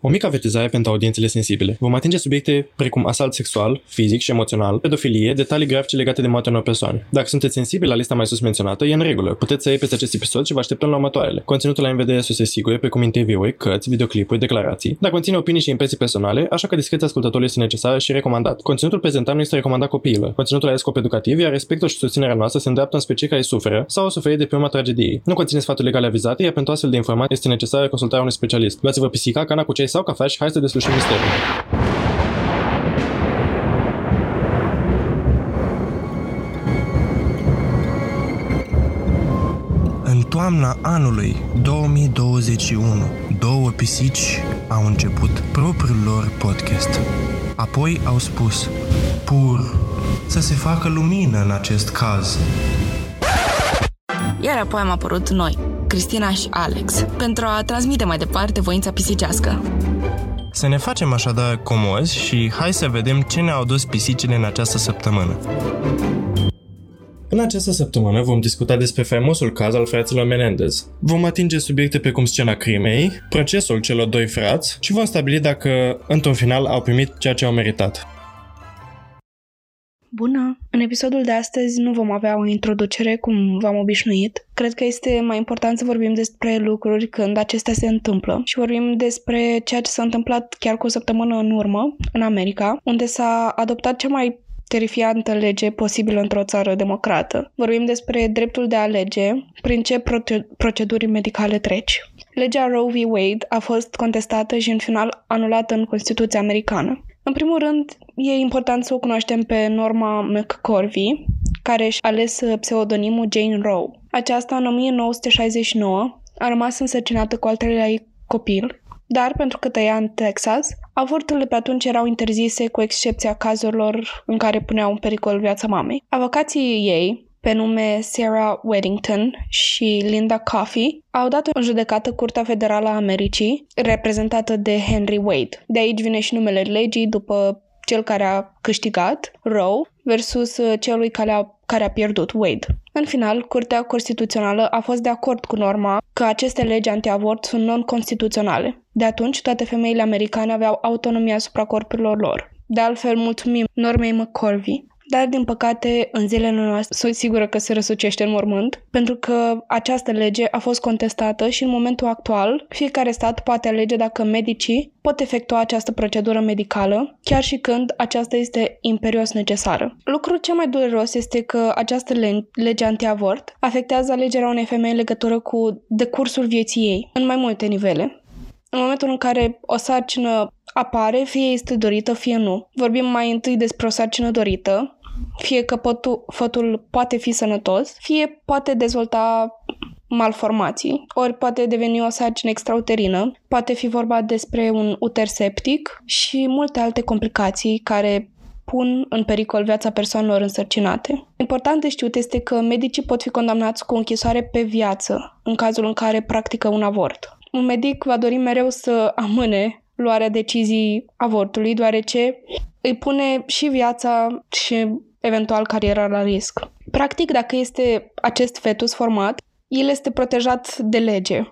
O mică avertizare pentru audiențele sensibile. Vom atinge subiecte precum asalt sexual, fizic și emoțional, pedofilie, detalii grafice legate de moartea unor persoane. Dacă sunteți sensibili la lista mai sus menționată, e în regulă. Puteți să iei peste acest episod și vă așteptăm la următoarele. Conținutul la MVD este sigur, precum interviuri, cărți, videoclipuri, declarații, dar conține opinii și impresii personale, așa că discreția ascultătorului este necesară și recomandat. Conținutul prezentat nu este recomandat copiilor. Conținutul are scop educativ, iar respectul și susținerea noastră se îndreaptă în specii care suferă sau au suferit de pe urma tragediei. Nu conține sfaturi legale avizate, iar pentru astfel de informații este necesară consultarea unui specialist. Luați-vă pisica, cana cu ceai sau cafea și hai să deslușim misteriul. În toamna anului 2021, două pisici au început propriul lor podcast. Apoi au spus, pur, să se facă lumină în acest caz. Iar apoi am apărut noi, Cristina și Alex, pentru a transmite mai departe voința pisicească. Să ne facem așadar comozi și hai să vedem ce ne-au dus pisicile în această săptămână. În această săptămână vom discuta despre faimosul caz al fraților Menendez. Vom atinge subiecte precum scena crimei, procesul celor doi frați și vom stabili dacă, într-un final, au primit ceea ce au meritat. Bună! În episodul de astăzi nu vom avea o introducere cum v-am obișnuit. Cred că este mai important să vorbim despre lucruri când acestea se întâmplă și vorbim despre ceea ce s-a întâmplat chiar cu o săptămână în urmă, în America, unde s-a adoptat cea mai terifiantă lege posibilă într-o țară democrată. Vorbim despre dreptul de a alege prin ce proceduri medicale treci. Legea Roe v. Wade a fost contestată și în final anulată în Constituția americană. În primul rând, e important să o cunoaștem pe Norma McCorvey, care și-a ales pseudonimul Jane Roe. Aceasta, în 1969, a rămas însărcinată cu al treilea ei copil, dar pentru că tăia în Texas, avorturile pe atunci erau interzise cu excepția cazurilor în care puneau în pericol viața mamei. Avocații ei, pe nume Sarah Weddington și Linda Coffey, au dat în judecată Curtea Federală a Americii, reprezentată de Henry Wade. De aici vine și numele legii după cel care a câștigat, Roe, versus uh, celui care a, care a pierdut, Wade. În final, Curtea Constituțională a fost de acord cu norma că aceste legi antiavort sunt non-constituționale. De atunci, toate femeile americane aveau autonomia asupra corpurilor lor. De altfel, mulțumim normei McCorvey dar din păcate în zilele noastre sunt sigură că se răsucește în mormânt, pentru că această lege a fost contestată și în momentul actual fiecare stat poate alege dacă medicii pot efectua această procedură medicală, chiar și când aceasta este imperios necesară. Lucrul cel mai dureros este că această lege antiavort afectează alegerea unei femei în legătură cu decursul vieții ei, în mai multe nivele. În momentul în care o sarcină apare, fie este dorită, fie nu. Vorbim mai întâi despre o sarcină dorită, fie că potul, fătul poate fi sănătos, fie poate dezvolta malformații, ori poate deveni o sarcină extrauterină, poate fi vorba despre un uter septic și multe alte complicații care pun în pericol viața persoanelor însărcinate. Important de știut este că medicii pot fi condamnați cu închisoare pe viață în cazul în care practică un avort. Un medic va dori mereu să amâne luarea decizii avortului, deoarece îi pune și viața și eventual cariera la risc. Practic, dacă este acest fetus format, el este protejat de lege,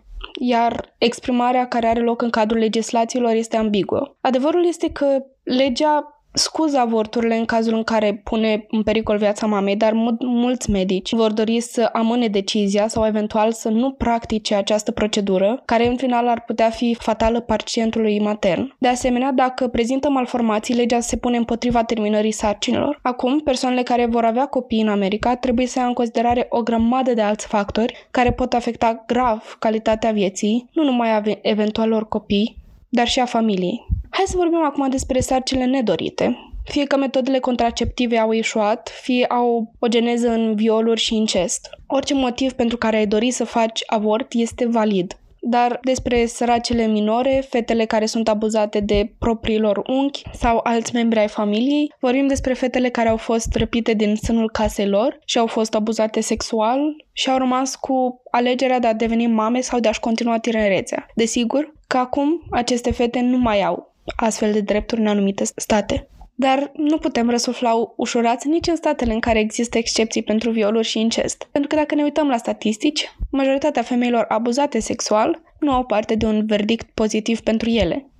iar exprimarea care are loc în cadrul legislațiilor este ambiguă. Adevărul este că legea scuză avorturile în cazul în care pune în pericol viața mamei, dar mulți medici vor dori să amâne decizia sau eventual să nu practice această procedură, care în final ar putea fi fatală pacientului matern. De asemenea, dacă prezintă malformații, legea se pune împotriva terminării sarcinilor. Acum, persoanele care vor avea copii în America trebuie să ia în considerare o grămadă de alți factori care pot afecta grav calitatea vieții, nu numai a eventualor copii, dar și a familiei. Hai să vorbim acum despre sarcile nedorite. Fie că metodele contraceptive au ieșuat, fie au o geneză în violuri și incest. Orice motiv pentru care ai dori să faci avort este valid. Dar despre săracele minore, fetele care sunt abuzate de propriilor unchi sau alți membri ai familiei, vorbim despre fetele care au fost răpite din sânul casei lor și au fost abuzate sexual și au rămas cu alegerea de a deveni mame sau de a-și continua tinerețea. Desigur că acum aceste fete nu mai au astfel de drepturi în anumite state. Dar nu putem răsufla ușurați nici în statele în care există excepții pentru violuri și incest. Pentru că dacă ne uităm la statistici, majoritatea femeilor abuzate sexual nu au parte de un verdict pozitiv pentru ele.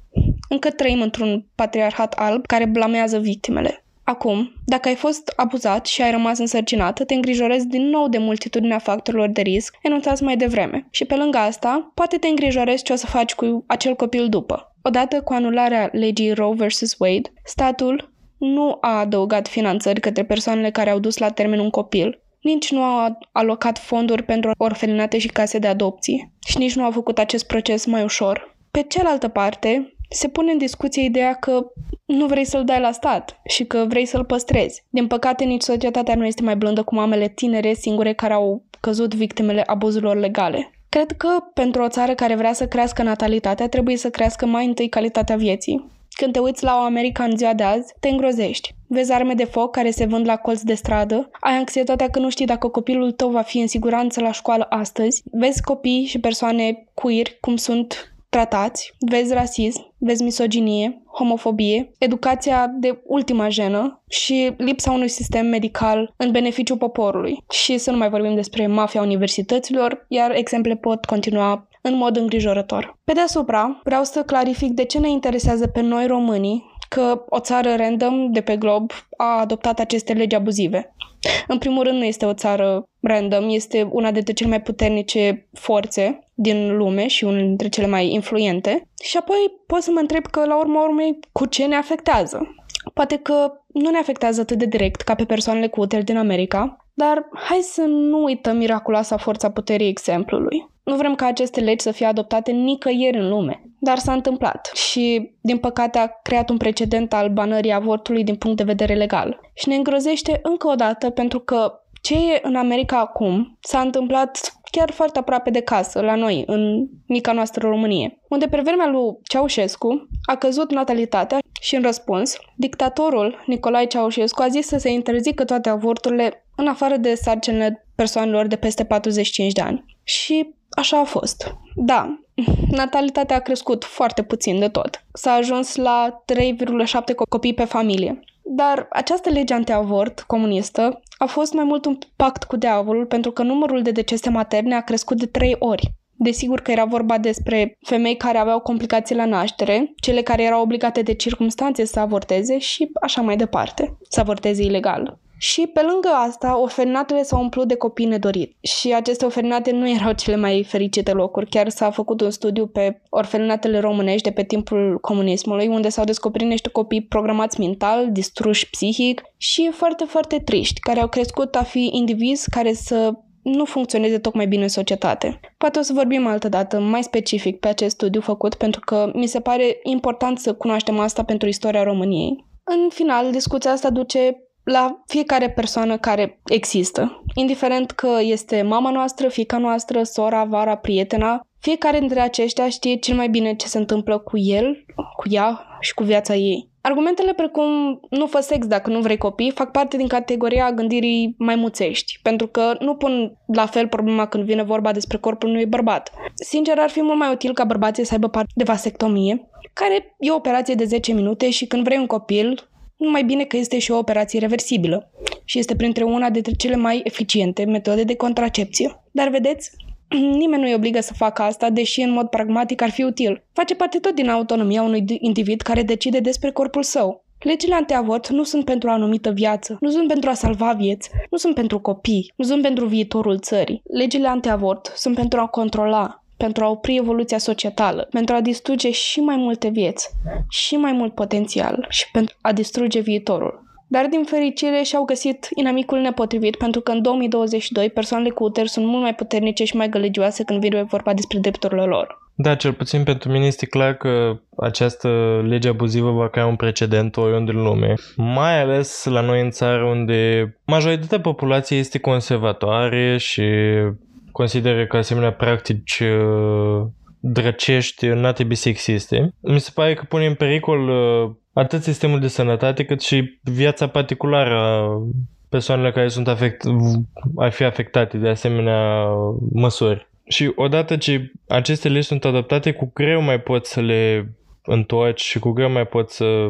Încă trăim într-un patriarhat alb care blamează victimele. Acum, dacă ai fost abuzat și ai rămas însărcinată, te îngrijorezi din nou de multitudinea factorilor de risc enunțați mai devreme. Și pe lângă asta, poate te îngrijorezi ce o să faci cu acel copil după. Odată cu anularea legii Roe vs. Wade, statul nu a adăugat finanțări către persoanele care au dus la termen un copil, nici nu a alocat fonduri pentru orfelinate și case de adopție și nici nu a făcut acest proces mai ușor. Pe cealaltă parte, se pune în discuție ideea că nu vrei să-l dai la stat și că vrei să-l păstrezi. Din păcate, nici societatea nu este mai blândă cu mamele tinere singure care au căzut victimele abuzurilor legale. Cred că pentru o țară care vrea să crească natalitatea, trebuie să crească mai întâi calitatea vieții. Când te uiți la o America în ziua de azi, te îngrozești. Vezi arme de foc care se vând la colț de stradă, ai anxietatea că nu știi dacă copilul tău va fi în siguranță la școală astăzi, vezi copii și persoane queer cum sunt tratați, vezi rasism, vezi misoginie, homofobie, educația de ultima jenă și lipsa unui sistem medical în beneficiu poporului. Și să nu mai vorbim despre mafia universităților, iar exemple pot continua în mod îngrijorător. Pe deasupra, vreau să clarific de ce ne interesează pe noi românii că o țară random de pe glob a adoptat aceste legi abuzive. În primul rând, nu este o țară random, este una dintre cele mai puternice forțe din lume și una dintre cele mai influente. Și apoi pot să mă întreb că, la urma urmei, cu ce ne afectează. Poate că nu ne afectează atât de direct ca pe persoanele cu uteri din America, dar hai să nu uităm miraculoasa forța puterii exemplului. Nu vrem ca aceste legi să fie adoptate nicăieri în lume, dar s-a întâmplat și, din păcate, a creat un precedent al banării avortului din punct de vedere legal. Și ne îngrozește încă o dată pentru că ce e în America acum s-a întâmplat chiar foarte aproape de casă, la noi, în mica noastră Românie, unde pe vremea lui Ceaușescu a căzut natalitatea și în răspuns, dictatorul Nicolae Ceaușescu a zis să se interzică toate avorturile în afară de sarcinile persoanelor de peste 45 de ani. Și așa a fost. Da, natalitatea a crescut foarte puțin de tot. S-a ajuns la 3,7 copii pe familie. Dar această lege antiavort comunistă a fost mai mult un pact cu diavolul pentru că numărul de decese materne a crescut de 3 ori. Desigur că era vorba despre femei care aveau complicații la naștere, cele care erau obligate de circunstanțe să avorteze și așa mai departe, să avorteze ilegal. Și pe lângă asta, orfelinatele s-au umplut de copii nedoriți. Și aceste orfelinate nu erau cele mai fericite locuri. Chiar s-a făcut un studiu pe orfelinatele românești de pe timpul comunismului, unde s-au descoperit niște copii programați mental, distruși psihic și foarte, foarte triști, care au crescut a fi indivizi care să nu funcționeze tocmai bine în societate. Poate o să vorbim altă dată, mai specific, pe acest studiu făcut, pentru că mi se pare important să cunoaștem asta pentru istoria României. În final, discuția asta duce la fiecare persoană care există. Indiferent că este mama noastră, fica noastră, sora, vara, prietena, fiecare dintre aceștia știe cel mai bine ce se întâmplă cu el, cu ea și cu viața ei. Argumentele precum nu fă sex dacă nu vrei copii fac parte din categoria gândirii mai muțești, pentru că nu pun la fel problema când vine vorba despre corpul unui bărbat. Sincer, ar fi mult mai util ca bărbații să aibă parte de vasectomie, care e o operație de 10 minute și când vrei un copil, numai bine că este și o operație reversibilă și este printre una dintre cele mai eficiente metode de contracepție. Dar vedeți, nimeni nu îi obligă să facă asta, deși în mod pragmatic ar fi util. Face parte tot din autonomia unui individ care decide despre corpul său. Legile antiavort nu sunt pentru o anumită viață, nu sunt pentru a salva vieți, nu sunt pentru copii, nu sunt pentru viitorul țării. Legile antiavort sunt pentru a controla, pentru a opri evoluția societală, pentru a distruge și mai multe vieți, și mai mult potențial și pentru a distruge viitorul. Dar, din fericire, și-au găsit inamicul nepotrivit pentru că în 2022 persoanele cu uteri sunt mult mai puternice și mai gălegioase când vine vorba despre drepturile lor. Da, cel puțin pentru mine este clar că această lege abuzivă va crea un precedent oriunde în lume. Mai ales la noi în țară unde majoritatea populației este conservatoare și consideră că asemenea practici uh, drăcești n-ar trebui să existe. Mi se pare că pune în pericol uh, atât sistemul de sănătate cât și viața particulară a persoanelor care sunt afect, ar fi afectate de asemenea măsuri. Și odată ce aceste legi sunt adoptate, cu greu mai poți să le întorci și cu greu mai poți să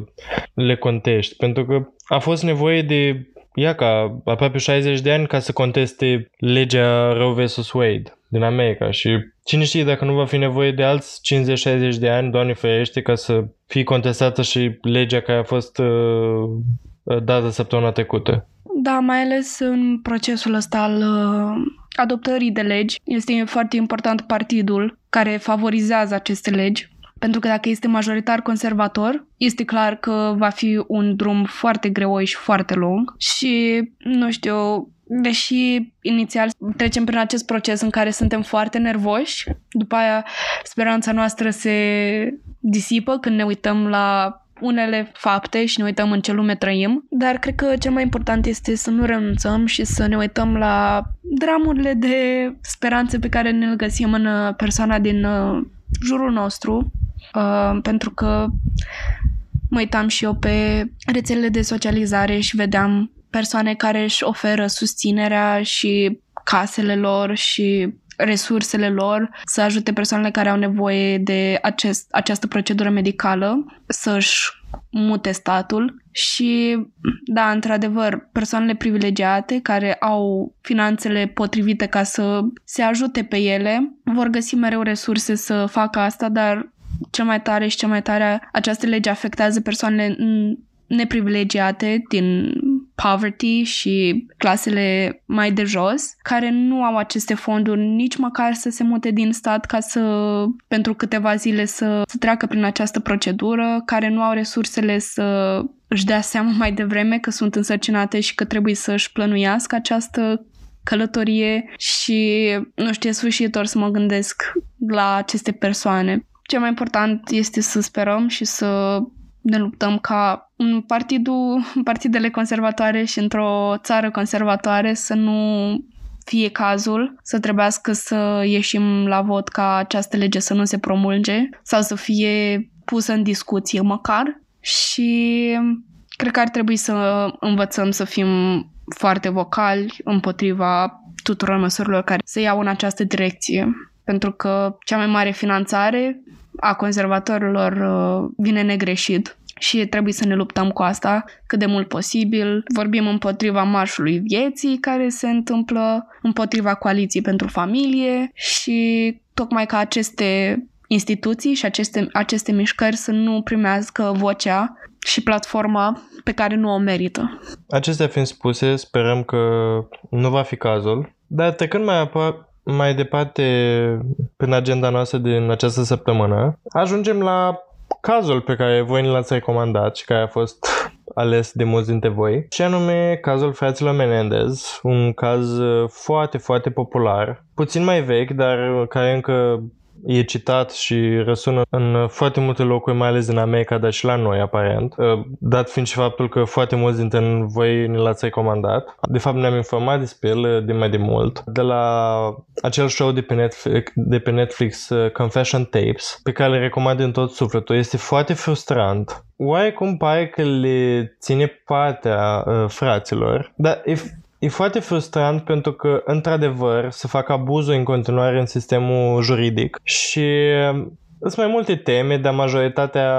le contești. Pentru că a fost nevoie de ia ca aproape 60 de ani ca să conteste legea Roe vs. Wade din America și cine știe dacă nu va fi nevoie de alți 50-60 de ani, Doamne ferește, ca să fie contestată și legea care a fost uh, dată săptămâna trecută. Da, mai ales în procesul ăsta al uh, adoptării de legi. Este foarte important partidul care favorizează aceste legi. Pentru că dacă este majoritar conservator, este clar că va fi un drum foarte greoi și foarte lung. Și, nu știu, deși inițial trecem prin acest proces în care suntem foarte nervoși, după aia speranța noastră se disipă când ne uităm la unele fapte și ne uităm în ce lume trăim, dar cred că cel mai important este să nu renunțăm și să ne uităm la dramurile de speranțe pe care ne-l găsim în uh, persoana din uh, jurul nostru, uh, pentru că mă uitam și eu pe rețelele de socializare și vedeam persoane care își oferă susținerea și casele lor și resursele lor să ajute persoanele care au nevoie de acest, această procedură medicală să-și mute statul și, da, într-adevăr, persoanele privilegiate care au finanțele potrivite ca să se ajute pe ele vor găsi mereu resurse să facă asta, dar cel mai tare și cel mai tare această lege afectează persoanele neprivilegiate din poverty și clasele mai de jos, care nu au aceste fonduri nici măcar să se mute din stat ca să, pentru câteva zile să, să treacă prin această procedură, care nu au resursele să își dea seama mai devreme că sunt însărcinate și că trebuie să își plănuiască această călătorie și, nu știu, e sfârșitor să mă gândesc la aceste persoane. Cel mai important este să sperăm și să ne luptăm ca în partidul, partidele conservatoare și într-o țară conservatoare să nu fie cazul să trebuiască să ieșim la vot ca această lege să nu se promulge sau să fie pusă în discuție măcar și cred că ar trebui să învățăm să fim foarte vocali împotriva tuturor măsurilor care se iau în această direcție. Pentru că cea mai mare finanțare a conservatorilor uh, vine negreșit și trebuie să ne luptăm cu asta cât de mult posibil. Vorbim împotriva marșului vieții care se întâmplă, împotriva coaliției pentru familie și tocmai ca aceste instituții și aceste, aceste mișcări să nu primească vocea și platforma pe care nu o merită. Acestea fiind spuse, sperăm că nu va fi cazul, dar trecând mai, apă, mai departe prin agenda noastră din această săptămână, ajungem la cazul pe care voi ne l-ați recomandat și care a fost ales de mulți dintre voi, și anume cazul fraților Menendez, un caz foarte, foarte popular, puțin mai vechi, dar care încă e citat și răsună în foarte multe locuri, mai ales în America, dar și la noi, aparent, uh, dat fiind și faptul că foarte mulți dintre voi ne l-ați recomandat. De fapt, ne-am informat despre el uh, de mai de mult, de la acel show de pe Netflix, de pe Netflix uh, Confession Tapes, pe care le recomand din tot sufletul. Este foarte frustrant. Oarecum pare că le ține partea uh, fraților, dar e E foarte frustrant pentru că, într-adevăr, se fac abuzuri în continuare în sistemul juridic și um, sunt mai multe teme, dar majoritatea,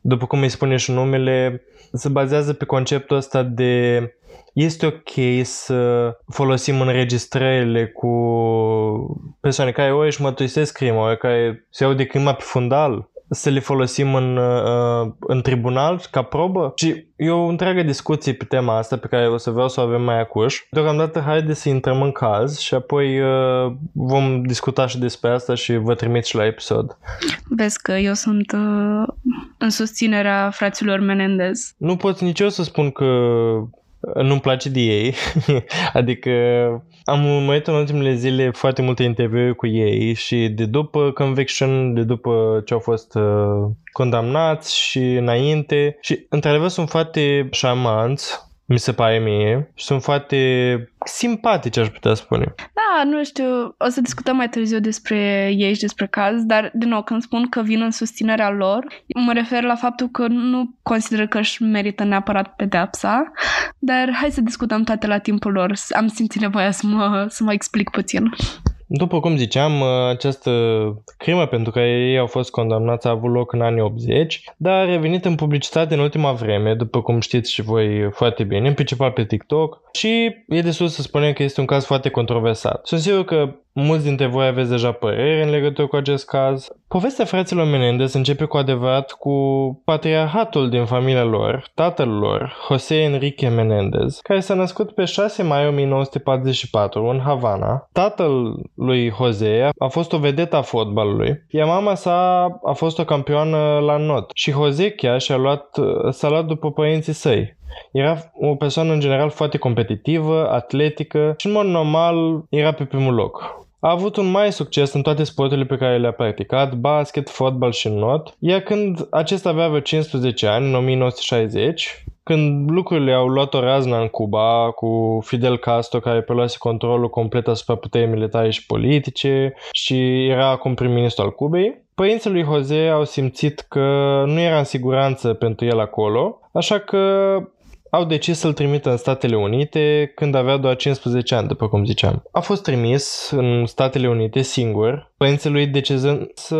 după cum îi spune și numele, se bazează pe conceptul ăsta de este ok să folosim înregistrările cu persoane care ori își mătuisesc crimă, ori care se iau de crima pe fundal să le folosim în, uh, în tribunal ca probă și e o întreagă discuție pe tema asta pe care o să vreau să o avem mai acuș. Deocamdată haide să intrăm în caz și apoi uh, vom discuta și despre asta și vă trimit și la episod. Vezi că eu sunt uh, în susținerea fraților Menendez. Nu pot nici eu să spun că nu-mi place de ei. adică am urmărit în ultimele zile foarte multe interviuri cu ei și de după conviction, de după ce au fost uh, condamnați și înainte și într-adevăr sunt foarte șamanți mi se pare mie și sunt foarte simpatice, aș putea spune. Da, nu știu, o să discutăm mai târziu despre ei și despre caz, dar, din nou, când spun că vin în susținerea lor, mă refer la faptul că nu consider că își merită neapărat pedepsa, dar hai să discutăm toate la timpul lor. Am simțit nevoia să mă, să mă explic puțin. După cum ziceam, această crimă pentru care ei au fost condamnați a avut loc în anii 80, dar a revenit în publicitate în ultima vreme, după cum știți și voi foarte bine, în principal pe TikTok și e destul să spunem că este un caz foarte controversat. Sunt sigur că Mulți dintre voi aveți deja păreri în legătură cu acest caz. Povestea fraților Menendez începe cu adevărat cu patriarhatul din familia lor, tatăl lor, José Enrique Menendez, care s-a născut pe 6 mai 1944 în Havana. Tatăl lui José a fost o vedetă a fotbalului, iar mama sa a fost o campioană la not și José chiar și-a luat, s-a luat după părinții săi. Era o persoană în general foarte competitivă, atletică și în mod normal era pe primul loc. A avut un mare succes în toate sporturile pe care le-a practicat, basket, fotbal și not, iar când acesta avea vreo 15 ani, în 1960, când lucrurile au luat o razna în Cuba cu Fidel Castro care preluase controlul complet asupra puterii militare și politice și era acum prim-ministru al Cubei, părinții lui Jose au simțit că nu era în siguranță pentru el acolo, așa că au decis să-l trimită în Statele Unite când avea doar 15 ani, după cum ziceam. A fost trimis în Statele Unite singur, părinții lui decizând să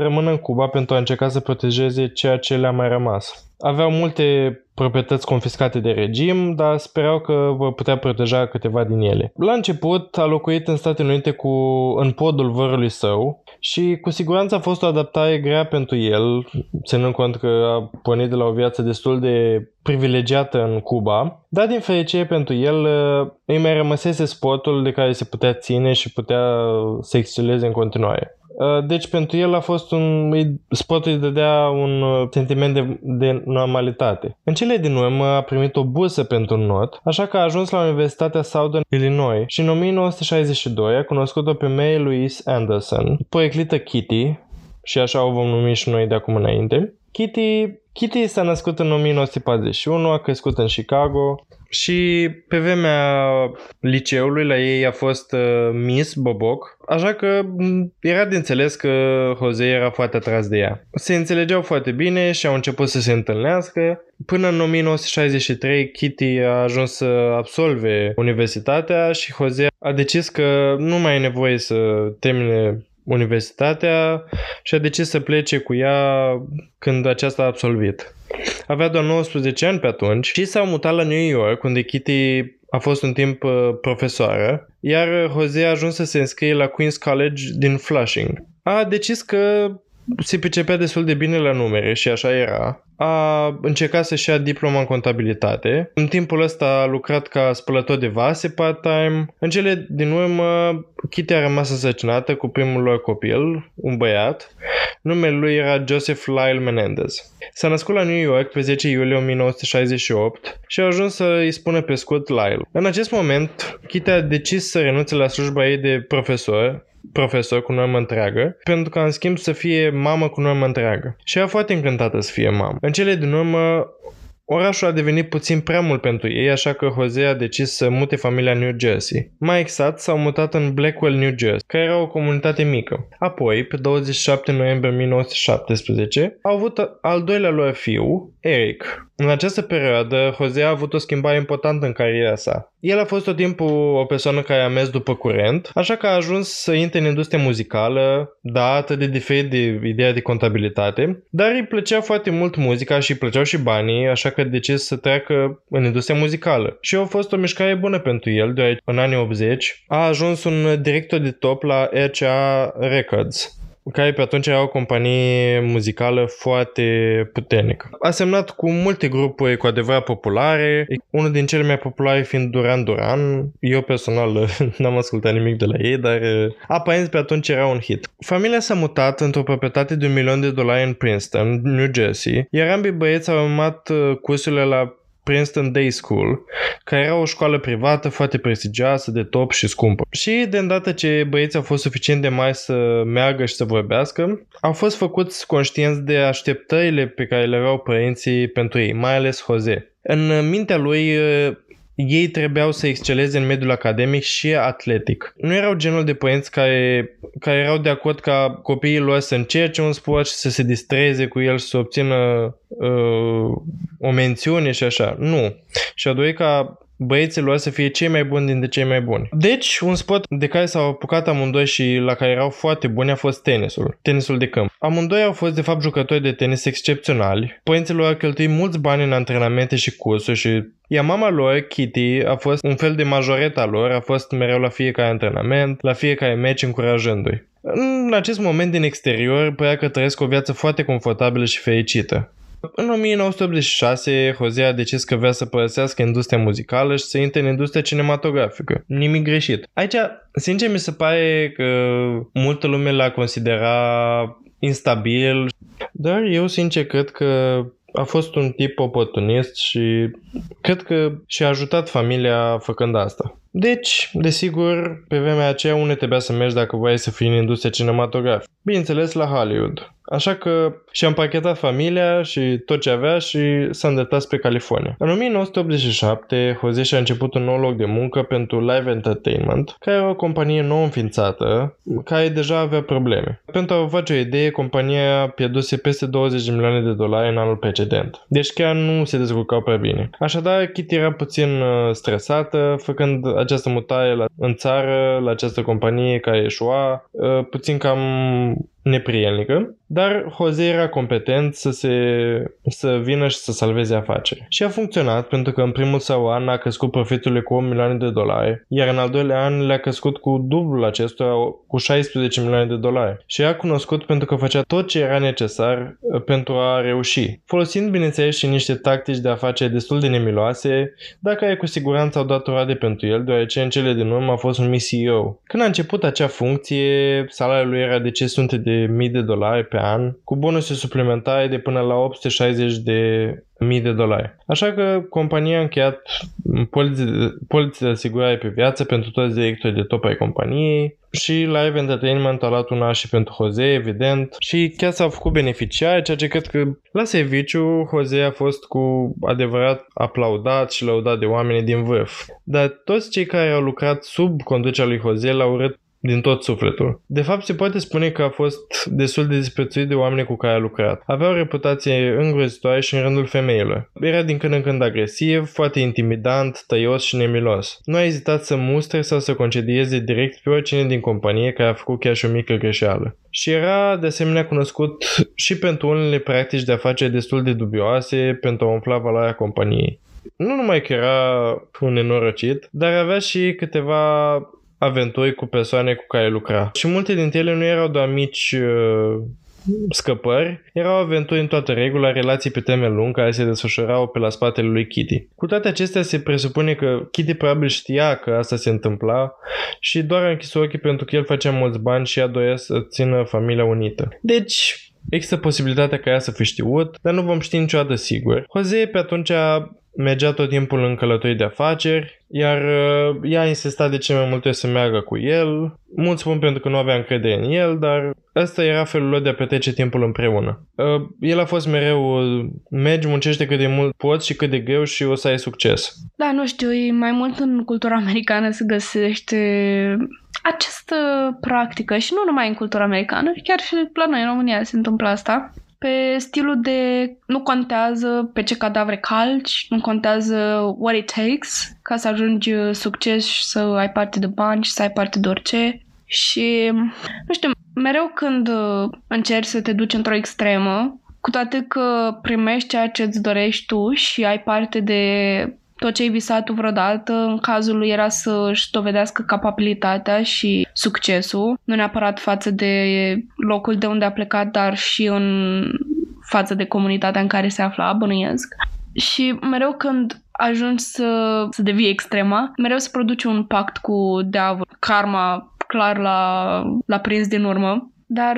rămână în Cuba pentru a încerca să protejeze ceea ce le-a mai rămas. Aveau multe proprietăți confiscate de regim, dar sperau că vor putea proteja câteva din ele. La început a locuit în Statele Unite cu, în podul vărului său și cu siguranță a fost o adaptare grea pentru el, ținând cont că a pornit de la o viață destul de privilegiată în Cuba, dar din fericire pentru el îi mai rămăsese sportul de care se putea ține și putea să exceleze în continuare. Uh, deci pentru el a fost un... Sportul îi dădea un uh, sentiment de, de normalitate. În cele din urmă a primit o bursă pentru not, așa că a ajuns la Universitatea Southern Illinois și în 1962 a cunoscut-o pe Mary Louise Anderson, poeclită Kitty, și așa o vom numi și noi de acum înainte. Kitty, Kitty s-a născut în 1941, a crescut în Chicago, și pe vremea liceului la ei a fost uh, Miss Boboc, așa că mm, era de înțeles că Jose era foarte atras de ea. Se înțelegeau foarte bine și au început să se întâlnească. Până în 1963 Kitty a ajuns să absolve universitatea și Jose a decis că nu mai e nevoie să termine universitatea și a decis să plece cu ea când aceasta a absolvit. Avea doar 19 ani pe atunci și s-au mutat la New York, unde Kitty a fost un timp uh, profesoară, iar Jose a ajuns să se înscrie la Queen's College din Flushing. A decis că se pricepea destul de bine la numere și așa era. A încercat să-și ia diploma în contabilitate. În timpul ăsta a lucrat ca spălător de vase part-time. În cele din urmă, Kitty a rămas însăcinată cu primul lor copil, un băiat. Numele lui era Joseph Lyle Menendez. S-a născut la New York pe 10 iulie 1968 și a ajuns să îi spună pe scurt Lyle. În acest moment, Kitty a decis să renunțe la slujba ei de profesor profesor cu normă întreagă, pentru că în schimb să fie mamă cu normă întreagă. Și era foarte încântată să fie mamă. În cele din urmă, Orașul a devenit puțin prea mult pentru ei, așa că Jose a decis să mute familia în New Jersey. Mai exact, s-au mutat în Blackwell, New Jersey, care era o comunitate mică. Apoi, pe 27 noiembrie 1917, au avut al doilea lor fiu, Eric. În această perioadă, Jose a avut o schimbare importantă în cariera sa. El a fost tot timpul o persoană care a mers după curent, așa că a ajuns să intre în industria muzicală, da, atât de diferit de ideea de contabilitate, dar îi plăcea foarte mult muzica și îi plăceau și banii, așa că decis să treacă în industria muzicală. Și a fost o mișcare bună pentru el, deoarece în anii 80 a ajuns un director de top la RCA Records care pe atunci era o companie muzicală foarte puternică. A semnat cu multe grupuri cu adevărat populare, unul din cele mai populare fiind Duran Duran. Eu personal n-am ascultat nimic de la ei, dar uh, aparent pe atunci era un hit. Familia s-a mutat într-o proprietate de un milion de dolari în Princeton, New Jersey, iar ambii băieți au urmat uh, cursurile la Princeton Day School, care era o școală privată foarte prestigioasă, de top și scumpă. Și de îndată ce băieții au fost suficient de mari să meargă și să vorbească, au fost făcuți conștienți de așteptările pe care le aveau părinții pentru ei, mai ales Jose. În mintea lui, ei trebuiau să exceleze în mediul academic și atletic. Nu erau genul de părinți care, care erau de acord ca copiii lor să încerce un sport și să se distreze cu el și să obțină uh, o mențiune și așa. Nu. Și a dorit ca băieții lor să fie cei mai buni dintre cei mai buni. Deci, un sport de care s-au apucat amândoi și la care erau foarte buni a fost tenisul, tenisul de câmp. Amândoi au fost de fapt jucători de tenis excepționali. Părinții lor au cheltuit mulți bani în antrenamente și cursuri și iar mama lor, Kitty, a fost un fel de majoreta lor, a fost mereu la fiecare antrenament, la fiecare meci încurajându-i. În acest moment din exterior părea că trăiesc o viață foarte confortabilă și fericită. În 1986, Jose a decis că vrea să părăsească industria muzicală și să intre în industria cinematografică. Nimic greșit. Aici, sincer, mi se pare că multă lume l-a considera instabil, dar eu sincer cred că a fost un tip oportunist și cred că și-a ajutat familia făcând asta. Deci, desigur, pe vremea aceea unde trebuia să mergi dacă voiai să fii în industria cinematografică. Bineînțeles, la Hollywood. Așa că și-a împachetat familia și tot ce avea și s-a îndreptat spre California. În 1987, Jose și-a început un nou loc de muncă pentru Live Entertainment, care era o companie nou înființată, care deja avea probleme. Pentru a vă face o idee, compania pierduse peste 20 de milioane de dolari în anul precedent. Deci chiar nu se dezvoltau prea bine. Așadar, Kitty era puțin uh, stresată, făcând această mutare la, în țară, la această companie care eșua, uh, puțin cam neprielnică, dar Jose era competent să, se, să vină și să salveze afaceri. Și a funcționat pentru că în primul său an a crescut profiturile cu 8 milioane de dolari, iar în al doilea an le-a crescut cu dublul acestora cu 16 milioane de dolari. Și a cunoscut pentru că făcea tot ce era necesar uh, pentru a reuși, folosind bineînțeles și niște tactici de afaceri destul de nemiloase, dar care cu siguranță au dat roade pentru el, deoarece în cele din urmă a fost un CEO. Când a început acea funcție, salariul lui era de 500 de de mii de dolari pe an, cu bonuse suplimentare de până la 860 de mii de dolari. Așa că compania a încheiat poliții de asigurare pe viață pentru toți directorii de top ai companiei și Live Entertainment a luat una și pentru Jose, evident, și chiar s-au făcut beneficiari, ceea ce cred că la serviciu Jose a fost cu adevărat aplaudat și lăudat de oamenii din vârf. Dar toți cei care au lucrat sub conducerea lui Jose l-au urât din tot sufletul. De fapt, se poate spune că a fost destul de disprețuit de oamenii cu care a lucrat. Avea o reputație îngrozitoare și în rândul femeilor. Era din când în când agresiv, foarte intimidant, tăios și nemilos. Nu a ezitat să mustre sau să concedieze direct pe oricine din companie care a făcut chiar și o mică greșeală. Și era de asemenea cunoscut și pentru unele practici de afaceri destul de dubioase pentru a umfla valoarea companiei. Nu numai că era un nenorocit, dar avea și câteva aventuri cu persoane cu care lucra. Și multe dintre ele nu erau doar mici uh, scăpări, erau aventuri în toată regula, relații pe termen lung care se desfășurau pe la spatele lui Kitty. Cu toate acestea se presupune că Kitty probabil știa că asta se întâmpla și doar a închis ochii pentru că el făcea mulți bani și ea doia să țină familia unită. Deci, Există posibilitatea ca ea să fi știut, dar nu vom ști niciodată sigur. Jose pe atunci mergea tot timpul în călătorii de afaceri, iar uh, ea a insistat de ce mai multe ori să meargă cu el. Mulți spun pentru că nu avea încredere în el, dar ăsta era felul lor de a petrece timpul împreună. Uh, el a fost mereu, uh, mergi, muncește cât de mult poți și cât de greu și o să ai succes. Da, nu știu, e mai mult în cultura americană se găsește această practică și nu numai în cultura americană, chiar și la noi în România se întâmplă asta pe stilul de nu contează pe ce cadavre calci, nu contează what it takes ca să ajungi succes și să ai parte de bani și să ai parte de orice. Și, nu știu, mereu când încerci să te duci într-o extremă, cu toate că primești ceea ce îți dorești tu și ai parte de tot ce ai visat tu vreodată, în cazul lui era să-și dovedească capabilitatea și succesul, nu neapărat față de locul de unde a plecat, dar și în față de comunitatea în care se afla, bănuiesc. Și mereu când ajungi să, să devii extrema, mereu să produci un pact cu diavol, karma clar la, la prins din urmă. Dar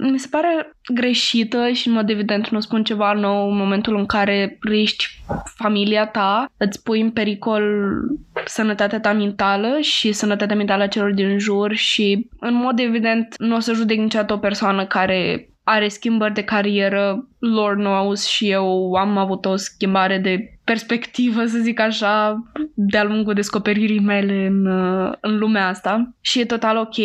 mi se pare greșită și în mod evident nu spun ceva nou în momentul în care riști familia ta, îți pui în pericol sănătatea ta mentală și sănătatea mentală a celor din jur și în mod evident nu o să judec niciodată o persoană care are schimbări de carieră, Lord knows și eu am avut o schimbare de perspectivă, să zic așa, de-a lungul descoperirii mele în, în lumea asta. Și e total ok,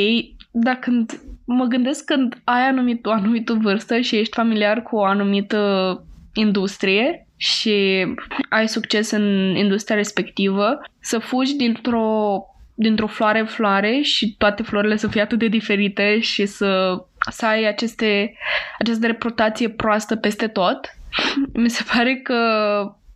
dar când mă gândesc când ai anumit, o anumită vârstă și ești familiar cu o anumită industrie, și ai succes în industria respectivă, să fugi dintr-o dintr-o floare în floare și toate florile să fie atât de diferite și să, să ai aceste, această reputație proastă peste tot, mi se pare că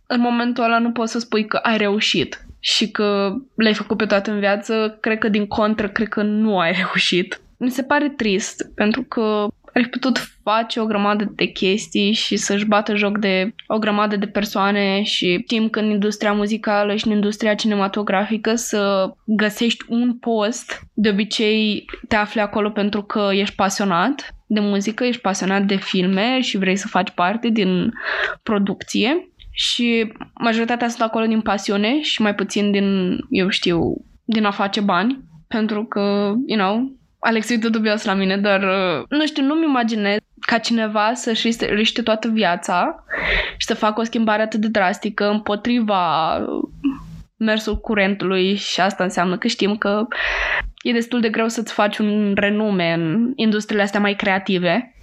în momentul ăla nu poți să spui că ai reușit și că le-ai făcut pe toate în viață, cred că din contră, cred că nu ai reușit. Mi se pare trist, pentru că ar fi putut face o grămadă de chestii și să-și bată joc de o grămadă de persoane și timp în industria muzicală și în industria cinematografică să găsești un post. De obicei te afli acolo pentru că ești pasionat de muzică, ești pasionat de filme și vrei să faci parte din producție și majoritatea sunt acolo din pasiune și mai puțin din, eu știu, din a face bani pentru că, you know, Alex uită dubios la mine, dar uh, nu știu, nu-mi imaginez ca cineva să-și riște toată viața și să facă o schimbare atât de drastică împotriva mersul curentului și asta înseamnă că știm că e destul de greu să-ți faci un renume în industriile astea mai creative.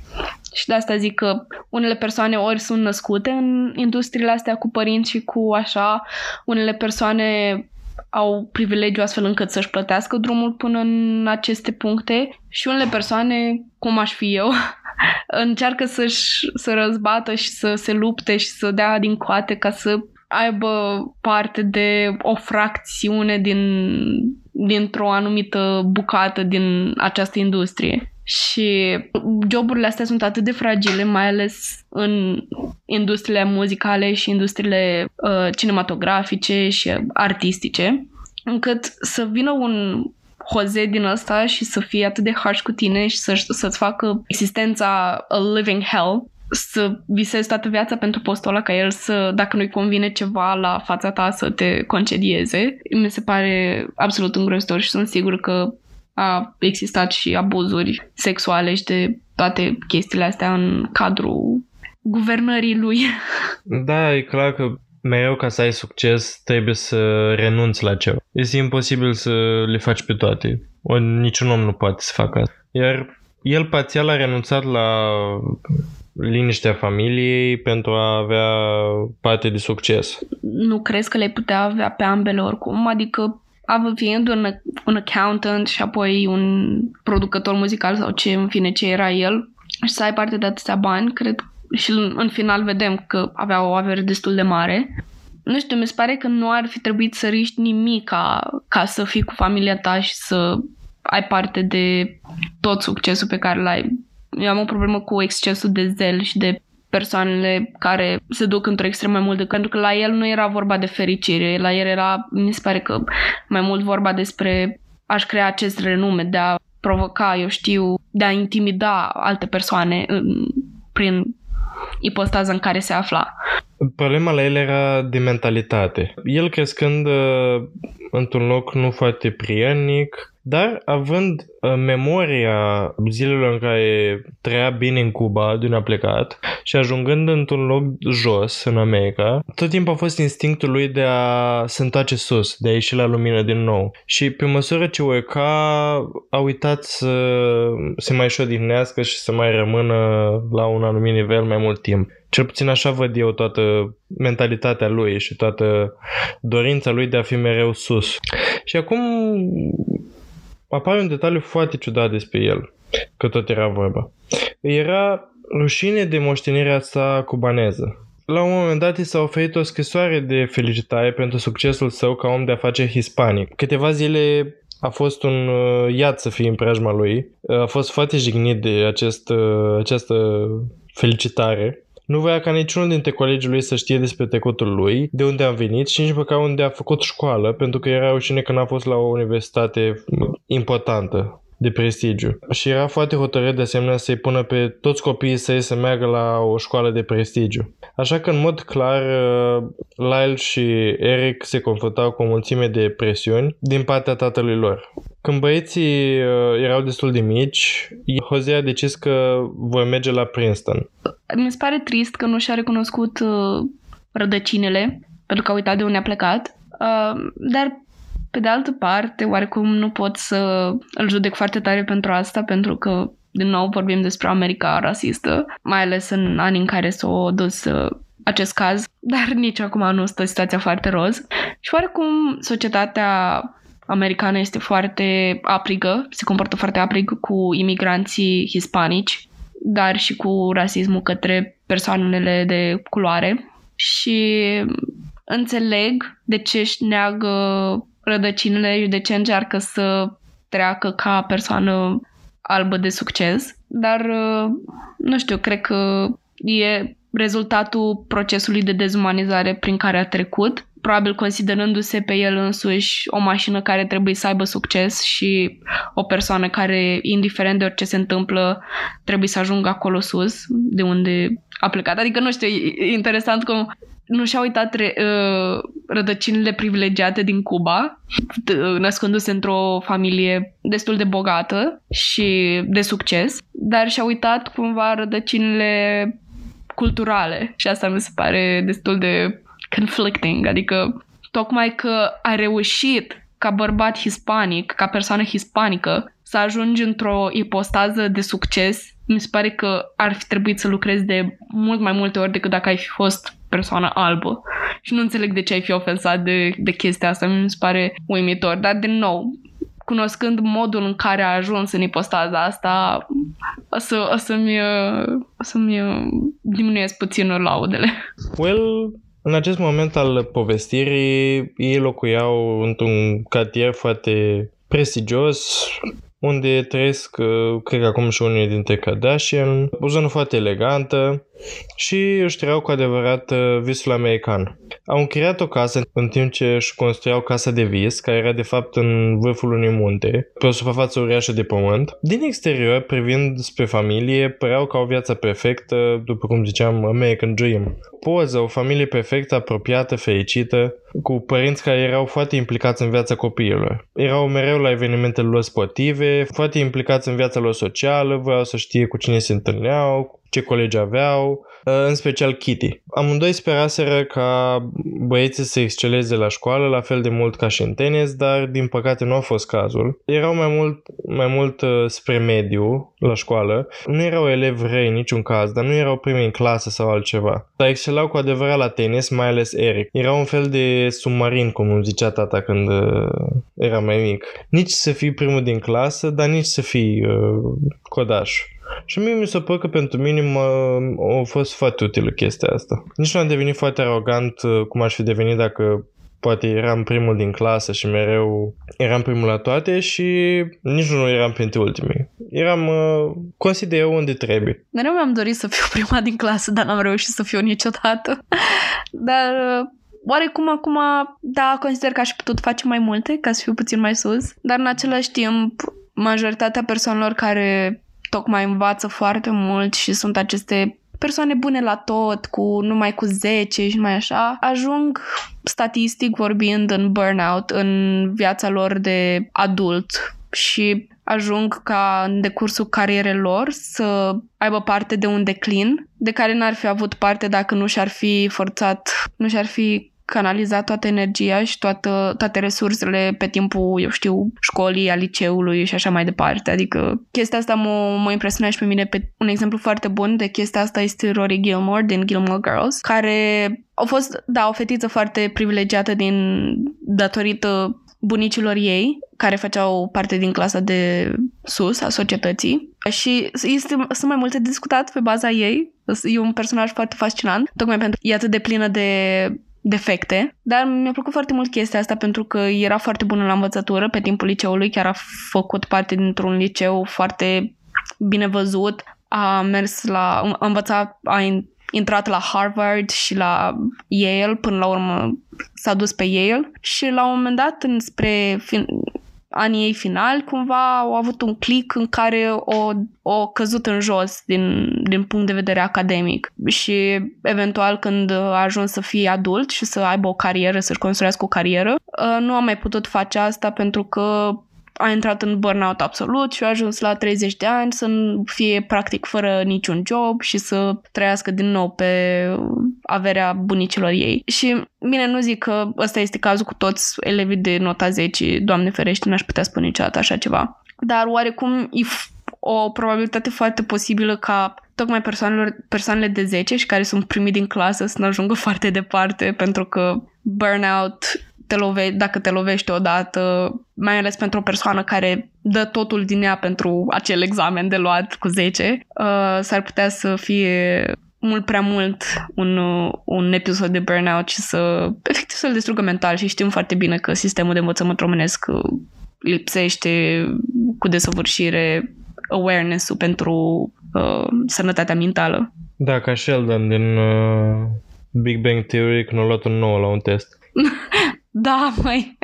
Și de asta zic că unele persoane ori sunt născute în industriile astea cu părinți și cu așa, unele persoane au privilegiu astfel încât să-și plătească drumul până în aceste puncte și unele persoane, cum aș fi eu, încearcă să-și să răzbată și să se lupte și să dea din coate ca să aibă parte de o fracțiune din, dintr-o anumită bucată din această industrie. Și joburile astea sunt atât de fragile, mai ales în industriile muzicale și industriile uh, cinematografice și artistice, încât să vină un Jose din ăsta și să fie atât de harsh cu tine și să, să-ți facă existența a living hell, să visezi toată viața pentru postul ăla ca el să, dacă nu-i convine ceva la fața ta, să te concedieze. Mi se pare absolut îngrozitor și sunt sigur că a existat și abuzuri sexuale și de toate chestiile astea în cadrul guvernării lui. Da, e clar că mereu ca să ai succes trebuie să renunți la ceva. Este imposibil să le faci pe toate. O, niciun om nu poate să facă asta. Iar el parțial a renunțat la liniștea familiei pentru a avea parte de succes. Nu crezi că le putea avea pe ambele oricum? Adică fiind un, un accountant și apoi un producător muzical sau ce, în fine, ce era el, și să ai parte de atâția bani, cred și în final vedem că avea o avere destul de mare. Nu știu, mi se pare că nu ar fi trebuit să riști nimic ca, ca să fii cu familia ta și să ai parte de tot succesul pe care l-ai. Eu am o problemă cu excesul de zel și de persoanele care se duc într-o extrem mai mult, de, pentru că la el nu era vorba de fericire, la el era, mi se pare că mai mult vorba despre aș crea acest renume, de a provoca, eu știu, de a intimida alte persoane în, prin ipostaza în care se afla. Problema la el era de mentalitate. El crescând uh, într-un loc nu foarte prienic, dar având uh, memoria zilelor în care trăia bine în Cuba, de unde a plecat, și ajungând într-un loc jos, în America, tot timpul a fost instinctul lui de a se întoarce sus, de a ieși la lumină din nou. Și pe măsură ce urca, a uitat să se mai și șodihnească și să mai rămână la un anumit nivel mai mult timp. Cel puțin așa văd eu toată mentalitatea lui și toată dorința lui de a fi mereu sus. Și acum apare un detaliu foarte ciudat despre el, că tot era vorba. Era rușine de moștenirea sa cubaneză. La un moment dat i s-a oferit o scrisoare de felicitare pentru succesul său ca om de afaceri hispanic. Câteva zile a fost un uh, iad să fie în preajma lui. A fost foarte jignit de acest, uh, această felicitare nu voia ca niciunul dintre colegii lui să știe despre trecutul lui, de unde a venit și nici măcar unde a făcut școală, pentru că era rușine că n-a fost la o universitate importantă de prestigiu. Și era foarte hotărât de asemenea să-i pună pe toți copiii săi să meargă la o școală de prestigiu. Așa că în mod clar uh, Lyle și Eric se confruntau cu o mulțime de presiuni din partea tatălui lor. Când băieții uh, erau destul de mici, Jose a decis că voi merge la Princeton. Mi se pare trist că nu și-a recunoscut uh, rădăcinile, pentru că a uitat de unde a plecat. dar pe de altă parte, oarecum nu pot să îl judec foarte tare pentru asta, pentru că, din nou, vorbim despre America rasistă, mai ales în anii în care s-a dus acest caz, dar nici acum nu stă situația foarte roz. Și oarecum societatea americană este foarte aprigă, se comportă foarte aprig cu imigranții hispanici, dar și cu rasismul către persoanele de culoare. Și înțeleg de ce își neagă rădăcinile și de ce încearcă să treacă ca persoană albă de succes, dar nu știu, cred că e rezultatul procesului de dezumanizare prin care a trecut, probabil considerându-se pe el însuși o mașină care trebuie să aibă succes și o persoană care, indiferent de orice se întâmplă, trebuie să ajungă acolo sus, de unde a plecat. Adică, nu știu, e interesant cum nu și-a uitat re, uh, rădăcinile privilegiate din Cuba, născându-se într-o familie destul de bogată și de succes, dar și-a uitat cumva rădăcinile culturale. Și asta mi se pare destul de conflicting, adică tocmai că a reușit ca bărbat hispanic, ca persoană hispanică, să ajungi într-o ipostază de succes, mi se pare că ar fi trebuit să lucrezi de mult mai multe ori decât dacă ai fi fost persoană albă. Și nu înțeleg de ce ai fi ofensat de, de chestia asta, mi se pare uimitor. Dar, din nou, cunoscând modul în care a ajuns în ipostaza asta, o, să, o să-mi, o să-mi diminuez puțin laudele. Well, în acest moment al povestirii, ei locuiau într-un cartier foarte prestigios, unde trăiesc, uh, cred că acum și unii dintre Kardashian, o zonă foarte elegantă și își trăiau cu adevărat uh, visul american. Au închiriat o casă în timp ce își construiau casa de vis, care era de fapt în vârful unui munte, pe o suprafață uriașă de pământ. Din exterior, privind spre familie, păreau ca o viață perfectă, după cum ziceam, American Dream. Poză, o familie perfectă, apropiată, fericită, cu părinți care erau foarte implicați în viața copiilor. Erau mereu la evenimentele lor sportive, foarte implicați în viața lor socială, voiau să știe cu cine se întâlneau, ce colegi aveau, în special Kitty. Amândoi speraseră ca băieții să exceleze la școală la fel de mult ca și în tenis, dar din păcate nu a fost cazul. Erau mai mult, mai mult uh, spre mediu la școală. Nu erau elevi răi în niciun caz, dar nu erau primi în clasă sau altceva. Dar excelau cu adevărat la tenis, mai ales Eric. Era un fel de submarin, cum îmi zicea tata când uh, era mai mic. Nici să fii primul din clasă, dar nici să fii uh, codaș. Și mie mi se pare că pentru mine a fost foarte utilă chestia asta. Nici nu am devenit foarte arogant uh, cum aș fi devenit dacă poate eram primul din clasă și mereu eram primul la toate și nici nu eram printre ultimii. Eram, uh, consider eu, unde trebuie. Mereu mi-am dorit să fiu prima din clasă, dar n-am reușit să fiu niciodată. dar uh, oarecum acum, da, consider că aș putut face mai multe ca să fiu puțin mai sus, dar în același timp majoritatea persoanelor care tocmai învață foarte mult și sunt aceste persoane bune la tot, cu numai cu 10 și numai așa, ajung statistic vorbind în burnout în viața lor de adult și ajung ca în decursul carierei lor să aibă parte de un declin de care n-ar fi avut parte dacă nu și-ar fi forțat, nu și-ar fi canaliza toată energia și toată, toate resursele pe timpul, eu știu, școlii, a liceului și așa mai departe. Adică chestia asta mă, mă impresionează și pe mine pe un exemplu foarte bun de chestia asta este Rory Gilmore din Gilmore Girls, care a fost, da, o fetiță foarte privilegiată din datorită bunicilor ei, care făceau parte din clasa de sus a societății și este, sunt mai multe discutat pe baza ei. E un personaj foarte fascinant, tocmai pentru că e atât de plină de defecte, dar mi-a plăcut foarte mult chestia asta pentru că era foarte bună la învățătură pe timpul liceului, chiar a făcut parte dintr-un liceu foarte bine văzut, a mers la, a învățat, a intrat la Harvard și la Yale, până la urmă s-a dus pe Yale și la un moment dat, spre fin, anii ei finali, cumva au avut un click în care o, o căzut în jos din, din punct de vedere academic. Și eventual când a ajuns să fie adult și să aibă o carieră, să-și construiască o carieră, uh, nu a mai putut face asta pentru că a intrat în burnout absolut și a ajuns la 30 de ani să fie practic fără niciun job și să trăiască din nou pe averea bunicilor ei. Și bine, nu zic că ăsta este cazul cu toți elevii de nota 10, doamne ferește, n-aș putea spune niciodată așa ceva. Dar oarecum e o probabilitate foarte posibilă ca tocmai persoanelor, persoanele de 10 și care sunt primii din clasă să nu ajungă foarte departe pentru că burnout te love, dacă te lovești odată, mai ales pentru o persoană care dă totul din ea pentru acel examen de luat cu 10, uh, s-ar putea să fie mult prea mult un, un episod de burnout și să efectiv să-l distrugă mental și știm foarte bine că sistemul de învățământ românesc lipsește cu desăvârșire awareness-ul pentru uh, sănătatea mentală. Da, ca Sheldon din uh, Big Bang Theory când a luat un nou la un test. da, mai.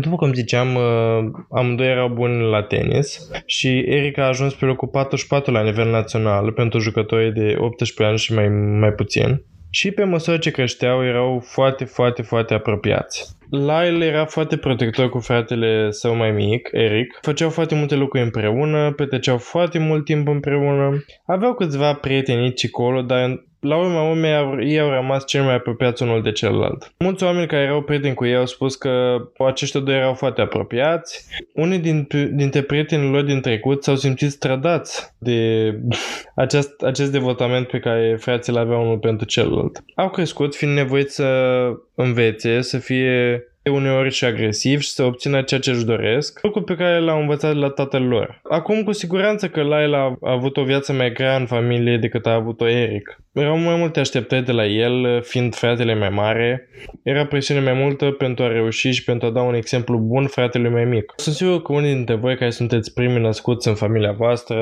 După cum ziceam, uh, amândoi erau buni la tenis și Eric a ajuns pe locul 44 la nivel național pentru jucătorii de 18 ani și mai, mai puțin. Și pe măsură ce creșteau, erau foarte, foarte, foarte apropiați. Lyle era foarte protector cu fratele său mai mic, Eric. Făceau foarte multe lucruri împreună, petreceau foarte mult timp împreună. Aveau câțiva prieteni colo, dar la urma urmei ei au rămas cel mai apropiați unul de celălalt. Mulți oameni care erau prieteni cu ei au spus că aceștia doi erau foarte apropiați. Unii din, dintre prietenii lor din trecut s-au simțit stradați de acest, acest devotament pe care frații l aveau unul pentru celălalt. Au crescut fiind nevoiți să învețe, să fie uneori și agresiv și să obțină ceea ce își doresc, lucru pe care l-au învățat de la tatăl lor. Acum, cu siguranță că Laila a avut o viață mai grea în familie decât a avut-o Eric. Erau mai multe așteptări de la el, fiind fratele mai mare. Era presiune mai multă pentru a reuși și pentru a da un exemplu bun fratelui mai mic. Sunt sigur că unii dintre voi care sunteți primii născuți în familia voastră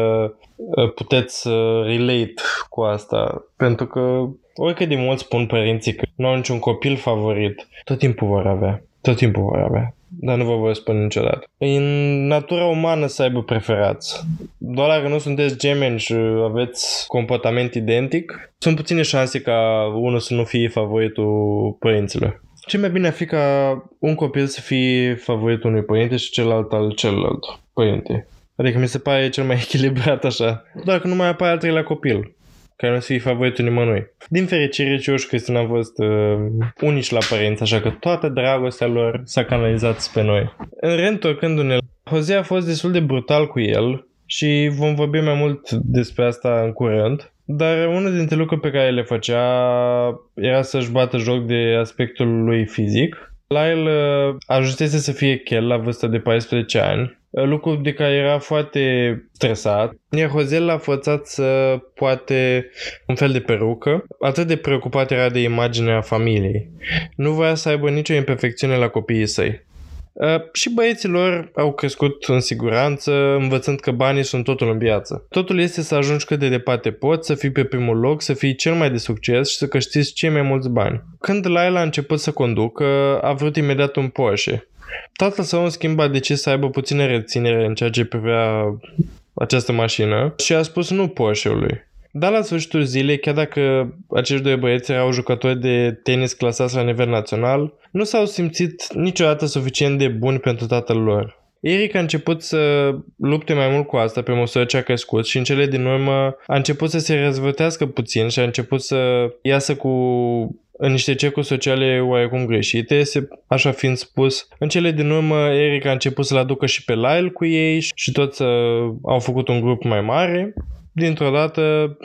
puteți relate cu asta, pentru că oricât de mult spun părinții că nu au niciun copil favorit, tot timpul vor avea. Tot timpul vor avea. Dar nu vă voi spune niciodată. în natura umană să aibă preferați. Doar dacă nu sunteți gemeni și aveți comportament identic, sunt puține șanse ca unul să nu fie favoritul părinților. Ce mai bine ar fi ca un copil să fie favoritul unui părinte și celălalt al celălalt părinte. Adică mi se pare cel mai echilibrat așa. Doar că nu mai apare al treilea copil care nu să fie favoritul nimănui. Din fericire, eu și Cristina am fost uh, unici la părinți, așa că toată dragostea lor s-a canalizat spre noi. În reîntorcându-ne, Jose a fost destul de brutal cu el și vom vorbi mai mult despre asta în curând. Dar unul dintre lucruri pe care le făcea era să-și bată joc de aspectul lui fizic. Lyle uh, ajunsese să fie chel la vârsta de 14 ani lucru de care era foarte stresat. Iar Hozel l-a forțat să poate un fel de perucă. Atât de preocupat era de imaginea familiei. Nu voia să aibă nicio imperfecțiune la copiii săi. Uh, și băieții lor au crescut în siguranță, învățând că banii sunt totul în viață. Totul este să ajungi cât de departe poți, să fii pe primul loc, să fii cel mai de succes și să câștigi cei mai mulți bani. Când Laila a început să conducă, a vrut imediat un Porsche. Tatăl său, în schimb, a decis să aibă puțină reținere în ceea ce privea această mașină și a spus nu Porsche-ului. Dar la sfârșitul zilei, chiar dacă acești doi băieți erau jucători de tenis clasați la nivel național, nu s-au simțit niciodată suficient de buni pentru tatăl lor. Eric a început să lupte mai mult cu asta pe măsură ce a crescut și în cele din urmă a început să se răzvătească puțin și a început să iasă cu în niște cercuri sociale oarecum greșite, se, așa fiind spus. În cele din urmă, Eric a început să-l aducă și pe Lyle cu ei și toți uh, au făcut un grup mai mare. Dintr-o dată,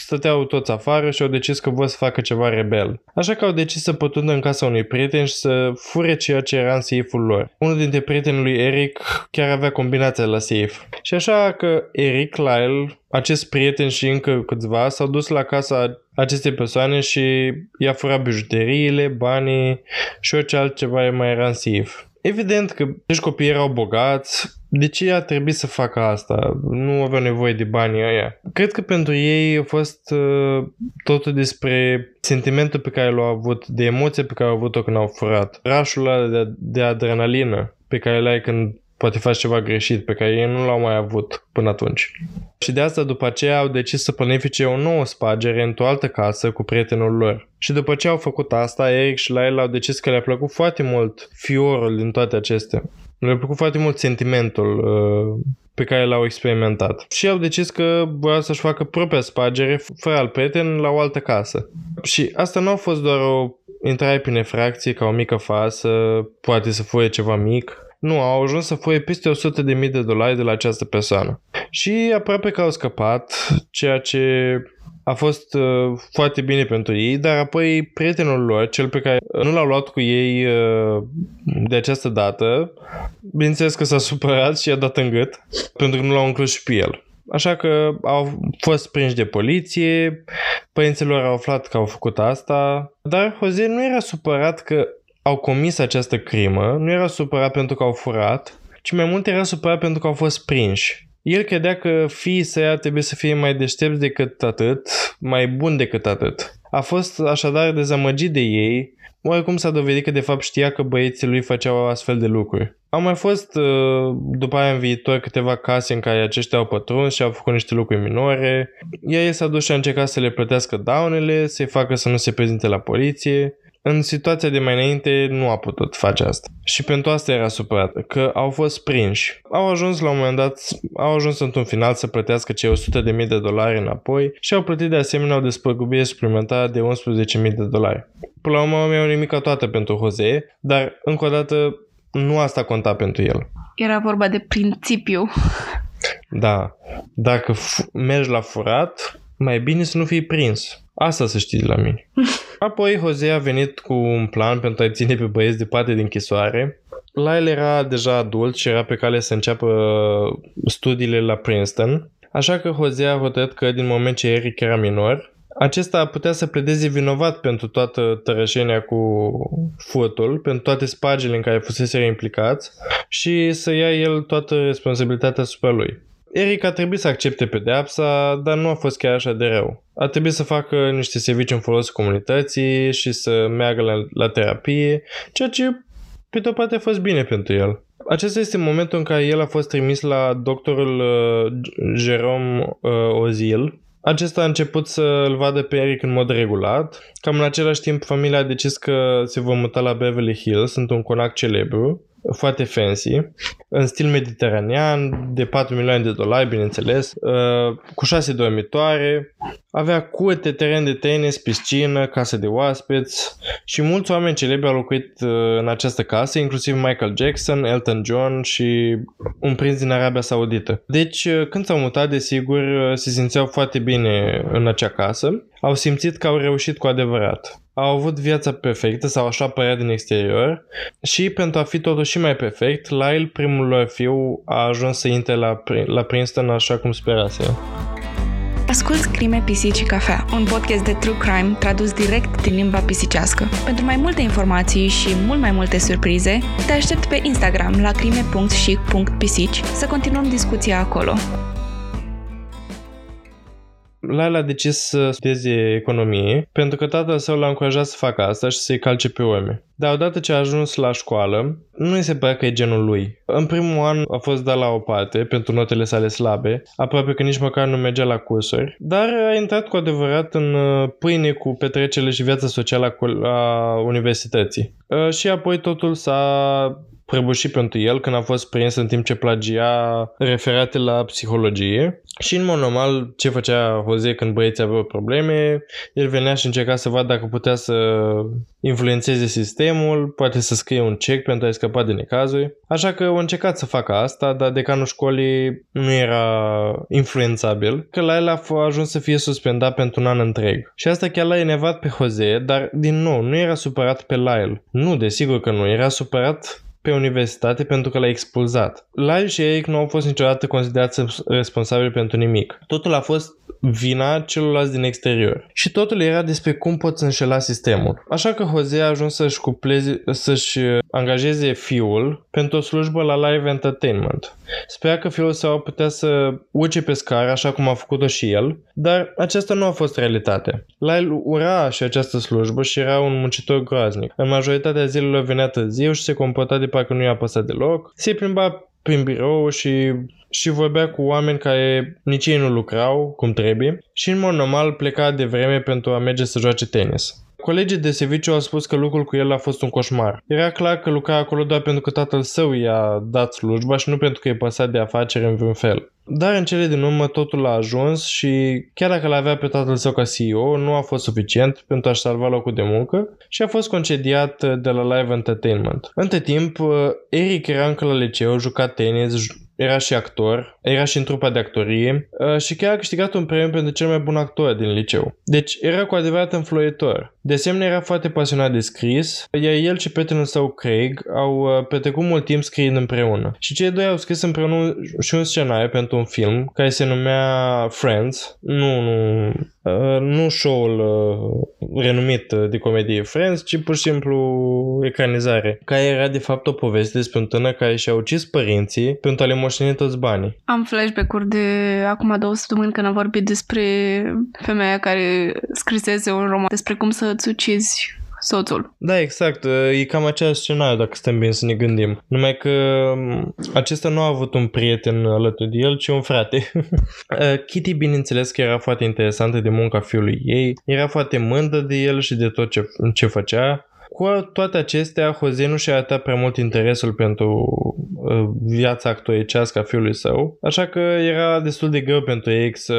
stăteau toți afară și au decis că vor să facă ceva rebel. Așa că au decis să pătundă în casa unui prieten și să fure ceea ce era în safe-ul lor. Unul dintre prietenii lui Eric chiar avea combinația la safe. Și așa că Eric, Lyle, acest prieten și încă câțiva s-au dus la casa acestei persoane și i-a furat bijuteriile, banii și orice altceva mai era în safe. Evident că acești copii erau bogați, de ce a trebuit să facă asta? Nu aveau nevoie de banii ăia. Cred că pentru ei a fost uh, totul despre sentimentul pe care l-au avut, de emoție pe care au avut-o când au furat. Rașul ăla de, de adrenalină pe care l-ai când poate faci ceva greșit pe care ei nu l-au mai avut până atunci. Și de asta după aceea au decis să planifice o nouă spagere într-o altă casă cu prietenul lor. Și după ce au făcut asta, Eric și Laila au decis că le-a plăcut foarte mult fiorul din toate acestea. Le-a plăcut foarte mult sentimentul uh, pe care l-au experimentat. Și au decis că voiau să-și facă propria spagere fără al prieten la o altă casă. Și asta nu a fost doar o intrare prin efracție ca o mică fasă, poate să fie ceva mic, Nu, au ajuns să fie peste 100 de mii de dolari de la această persoană. Și aproape că au scăpat, ceea ce a fost uh, foarte bine pentru ei, dar apoi prietenul lor, cel pe care nu l-au luat cu ei uh, de această dată, bineînțeles că s-a supărat și a dat în gât, pentru că nu l-au inclus și pe el. Așa că au fost prinși de poliție, părinții lor au aflat că au făcut asta, dar Jose nu era supărat că au comis această crimă, nu era supărat pentru că au furat, ci mai mult era supărat pentru că au fost prinși. El credea că fiii săi trebuie să fie mai deștepți decât atât, mai buni decât atât. A fost așadar dezamăgit de ei, oarecum s-a dovedit că de fapt știa că băieții lui făceau astfel de lucruri. Au mai fost uh, după aia în viitor câteva case în care aceștia au pătruns și au făcut niște lucruri minore, iar el s-a dus și a încercat să le plătească daunele, să-i facă să nu se prezinte la poliție, în situația de mai înainte nu a putut face asta. Și pentru asta era supărat, că au fost prinși. Au ajuns la un moment dat, au ajuns într-un final să plătească cei 100.000 de dolari înapoi și au plătit de asemenea o despăgubire suplimentară de 11.000 de dolari. Până la urmă mi-au nimic toată pentru Jose, dar încă o dată nu asta conta pentru el. Era vorba de principiu. Da. Dacă f- mergi la furat, mai bine să nu fii prins. Asta să știi de la mine. Apoi Jose a venit cu un plan pentru a ține pe băieți departe din închisoare. Lyle era deja adult și era pe cale să înceapă studiile la Princeton, așa că Jose a hotărât că din moment ce Eric era minor, acesta putea să pledeze vinovat pentru toată tărășenia cu furtul, pentru toate spagile în care fusese implicați și să ia el toată responsabilitatea asupra lui. Eric a trebuit să accepte pedeapsa, dar nu a fost chiar așa de rău. A trebuit să facă niște servicii în folos comunității și să meargă la, la terapie, ceea ce pe de-o parte a fost bine pentru el. Acesta este momentul în care el a fost trimis la doctorul uh, Jerome uh, Ozil. Acesta a început să îl vadă pe Eric în mod regulat. Cam în același timp, familia a decis că se va muta la Beverly Hills, într-un conac celebru foarte fancy, în stil mediteranean, de 4 milioane de dolari, bineînțeles, uh, cu 6 dormitoare, avea curte, teren de tenis, piscină, casă de oaspeți și mulți oameni celebri au locuit uh, în această casă, inclusiv Michael Jackson, Elton John și un prinț din Arabia Saudită. Deci, uh, când s-au mutat, desigur, se simțeau foarte bine în acea casă, au simțit că au reușit cu adevărat au avut viața perfectă sau așa părea din exterior și pentru a fi totuși și mai perfect, Lyle, primul lor fiu, a ajuns să intre la, la Princeton așa cum sperase. Asculți Crime, Pisici și Cafea, un podcast de true crime tradus direct din limba pisicească. Pentru mai multe informații și mult mai multe surprize, te aștept pe Instagram la crime.și.pisici să continuăm discuția acolo. Lyle a decis să studieze economie pentru că tatăl său l-a încurajat să facă asta și să-i calce pe urme. Dar odată ce a ajuns la școală, nu îi se părea că e genul lui. În primul an a fost dat la o parte pentru notele sale slabe, aproape că nici măcar nu mergea la cursuri, dar a intrat cu adevărat în uh, pâine cu petrecele și viața socială a universității. Uh, și apoi totul s-a prăbușit pentru el când a fost prins în timp ce plagia referate la psihologie. Și în mod normal, ce făcea Jose când băieții aveau probleme, el venea și încerca să vadă dacă putea să influențeze sistemul, poate să scrie un check pentru a scăpa de necazuri. Așa că au încercat să facă asta, dar decanul școlii nu era influențabil, că la el a ajuns să fie suspendat pentru un an întreg. Și asta chiar l-a enervat pe Jose, dar din nou, nu era supărat pe Lyle. Nu, desigur că nu, era supărat pe universitate pentru că l-a expulzat. Lyle și Eric nu au fost niciodată considerați responsabili pentru nimic. Totul a fost vina celorlalți din exterior. Și totul era despre cum poți înșela sistemul. Așa că Jose a ajuns să-și, cupleze, să-și angajeze fiul pentru o slujbă la Live Entertainment. Spera că fiul său ar putea să urce pe scară așa cum a făcut-o și el, dar aceasta nu a fost realitate. Lyle ura și această slujbă și era un muncitor groaznic. În majoritatea zilelor venea târziu și se comporta de parcă nu i-a păsat deloc. Se plimba prin birou și, și vorbea cu oameni care nici ei nu lucrau cum trebuie și în mod normal pleca de vreme pentru a merge să joace tenis. Colegii de serviciu au spus că lucrul cu el a fost un coșmar. Era clar că lucra acolo doar pentru că tatăl său i-a dat slujba și nu pentru că e păsat de afaceri în vreun fel. Dar în cele din urmă totul a ajuns și chiar dacă l-avea pe tatăl său ca CEO, nu a fost suficient pentru a-și salva locul de muncă și a fost concediat de la Live Entertainment. Între timp, Eric era încă la liceu, juca tenis, era și actor, era și în trupa de actorie uh, și chiar a câștigat un premiu pentru cel mai bun actor din liceu. Deci era cu adevărat înfloitor. De asemenea era foarte pasionat de scris, iar el și prietenul său Craig au uh, petrecut mult timp scriind împreună. Și cei doi au scris împreună și un scenariu pentru un film care se numea Friends. Nu, nu, uh, nu show-ul uh, renumit de comedie Friends, ci pur și simplu ecranizare, care era de fapt o poveste despre un tânăr care și-a ucis părinții pentru a le moșteni toți banii. Am flashback-uri de acum două săptămâni când am vorbit despre femeia care scrisese un roman despre cum să-ți ucizi soțul. Da, exact. E cam aceeași scenariu dacă stăm bine să ne gândim. Numai că um, acesta nu a avut un prieten alături de el, ci un frate. Uh, Kitty, bineînțeles că era foarte interesantă de munca fiului ei, era foarte mândră de el și de tot ce, ce făcea cu toate acestea, Jose nu și-a arătat prea mult interesul pentru uh, viața actoricească a fiului său, așa că era destul de greu pentru ei să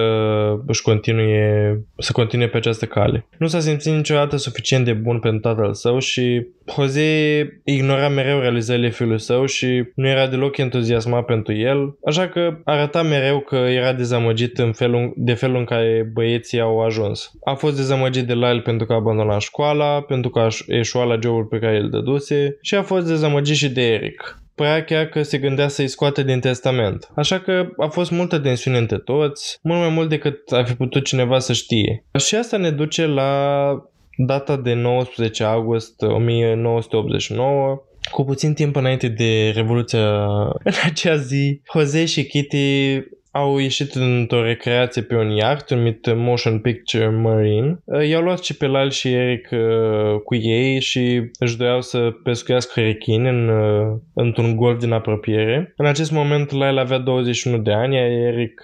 își continue, să continue pe această cale. Nu s-a simțit niciodată suficient de bun pentru tatăl său și Jose ignora mereu realizările fiului său și nu era deloc entuziasmat pentru el, așa că arăta mereu că era dezamăgit în felul, de felul în care băieții au ajuns. A fost dezamăgit de Lyle pentru că a abandonat școala, pentru că a eșuat la jobul pe care îl dăduse și a fost dezamăgit și de Eric părea chiar că se gândea să-i scoate din testament. Așa că a fost multă tensiune între toți, mult mai mult decât ar fi putut cineva să știe. Și asta ne duce la data de 19 august 1989, cu puțin timp înainte de Revoluția în acea zi, Jose și Kitty au ieșit într-o recreație pe un iaht numit Motion Picture Marine. I-au luat și pe Lal și Eric uh, cu ei și își doreau să pescuiască rechini în, uh, într-un golf din apropiere. În acest moment Lyle avea 21 de ani, iar Eric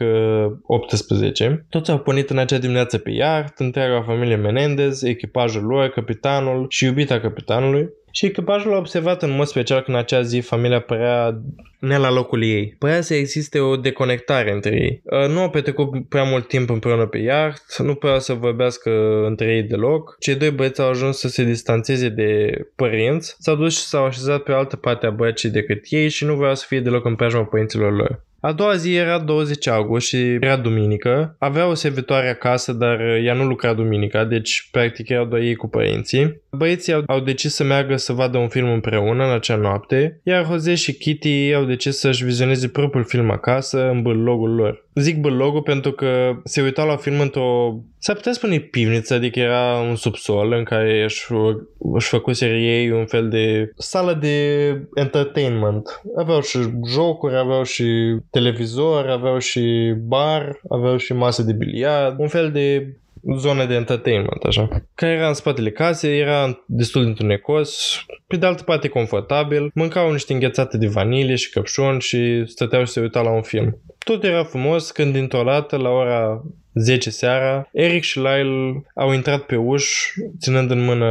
18. Uh, Toți au pornit în acea dimineață pe iaht, întreaga familie Menendez, echipajul lor, capitanul și iubita capitanului. Și echipajul a observat în mod special că în acea zi familia părea ne la locul ei. Părea să existe o deconectare între ei. Uh, nu au petrecut prea mult timp împreună pe iaht, nu părea să vorbească între ei deloc. Cei doi băieți au ajuns să se distanțeze de părinți, s-au dus și s-au așezat pe altă parte a băieții decât ei și nu voiau să fie deloc în preajma părinților lor. A doua zi era 20 august și era duminică. Avea o servitoare acasă, dar ea nu lucra duminica, deci practic erau doar ei cu părinții. Băieții au, au decis să meargă să vadă un film împreună în acea noapte, iar Jose și Kitty au decis să-și vizioneze propriul film acasă în bâlogul lor. Zic bâlogul pentru că se uitau la film într-o... S-ar putea spune pivniță, adică era un subsol în care își, își făcuse ei un fel de sală de entertainment. Aveau și jocuri, aveau și televizor, aveau și bar, aveau și masă de biliard, un fel de zonă de entertainment, așa. Care era în spatele casei, era destul de întunecos, pe de altă parte confortabil, mâncau niște înghețate de vanilie și căpșuni și stăteau și se uitau la un film. Tot era frumos când dintr-o dată, la ora 10 seara, Eric și Lyle au intrat pe uș, ținând în mână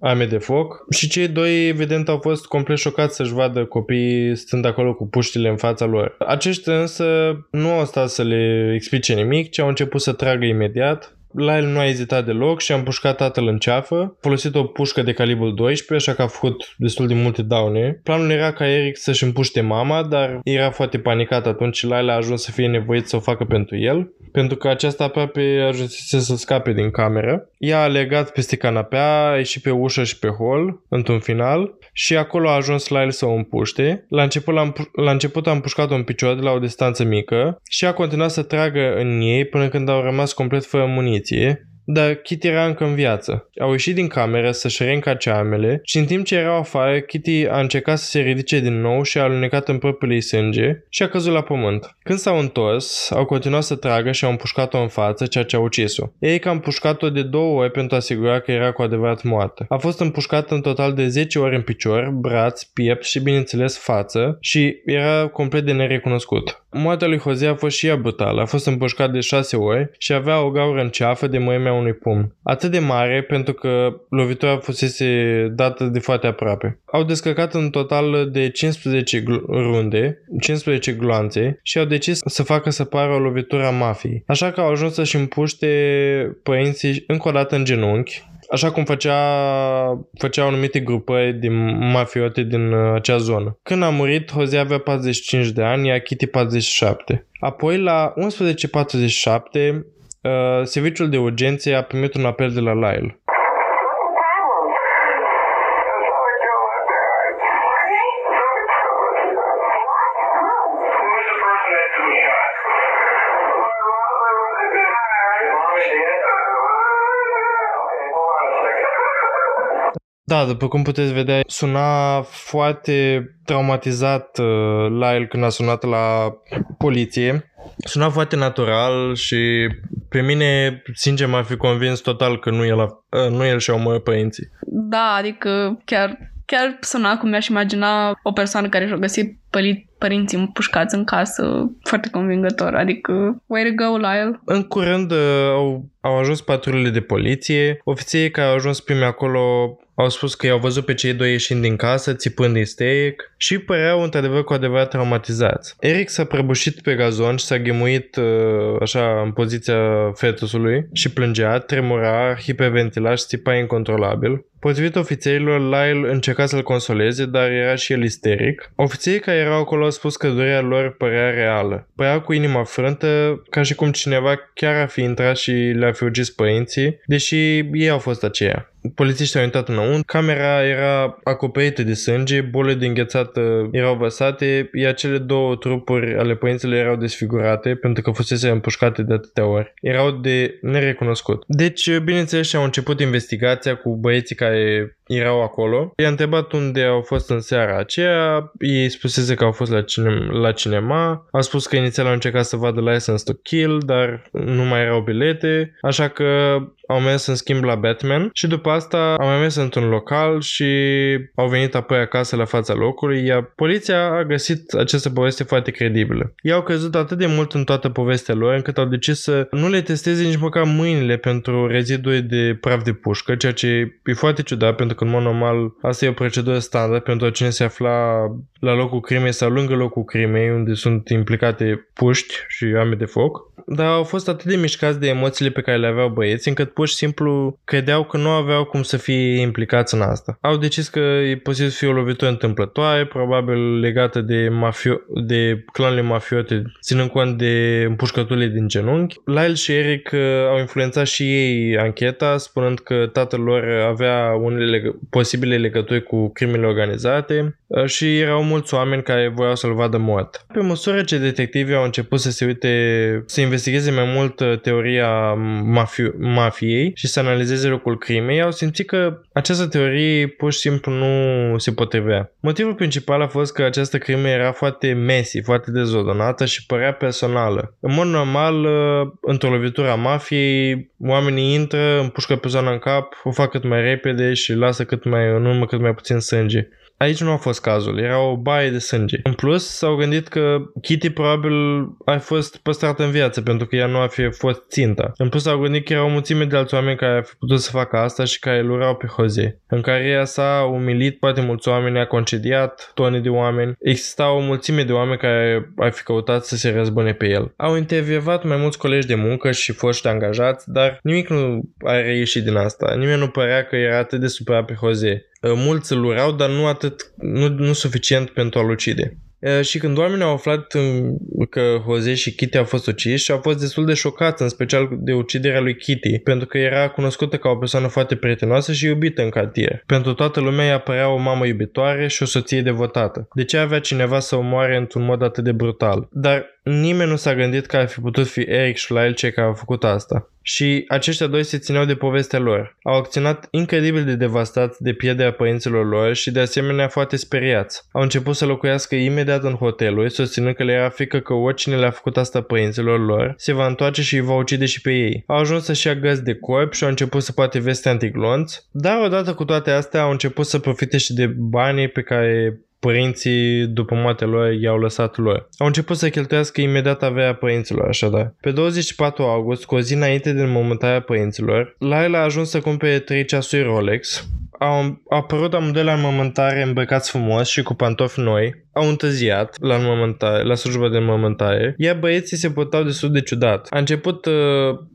arme de foc și cei doi, evident, au fost complet șocați să-și vadă copiii stând acolo cu puștile în fața lor. Aceștia însă nu au stat să le explice nimic, ci au început să tragă imediat, Lyle nu a ezitat deloc și a împușcat tatăl în ceafă, folosit o pușcă de calibru 12, așa că a făcut destul de multe daune. Planul era ca Eric să-și împuște mama, dar era foarte panicat atunci și Lyle a ajuns să fie nevoit să o facă pentru el, pentru că aceasta aproape ajunsese să scape din cameră. Ea a legat peste canapea, a ieșit pe ușă și pe hol, într-un final, și acolo a ajuns Lyle să o împuște. La început, la, la început a împușcat-o în picior de la o distanță mică și a continuat să tragă în ei până când au rămas complet fără muniție, dar Kitty era încă în viață. Au ieșit din cameră să-și reîncace armele și în timp ce erau afară, Kitty a încercat să se ridice din nou și a alunecat în propriul ei sânge și a căzut la pământ. Când s-au întors, au continuat să tragă și au împușcat-o în față, ceea ce a ucis-o. Ei a împușcat-o de două ori pentru a asigura că era cu adevărat moartă. A fost împușcată în total de 10 ori în picior, braț, piept și bineînțeles față și era complet de nerecunoscut. Moartea lui Jose a fost și ea brutală. A fost împușcat de șase ori și avea o gaură în ceafă de mărimea unui pumn. Atât de mare pentru că lovitura fusese dată de foarte aproape. Au descărcat în total de 15 gl- runde, 15 gloanțe și au decis să facă să pară o lovitură a mafiei. Așa că au ajuns să-și împuște părinții încă o dată în genunchi, așa cum făcea, făceau anumite grupări din mafiote din uh, acea zonă. Când a murit, Jose avea 45 de ani, iar Kitty 47. Apoi, la 11.47, uh, serviciul de urgențe a primit un apel de la Lyle. Da, după cum puteți vedea, suna foarte traumatizat uh, Lyle când a sunat la poliție. Suna foarte natural și pe mine, sincer, m-ar fi convins total că nu el, a, uh, nu el și-a omorât părinții. Da, adică chiar, chiar suna cum mi-aș imagina o persoană care și-a găsit pări, părinții împușcați în casă foarte convingător. Adică, way to go, Lyle. În curând uh, au, au ajuns patrulele de poliție. Ofițerii care au ajuns primi acolo au spus că i-au văzut pe cei doi ieșind din casă, țipând isteric și păreau într-adevăr cu adevărat traumatizați. Eric s-a prăbușit pe gazon și s-a ghemuit uh, așa în poziția fetusului și plângea, tremura, hiperventila și țipa incontrolabil. Potrivit ofițerilor, Lyle încerca să-l consoleze, dar era și el isteric. Ofițerii care erau acolo au spus că durerea lor părea reală. Părea cu inima frântă, ca și cum cineva chiar ar fi intrat și le-ar fi ucis părinții, deși ei au fost aceia. Polițiștii au intrat înăuntru, camera era acoperită de sânge, bole de înghețată erau văsate, iar cele două trupuri ale părinților erau desfigurate pentru că fusese împușcate de atâtea ori. Erau de nerecunoscut. Deci, bineînțeles, și au început investigația cu băieții care erau acolo. I-a întrebat unde au fost în seara aceea, ei spusese că au fost la, cine- la cinema, a spus că inițial au încercat să vadă License to Kill, dar nu mai erau bilete, așa că au mers în schimb la Batman și după asta au mai mers într-un local și au venit apoi acasă la fața locului, iar poliția a găsit această poveste foarte credibilă. Ei au crezut atât de mult în toată povestea lor încât au decis să nu le testeze nici măcar mâinile pentru rezidui de praf de pușcă, ceea ce e foarte ciudat pentru că în mod normal asta e o procedură standard pentru cine se afla la locul crimei sau lângă locul crimei unde sunt implicate puști și arme de foc. Dar au fost atât de mișcați de emoțiile pe care le aveau băieți încât pur și simplu credeau că nu aveau cum să fie implicați în asta. Au decis că e posibil să fie o lovitură întâmplătoare, probabil legată de, mafio- de clanurile mafiote, ținând cont de împușcăturile din genunchi. Lyle și Eric uh, au influențat și ei ancheta, spunând că tatăl lor avea unele leg- posibile legături cu crimele organizate uh, și erau mulți oameni care voiau să-l vadă mort. Pe măsură ce detectivii au început să se uite, să investigheze mai mult uh, teoria mafi- mafiei și să analizeze locul crimei, au simțit că această teorie pur și simplu nu se potrivea. Motivul principal a fost că această crimă era foarte messy, foarte dezordonată și părea personală. În mod normal, uh, într-o lovitură a mafiei, oamenii intră, împușcă persoana în cap, o fac cât mai repede și lasă cât mai în urmă cât mai puțin sânge. Aici nu a fost cazul, era o baie de sânge. În plus, s-au gândit că Kitty probabil a fost păstrată în viață pentru că ea nu a fi fost ținta. În plus, s-au gândit că era o mulțime de alți oameni care ar fi putut să facă asta și care îl urau pe Jose. În cariera sa a umilit foarte mulți oameni, a concediat tone de oameni. Exista o mulțime de oameni care ar fi căutat să se răzbune pe el. Au intervievat mai mulți colegi de muncă și foști angajați, dar nimic nu a reieșit din asta. Nimeni nu părea că era atât de supărat pe Jose. Mulți îl urau, dar nu atât, nu, nu suficient pentru a-l ucide. E, Și când oamenii au aflat în- că Jose și Kitty au fost uciși, au fost destul de șocați, în special de uciderea lui Kitty, pentru că era cunoscută ca o persoană foarte prietenoasă și iubită în cartier. Pentru toată lumea ea părea o mamă iubitoare și o soție devotată. De ce avea cineva să o moare într-un mod atât de brutal? Dar nimeni nu s-a gândit că ar fi putut fi Eric și Lyle cei care au făcut asta. Și aceștia doi se țineau de povestea lor. Au acționat incredibil de devastați de pierderea părinților lor și de asemenea foarte speriați. Au început să locuiască imediat în hoteluri, susținând că le era frică că oricine le-a făcut asta părinților lor se va întoarce și îi va ucide și pe ei. Au ajuns să-și ia găzi de corp și au început să poate veste antiglonți, dar odată cu toate astea au început să profite și de banii pe care părinții după moartea lor i-au lăsat lor. Au început să cheltuiască imediat averea părinților, așadar. Pe 24 august, cu o zi înainte de înmormântarea părinților, Laila a ajuns să cumpere 3 ceasuri Rolex, au apărut amândoi la înmormântare îmbrăcați frumos și cu pantofi noi, au întârziat la, înmormântare, la slujba de înmormântare, iar băieții se purtau destul de ciudat. A început uh,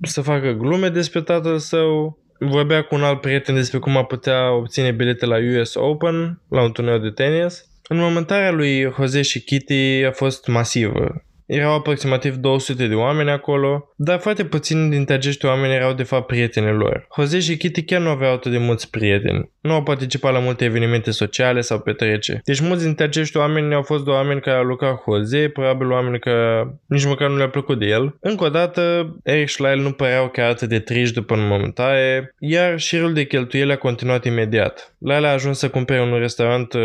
să facă glume despre tatăl său, vorbea cu un alt prieten despre cum a putea obține bilete la US Open, la un turneu de tenis. Înmormântarea lui Jose și Kitty a fost masivă. Erau aproximativ 200 de oameni acolo, dar foarte puțini dintre acești oameni erau de fapt prietenii lor. Jose și Kitty chiar nu aveau atât de mulți prieteni. Nu au participat la multe evenimente sociale sau petrece. Deci mulți dintre acești oameni au fost oameni care au lucrat Jose, probabil oameni care nici măcar nu le-a plăcut de el. Încă o dată, Eric și Lyle nu păreau chiar atât de triști după înmormântare, iar șirul de cheltuieli a continuat imediat. Lyle a ajuns să cumpere un restaurant uh,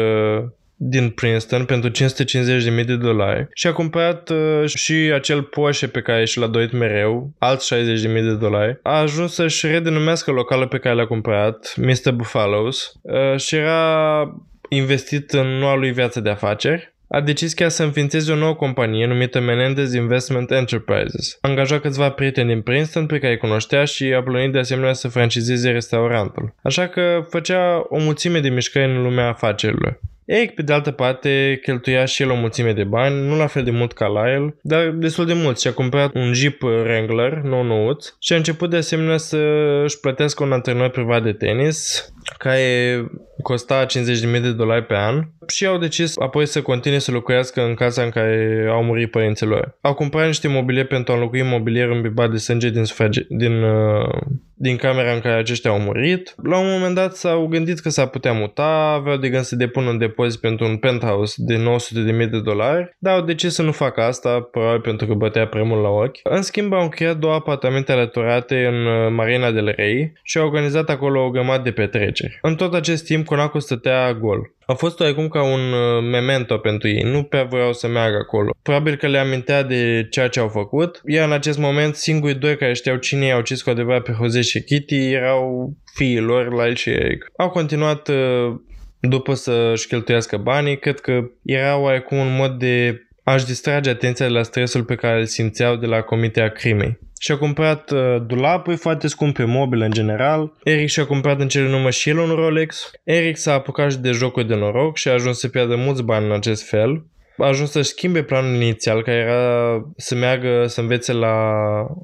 din Princeton pentru 550.000 de dolari și a cumpărat uh, și acel Porsche pe care și l-a dorit mereu, alți 60.000 de dolari. A ajuns să-și redenumească localul pe care l-a cumpărat, Mr. Buffalo's, uh, și era investit în noua lui viață de afaceri a decis chiar să înființeze o nouă companie numită Menendez Investment Enterprises. A angajat câțiva prieteni din Princeton pe care îi cunoștea și a plănit de asemenea să francizeze restaurantul. Așa că făcea o mulțime de mișcări în lumea afacerilor. Eric, pe de altă parte, cheltuia și el o mulțime de bani, nu la fel de mult ca la el, dar destul de mult. Și a cumpărat un Jeep Wrangler nou nouț și a început de asemenea să își plătească un antrenor privat de tenis, care costa 50.000 de dolari pe an și au decis apoi să continue să locuiască în casa în care au murit părinții lor. Au cumpărat niște mobilier pentru a înlocui mobilierul îmbibat de sânge din, sufrage, din, uh, din camera în care aceștia au murit. La un moment dat s-au gândit că s-ar putea muta, aveau de gând să depună un depozit pentru un penthouse de 900.000 de dolari, dar au decis să nu facă asta, probabil pentru că bătea prea mult la ochi. În schimb, au încheiat două apartamente alăturate în uh, Marina del Rey și au organizat acolo o grămadă de petreceri. În tot acest timp, Conaco stătea gol. A fost oarecum ca un uh, memento pentru ei, nu prea vreau să meargă acolo. Probabil că le amintea de ceea ce au făcut, iar în acest moment singurii doi care știau cine i-au ucis cu adevărat pe Jose și Kitty erau fiii lor, Lyle și Eric. Au continuat uh, după să-și cheltuiască banii, cred că era oarecum un mod de a-și distrage atenția de la stresul pe care îl simțeau de la comiterea crimei și-a cumpărat uh, dulapuri foarte scumpe, mobile în general. Eric și-a cumpărat în cele numă și el un Rolex. Eric s-a apucat și de jocuri de noroc și a ajuns să pierdă mulți bani în acest fel. A ajuns să-și schimbe planul inițial, care era să meargă să învețe la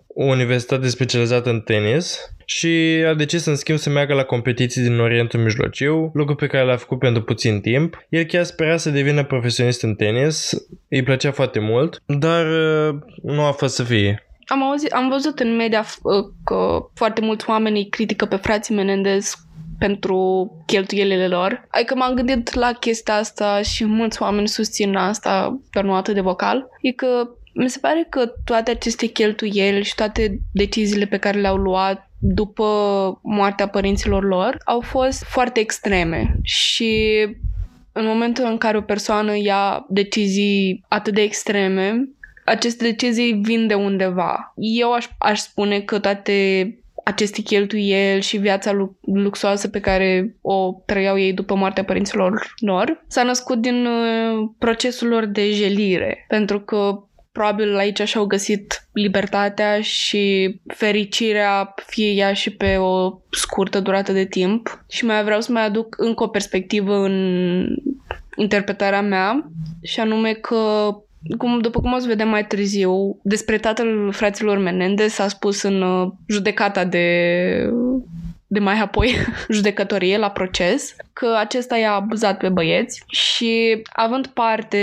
o universitate specializată în tenis și a decis în schimb să meargă la competiții din Orientul Mijlociu, lucru pe care l-a făcut pentru puțin timp. El chiar spera să devină profesionist în tenis, îi plăcea foarte mult, dar uh, nu a fost să fie. Am, auzit, am văzut în media f- că foarte mulți oameni îi critică pe frații Menendez pentru cheltuielile lor. Adică m-am gândit la chestia asta și mulți oameni susțin asta, dar nu atât de vocal. E că mi se pare că toate aceste cheltuieli și toate deciziile pe care le-au luat după moartea părinților lor au fost foarte extreme și în momentul în care o persoană ia decizii atât de extreme, aceste decizii vin de undeva. Eu aș, aș spune că toate aceste cheltuieli și viața luxoasă pe care o trăiau ei după moartea părinților lor s-a născut din uh, procesul lor de jelire, pentru că probabil aici și-au găsit libertatea și fericirea, fie ea și pe o scurtă durată de timp. Și mai vreau să mai aduc încă o perspectivă în interpretarea mea, și anume că cum, după cum o să vedem mai târziu, despre tatăl fraților Menendez s-a spus în uh, judecata de de mai apoi judecătorie la proces, că acesta i-a abuzat pe băieți și având parte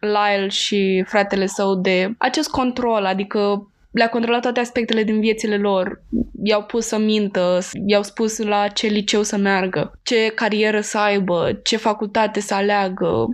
Lyle și fratele său de acest control, adică le-a controlat toate aspectele din viețile lor. I-au pus să mintă, i-au spus la ce liceu să meargă, ce carieră să aibă, ce facultate să aleagă.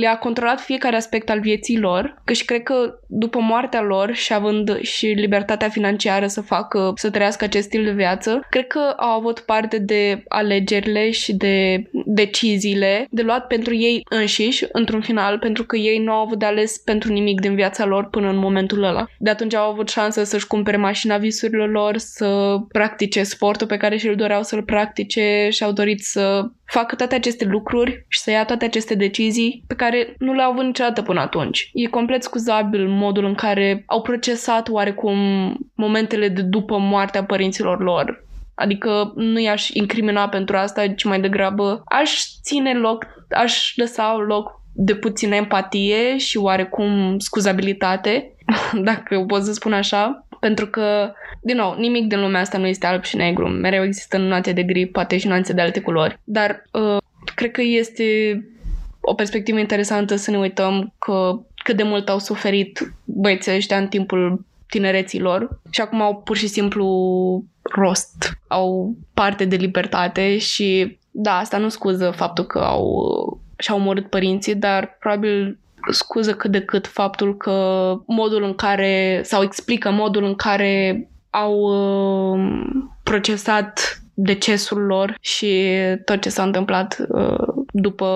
Le-a controlat fiecare aspect al vieții lor, că și cred că după moartea lor și având și libertatea financiară să facă, să trăiască acest stil de viață, cred că au avut parte de alegerile și de deciziile de luat pentru ei înșiși, într-un final, pentru că ei nu au avut de ales pentru nimic din viața lor până în momentul ăla. De atunci au avut șansa să-și cumpere mașina visurilor lor, să practice sportul pe care și-l doreau să-l practice și au dorit să facă toate aceste lucruri și să ia toate aceste decizii pe care nu le-au avut niciodată până atunci. E complet scuzabil modul în care au procesat oarecum momentele de după moartea părinților lor. Adică nu i-aș incrimina pentru asta, ci mai degrabă aș ține loc, aș lăsa loc de puțină empatie și oarecum scuzabilitate, dacă pot să spun așa, pentru că, din nou, nimic din lumea asta nu este alb și negru. Mereu există nuanțe de gri, poate și nuanțe de alte culori. Dar uh, cred că este o perspectivă interesantă să ne uităm că cât de mult au suferit băieții ăștia în timpul tinereții lor și acum au pur și simplu rost, au parte de libertate și da, asta nu scuză faptul că au și-au omorât părinții, dar probabil scuză cât de cât faptul că modul în care, sau explică modul în care au uh, procesat decesul lor și tot ce s-a întâmplat uh, după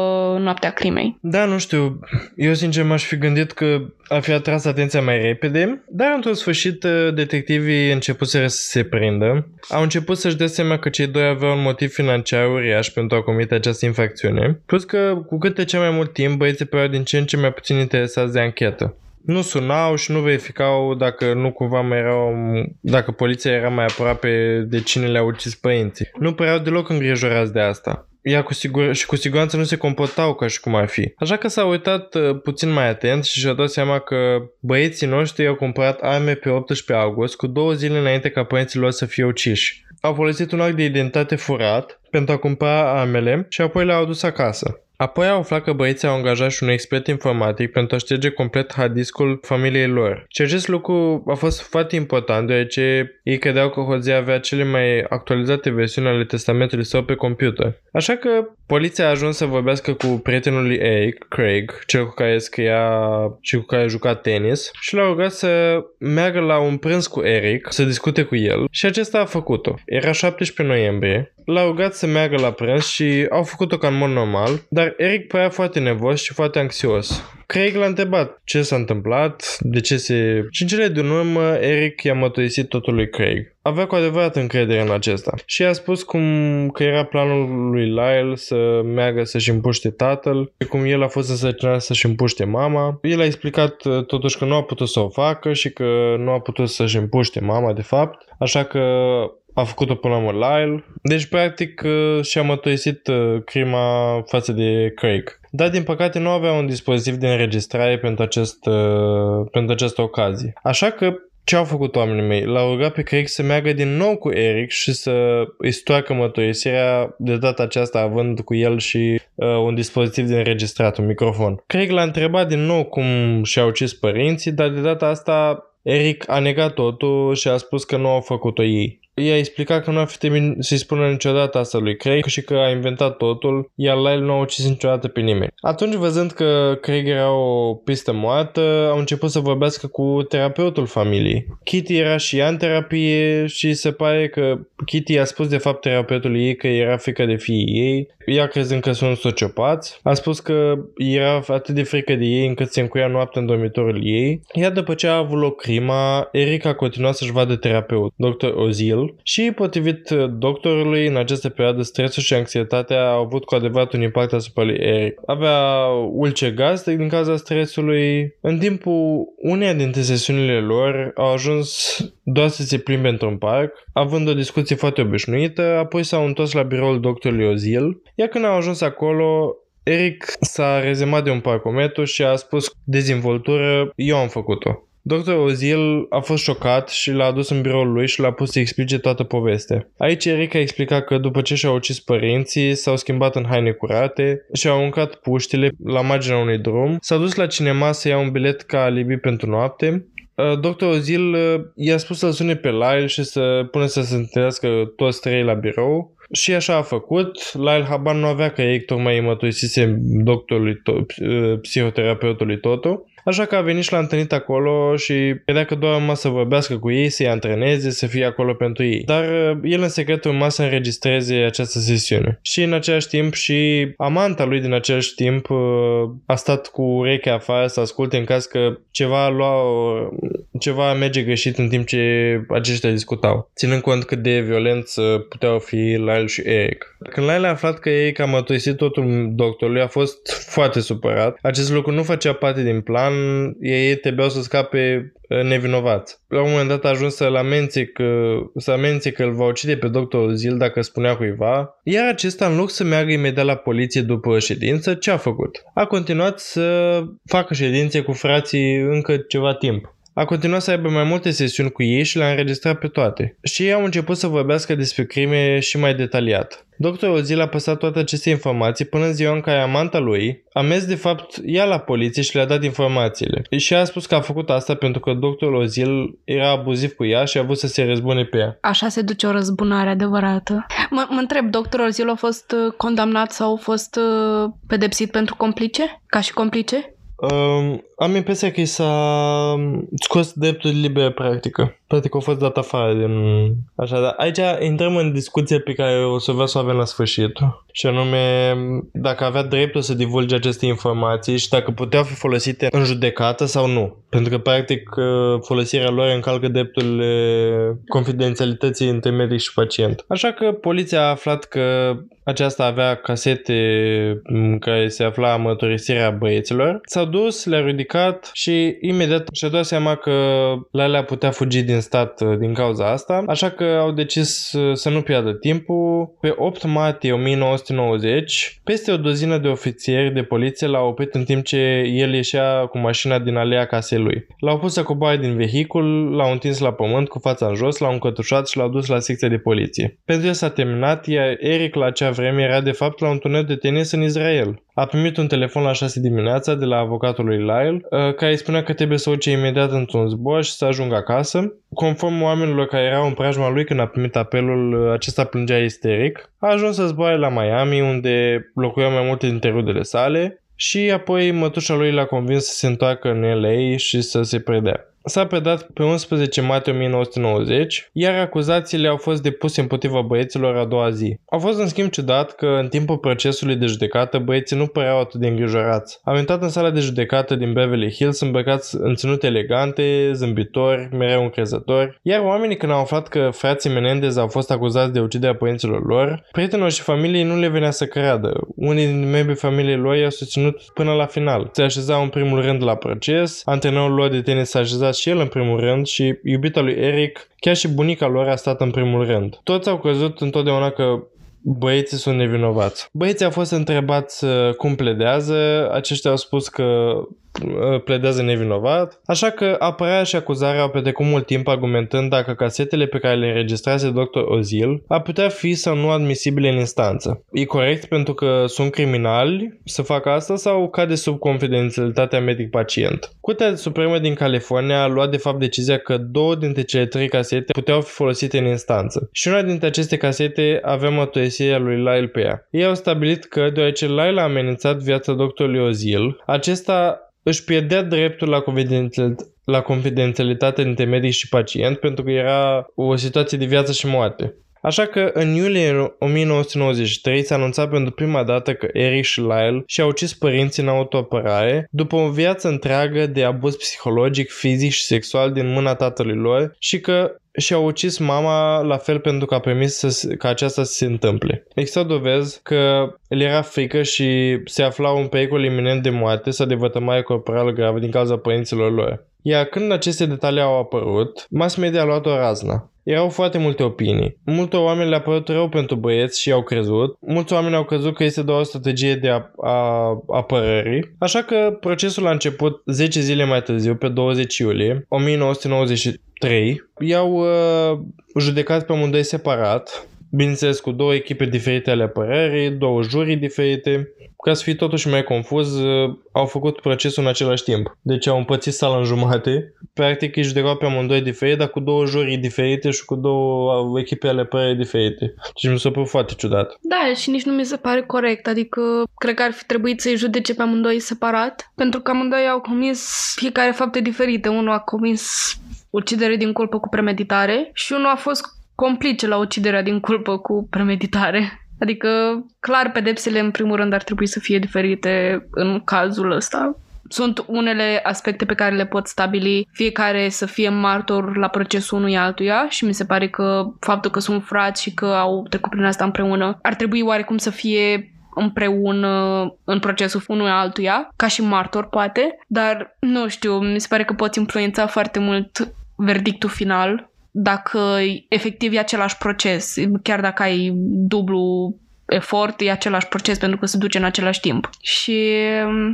noaptea crimei. Da, nu știu. Eu sincer m-aș fi gândit că ar fi atras atenția mai repede, dar într-un sfârșit uh, detectivii început să se prindă. Au început să-și dea seama că cei doi aveau un motiv financiar uriaș pentru a comite această infracțiune, plus că cu cât cel mai mult timp băieții păreau din ce în ce mai puțin interesați de anchetă nu sunau și nu verificau dacă nu cumva mai erau, dacă poliția era mai aproape de cine le-a ucis părinții. Nu păreau deloc îngrijorați de asta. Ea cu sigur, și cu siguranță nu se comportau ca și cum ar fi. Așa că s-a uitat uh, puțin mai atent și și-a dat seama că băieții noștri au cumpărat arme pe 18 august, cu două zile înainte ca părinții lor să fie uciși. Au folosit un act de identitate furat pentru a cumpăra armele și apoi le-au adus acasă. Apoi au aflat că băieții au angajat și un expert informatic pentru a șterge complet hard discul familiei lor. Și acest lucru a fost foarte important deoarece ei credeau că Hozea avea cele mai actualizate versiuni ale testamentului său pe computer. Așa că poliția a ajuns să vorbească cu prietenul lui Eric, Craig, cel cu care scria și cu care juca tenis și l-a rugat să meargă la un prânz cu Eric, să discute cu el și acesta a făcut-o. Era 17 noiembrie, l-a rugat să meargă la prânz și au făcut-o ca în mod normal, dar dar Eric părea foarte nervos și foarte anxios. Craig l-a întrebat ce s-a întâmplat, de ce se... Și în cele din urmă, Eric i-a mătoisit totul lui Craig. Avea cu adevărat încredere în acesta. Și a spus cum că era planul lui Lyle să meargă să-și împuște tatăl, cum el a fost însărcinat să-și împuște mama. El a explicat uh, totuși că nu a putut să o facă și că nu a putut să-și împuște mama, de fapt. Așa că a făcut-o până la urmă Lyle. Deci, practic, uh, și-a mătoisit uh, crima față de Craig. Dar, din păcate, nu avea un dispozitiv de înregistrare pentru, acest, uh, pentru această ocazie. Așa că ce au făcut oamenii mei? L-au rugat pe Craig să meargă din nou cu Eric și să îi stoarcă mătoisirea, de data aceasta având cu el și uh, un dispozitiv de înregistrat, un microfon. Craig l-a întrebat din nou cum și-au ucis părinții, dar de data asta Eric a negat totul și a spus că nu au făcut-o ei. I-a explicat că nu ar fi trebuit să-i spună niciodată asta lui Craig și că a inventat totul, iar Lyle nu a ucis niciodată pe nimeni. Atunci, văzând că Craig era o pistă moartă, au început să vorbească cu terapeutul familiei. Kitty era și ea în terapie și se pare că Kitty a spus de fapt terapeutului ei că era frică de fiii ei, ea crezând că sunt sociopați. A spus că era atât de frică de ei încât se încuia noaptea în dormitorul ei. Iar după ce a avut loc crima, Eric a continuat să-și vadă terapeut, Dr. Ozil, și, potrivit uh, doctorului, în această perioadă, stresul și anxietatea au avut cu adevărat un impact asupra lui Eric. Avea ulce gastric din cauza stresului. În timpul uneia dintre sesiunile lor au ajuns doar să se plimbe într-un parc, având o discuție foarte obișnuită, apoi s-au întors la biroul doctorului Ozil, iar când au ajuns acolo, Eric s-a rezemat de un parcometru și a spus dezvoltură, eu am făcut-o. Dr. Ozil a fost șocat și l-a adus în biroul lui și l-a pus să explice toată povestea. Aici Eric a explicat că după ce și-au ucis părinții, s-au schimbat în haine curate și au aruncat puștile la marginea unui drum, s-a dus la cinema să ia un bilet ca alibi pentru noapte uh, Dr. Ozil uh, i-a spus să sune pe Lyle și să pune să se întâlnească toți trei la birou Și așa a făcut. La el habar nu avea că ei tocmai îi mătuisise doctorului, to- uh, psihoterapeutului Toto. Așa că a venit și l-a întâlnit acolo și credea că doar urma să vorbească cu ei, să-i antreneze, să fie acolo pentru ei. Dar uh, el în secret urma să înregistreze această sesiune. Și în același timp și amanta lui din același timp uh, a stat cu urechea afară să asculte în caz că ceva lua, ceva merge greșit în timp ce aceștia discutau. Ținând cont cât de violenți puteau fi Lyle și Eric. Când Lyle a aflat că Eric a mătuisit totul doctorului, a fost foarte supărat. Acest lucru nu făcea parte din plan, ei trebuiau să scape uh, nevinovați. La un moment dat a ajuns să-l amențe că, să amențe că îl va ucide pe doctorul Zil dacă spunea cuiva, iar acesta în loc să meargă imediat la poliție după ședință, ce a făcut? A continuat să facă ședințe cu frații încă ceva timp. A continuat să aibă mai multe sesiuni cu ei și le-a înregistrat pe toate. Și ei au început să vorbească despre crime și mai detaliat. Doctorul Ozil a păsat toate aceste informații până în ziua în care amanta lui a mers de fapt ea la poliție și le-a dat informațiile. Și a spus că a făcut asta pentru că doctorul Ozil era abuziv cu ea și a vrut să se răzbune pe ea. Așa se duce o răzbunare adevărată. Mă, mă întreb, doctorul Zil a fost uh, condamnat sau a fost uh, pedepsit pentru complice? Ca și complice? Um, am impresia că i s-a scos dreptul de liberă practică. Practic a fost dat afară din... Așa, dar aici intrăm în discuția pe care o să vreau să o avem la sfârșit. Și anume, dacă avea dreptul să divulge aceste informații și dacă puteau fi folosite în judecată sau nu. Pentru că, practic, folosirea lor încalcă dreptul confidențialității între medic și pacient. Așa că poliția a aflat că aceasta avea casete în care se afla mărturisirea băieților. S-au dus, le-au ridicat și imediat și-a dat seama că Lalea putea fugi din stat uh, din cauza asta, așa că au decis uh, să nu piardă timpul. Pe 8 martie 1990, peste o dozină de ofițieri de poliție l-au oprit în timp ce el ieșea cu mașina din alea casei lui. L-au pus să coboare din vehicul, l-au întins la pământ cu fața în jos, l-au încătușat și l-au dus la secția de poliție. Pentru el s-a terminat, iar Eric la acea vreme era de fapt la un turneu de tenis în Israel. A primit un telefon la 6 dimineața de la avocatul lui Lyle, uh, care îi spunea că trebuie să urce imediat într-un zbor și să ajungă acasă. Conform oamenilor care erau în preajma lui când a primit apelul, uh, acesta plângea isteric. A ajuns să zboare la Miami, unde locuiau mai multe dintre rudele sale, și apoi mătușa lui l-a convins să se întoarcă în LA și să se predea s-a predat pe 11 martie 1990, iar acuzațiile au fost depuse împotriva băieților a doua zi. A fost în schimb ciudat că în timpul procesului de judecată băieții nu păreau atât de îngrijorați. Am intrat în sala de judecată din Beverly Hills îmbrăcați în ținute elegante, zâmbitori, mereu încrezători, iar oamenii când au aflat că frații Menendez au fost acuzați de uciderea părinților lor, prietenilor și familiei nu le venea să creadă. Unii din membrii familiei lor i-au susținut până la final. Se așezau în primul rând la proces, antrenorul lor de tenis s-a așezat și el în primul rând și iubita lui Eric, chiar și bunica lor a stat în primul rând. Toți au crezut întotdeauna că băieții sunt nevinovați. Băieții au fost întrebați uh, cum pledează, aceștia au spus că uh, pledează nevinovat, așa că apărarea și acuzarea au petrecut mult timp argumentând dacă casetele pe care le înregistrase Dr. Ozil ar putea fi sau nu admisibile în instanță. E corect pentru că sunt criminali să facă asta sau cade sub confidențialitatea medic-pacient? Curtea Supremă din California a luat de fapt decizia că două dintre cele trei casete puteau fi folosite în instanță și una dintre aceste casete avea mărturisirea lui Lyle pe ea. Ei au stabilit că, deoarece Lyle a amenințat viața doctorului Ozil, acesta își pierdea dreptul la confidențialitate la confidențialitate între medic și pacient pentru că era o situație de viață și moarte. Așa că în iulie 1993 s-a anunțat pentru prima dată că Eric și Lyle și-au ucis părinții în autoapărare după o viață întreagă de abuz psihologic, fizic și sexual din mâna tatălui lor și că și-au ucis mama la fel pentru că a permis să, ca aceasta să se întâmple. Există dovezi că el era frică și se afla un pericol iminent de moarte sau de vătămare corporală gravă din cauza părinților lor. Iar când aceste detalii au apărut, mass media a luat o razna. Erau foarte multe opinii. Multe oameni le-a părut rău pentru băieți și au crezut. Mulți oameni au crezut că este doar o strategie de a, a, apărării. Așa că procesul a început 10 zile mai târziu, pe 20 iulie 1993. I-au uh, judecat pe amândoi separat bineînțeles cu două echipe diferite ale apărării, două jurii diferite, ca să fie totuși mai confuz, uh, au făcut procesul în același timp. Deci au împățit sala în jumate, practic își judecau pe amândoi diferit, dar cu două jurii diferite și cu două uh, echipe ale apărării diferite. Deci mi s-a părut foarte ciudat. Da, și nici nu mi se pare corect, adică cred că ar fi trebuit să-i judece pe amândoi separat, pentru că amândoi au comis fiecare fapte diferite. Unul a comis ucidere din culpă cu premeditare și unul a fost complice la uciderea din culpă cu premeditare. Adică, clar, pedepsele, în primul rând, ar trebui să fie diferite în cazul ăsta. Sunt unele aspecte pe care le pot stabili fiecare să fie martor la procesul unui altuia și mi se pare că faptul că sunt frați și că au trecut prin asta împreună ar trebui oarecum să fie împreună în procesul unui altuia, ca și martor, poate, dar nu știu, mi se pare că poți influența foarte mult verdictul final dacă efectiv e același proces, chiar dacă ai dublu efort, e același proces pentru că se duce în același timp. Și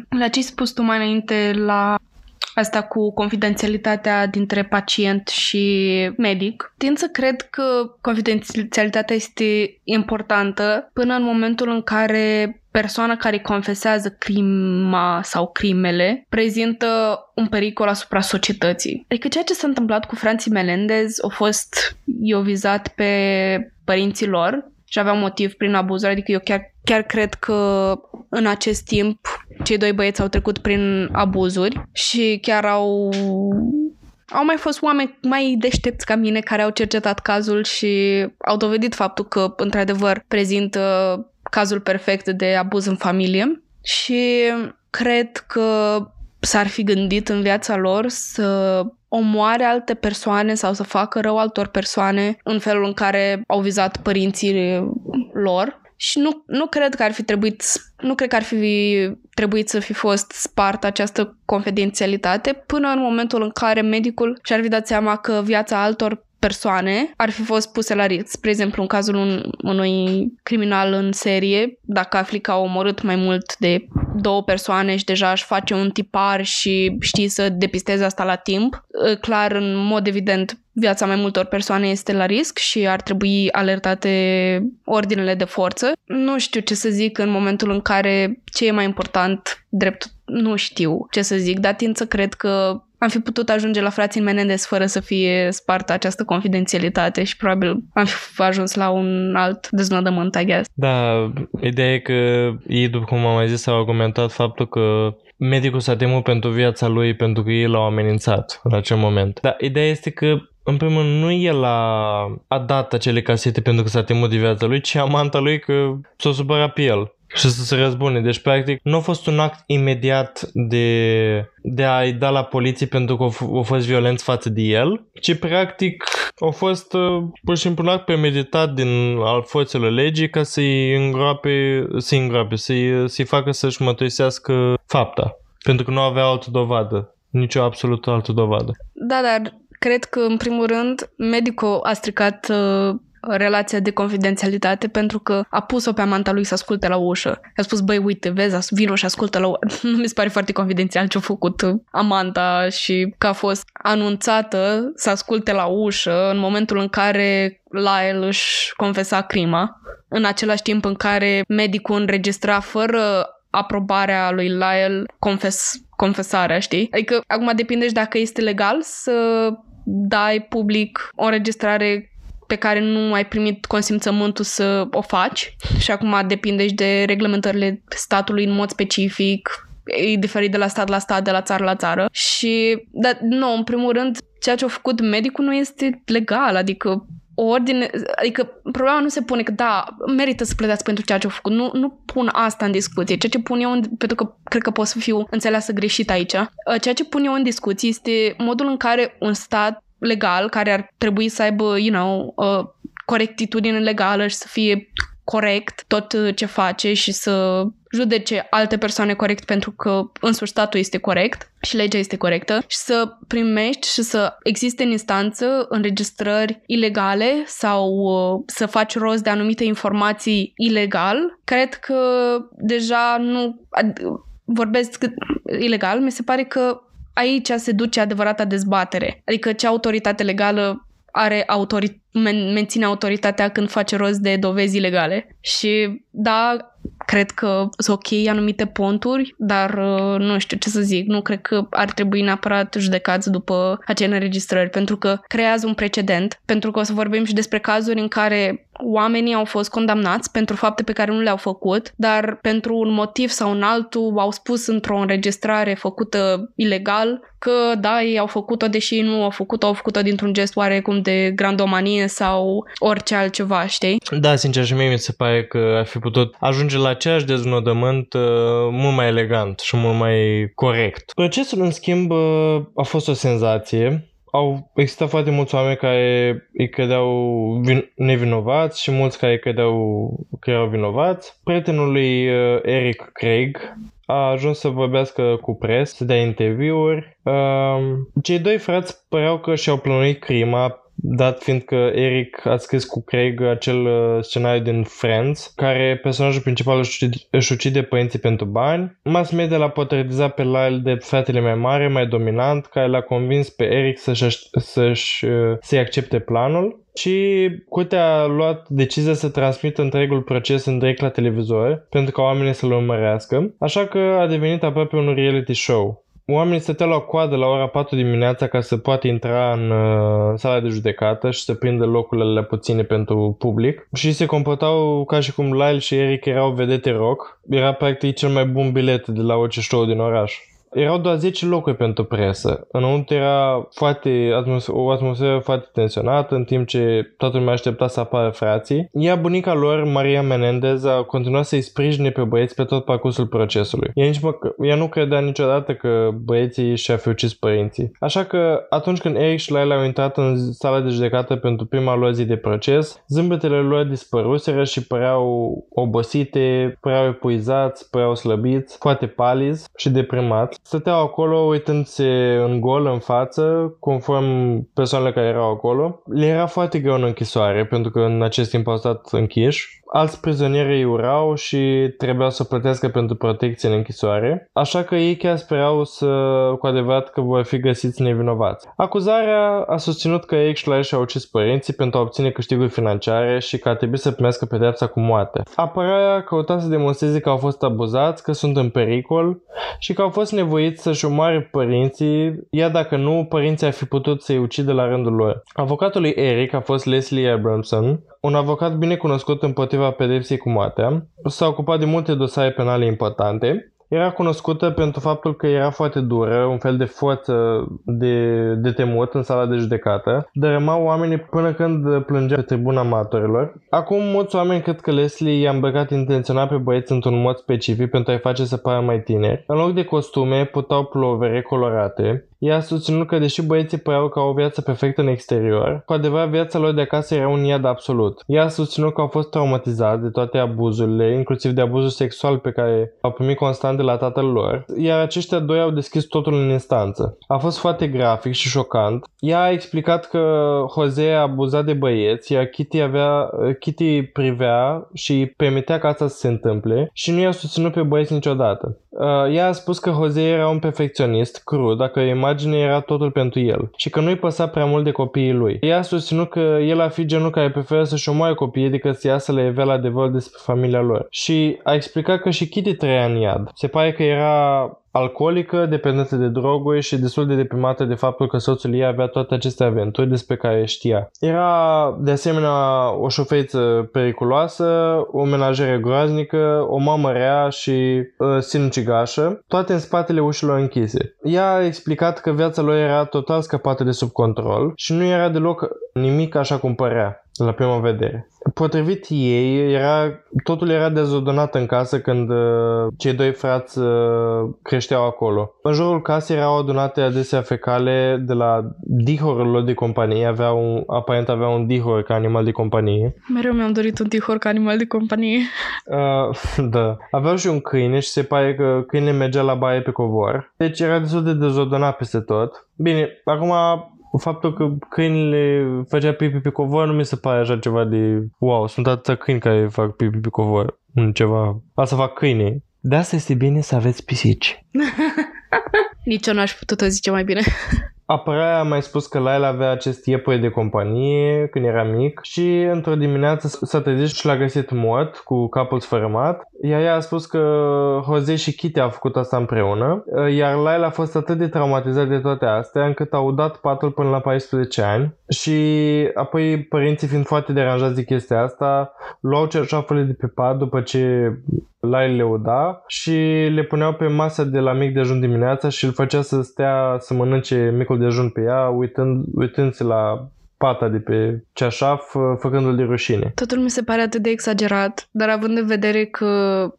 la ce ai spus tu mai înainte la asta cu confidențialitatea dintre pacient și medic. Tind să cred că confidențialitatea este importantă până în momentul în care persoana care confesează crima sau crimele prezintă un pericol asupra societății. Adică ceea ce s-a întâmplat cu Franții Melendez a fost, eu vizat pe părinții lor și aveau motiv prin abuzuri, adică eu chiar, chiar cred că în acest timp cei doi băieți au trecut prin abuzuri și chiar au au mai fost oameni mai deștepți ca mine care au cercetat cazul și au dovedit faptul că, într-adevăr, prezintă cazul perfect de abuz în familie. Și cred că s-ar fi gândit în viața lor să omoare alte persoane sau să facă rău altor persoane în felul în care au vizat părinții lor. Și nu, nu cred că ar fi trebuit nu cred că ar fi trebuit să fi fost spartă această confidențialitate până în momentul în care medicul și-ar fi dat seama că viața altor persoane ar fi fost puse la risc. Spre exemplu, în cazul un, unui criminal în serie, dacă afli că a omorât mai mult de două persoane și deja își face un tipar și știi să depisteze asta la timp, ă, clar, în mod evident, viața mai multor persoane este la risc și ar trebui alertate ordinele de forță. Nu știu ce să zic în momentul în care ce e mai important, drept nu știu ce să zic, dar tind să cred că am fi putut ajunge la frații Menendez fără să fie spartă această confidențialitate și probabil am fi ajuns la un alt deznodământ, I guess. Da, ideea e că ei, după cum am mai zis, au argumentat faptul că medicul s-a temut pentru viața lui pentru că ei l-au amenințat în acel moment. Dar ideea este că în primul rând, nu el a, a dat acele casete pentru că s-a temut de viața lui, ci amanta lui că s-a supărat pe el și să se răzbune. Deci, practic, nu a fost un act imediat de, de a-i da la poliție pentru că a fost violent față de el, ci, practic, a fost uh, pur și simplu un act premeditat din al forțelor legii ca să-i îngroape, să-i îngroape, să-i, să-i facă să-și mătuisească fapta. Pentru că nu avea altă dovadă. Nicio absolut altă dovadă. Da, dar cred că, în primul rând, medicul a stricat uh, relația de confidențialitate pentru că a pus-o pe amanta lui să asculte la ușă. A spus, băi, uite, vezi, vino și ascultă la ușă. Nu mi se pare foarte confidențial ce a făcut amanta și că a fost anunțată să asculte la ușă în momentul în care Lyle își confesa crima, în același timp în care medicul înregistra fără aprobarea lui Lyle confes, confesarea, știi? Adică acum depinde și dacă este legal să dai public o înregistrare pe care nu ai primit consimțământul să o faci. Și acum depinde și de reglementările statului în mod specific, e diferit de la stat la stat, de la țară la țară. Și, dar nu, în primul rând, ceea ce a făcut medicul nu este legal, adică o ordine, adică problema nu se pune că da, merită să plătească pentru ceea ce a făcut. Nu, nu pun asta în discuție. Ceea ce pun eu, în, pentru că cred că pot să fiu înțeleasă greșit aici, ceea ce pun eu în discuție este modul în care un stat legal care ar trebui să aibă, you know, uh, corectitudine legală și să fie corect tot uh, ce face și să judece alte persoane corect pentru că însuși statul este corect și legea este corectă și să primești și să existe în instanță înregistrări ilegale sau uh, să faci rost de anumite informații ilegal, cred că deja nu vorbesc ilegal, mi se pare că aici se duce adevărata dezbatere. Adică ce autoritate legală are autori- men- menține autoritatea când face rost de dovezi ilegale. Și da, cred că sunt ok anumite ponturi, dar uh, nu știu ce să zic, nu cred că ar trebui neapărat judecați după acele înregistrări, pentru că creează un precedent, pentru că o să vorbim și despre cazuri în care oamenii au fost condamnați pentru fapte pe care nu le-au făcut, dar pentru un motiv sau un altul au spus într-o înregistrare făcută ilegal că da, ei au făcut-o, deși nu au făcut-o, au făcut-o dintr-un gest oarecum de grandomanie sau orice altceva, știi? Da, sincer și mie mi se pare că ar fi putut ajunge la același deznodământ uh, mult mai elegant și mult mai corect. Procesul, în schimb, uh, a fost o senzație. Au existat foarte mulți oameni care îi credeau vin- nevinovați și mulți care îi credeau că erau vinovați. Prietenul lui uh, Eric Craig a ajuns să vorbească cu pres, să dea interviuri. Um, cei doi frați păreau că și-au plănuit crima dat fiind că Eric a scris cu Craig acel uh, scenariu din Friends, care personajul principal își ucide, își ucide părinții pentru bani. Mass media l-a portretizat pe Lyle de fratele mai mare, mai dominant, care l-a convins pe Eric să-și, să-și, uh, să-i accepte planul. Și curtea a luat decizia să transmită întregul proces în direct la televizor, pentru ca oamenii să-l urmărească, așa că a devenit aproape un reality show. Oamenii stăteau la coadă la ora 4 dimineața ca să poată intra în uh, sala de judecată și să prindă locurile puține pentru public și se comportau ca și cum Lyle și Eric erau vedete rock. Era practic cel mai bun bilet de la orice show din oraș erau doar 10 locuri pentru presă. Înăuntru era foarte atmos- o atmosferă foarte tensionată, în timp ce toată lumea aștepta să apară frații. Ea, bunica lor, Maria Menendez, a continuat să-i sprijine pe băieți pe tot parcursul procesului. Ea, nici mă, ea nu credea niciodată că băieții și-ar fi ucis părinții. Așa că atunci când Eric și Laila au intrat în sala de judecată pentru prima lor zi de proces, zâmbetele lor dispăruseră și păreau obosite, păreau epuizați, păreau slăbiți, foarte palizi și deprimați stăteau acolo uitându-se în gol în față, conform persoanele care erau acolo. Le era foarte greu în închisoare, pentru că în acest timp au stat închiși alți prizonieri îi urau și trebuiau să plătească pentru protecție în închisoare, așa că ei chiar sperau să, cu adevărat că vor fi găsiți nevinovați. Acuzarea a susținut că Eric Schleier și-a ucis părinții pentru a obține câștiguri financiare și că ar trebui să primească pedeapsa cu moarte. Apărarea căuta să demonstreze că au fost abuzați, că sunt în pericol și că au fost nevoiți să-și omoare părinții, iar dacă nu, părinții ar fi putut să-i ucide la rândul lor. Avocatul lui Eric a fost Leslie Abramson, un avocat bine cunoscut împotriva pedepsei cu moartea, s-a ocupat de multe dosare penale importante era cunoscută pentru faptul că era foarte dură, un fel de forță de, de temut în sala de judecată, dărâma oamenii până când plângea pe tribuna martorilor. Acum, mulți oameni cred că Leslie i-a îmbrăcat intenționat pe băieți într-un mod specific pentru a-i face să pară mai tineri. În loc de costume, putau plovere colorate, ea a susținut că deși băieții păreau că au o viață perfectă în exterior, cu adevărat viața lor de acasă era un iad absolut. Ea a susținut că au fost traumatizați de toate abuzurile, inclusiv de abuzul sexual pe care au primit constant de la tatăl lor, iar aceștia doi au deschis totul în instanță. A fost foarte grafic și șocant. Ea a explicat că Jose a abuzat de băieți, iar Kitty, avea, Kitty privea și permitea ca asta să se întâmple și nu i-a susținut pe băieți niciodată. Uh, ea a spus că Jose era un perfecționist, crud, dacă imagine era totul pentru el și că nu-i păsa prea mult de copiii lui. Ea a susținut că el ar fi genul care preferă să-și omoare copiii decât să iasă le la adevăr despre familia lor. Și a explicat că și Kitty trăia în iad. Se pare că era alcoolică, dependentă de droguri și destul de deprimată de faptul că soțul ei avea toate aceste aventuri despre care știa. Era de asemenea o șofeiță periculoasă, o menajere groaznică, o mamă rea și uh, sinucigașă, toate în spatele ușilor închise. Ea a explicat că viața lor era total scăpată de sub control și nu era deloc nimic așa cum părea la prima vedere. Potrivit ei, era, totul era dezordonat în casă când uh, cei doi frați uh, creșteau acolo. În jurul casei erau adunate adesea fecale de la dihorul lor de companie. Avea un, aparent avea un dihor ca animal de companie. Mereu mi-am dorit un tihor ca animal de companie. Uh, da. Aveau și un câine și se pare că câinele mergea la baie pe covor. Deci era destul de dezordonat peste tot. Bine, acum faptul că câinile făcea pipi pe covor nu mi se pare așa ceva de wow, sunt atâția câini care fac pipi pe covor. Nu ceva. Asta fac câine. De asta este bine să aveți pisici. Nici eu n-aș putut o zice mai bine. Apărea a mai spus că Laila avea acest iepure de companie când era mic și într-o dimineață s-a trezit și l-a găsit mort cu capul sfărâmat. Iar ea a spus că Jose și Kitty au făcut asta împreună, iar Laila a fost atât de traumatizat de toate astea încât a udat patul până la 14 ani. Și apoi părinții fiind foarte deranjați de chestia asta, luau cerșafele de pe pat după ce Laila le uda și le puneau pe masa de la mic dejun dimineața și îl făcea să stea să mănânce micul dejun pe ea, uitând, uitându-se la pata de pe ceașaf, făcându-l de rușine. Totul mi se pare atât de exagerat, dar având în vedere că...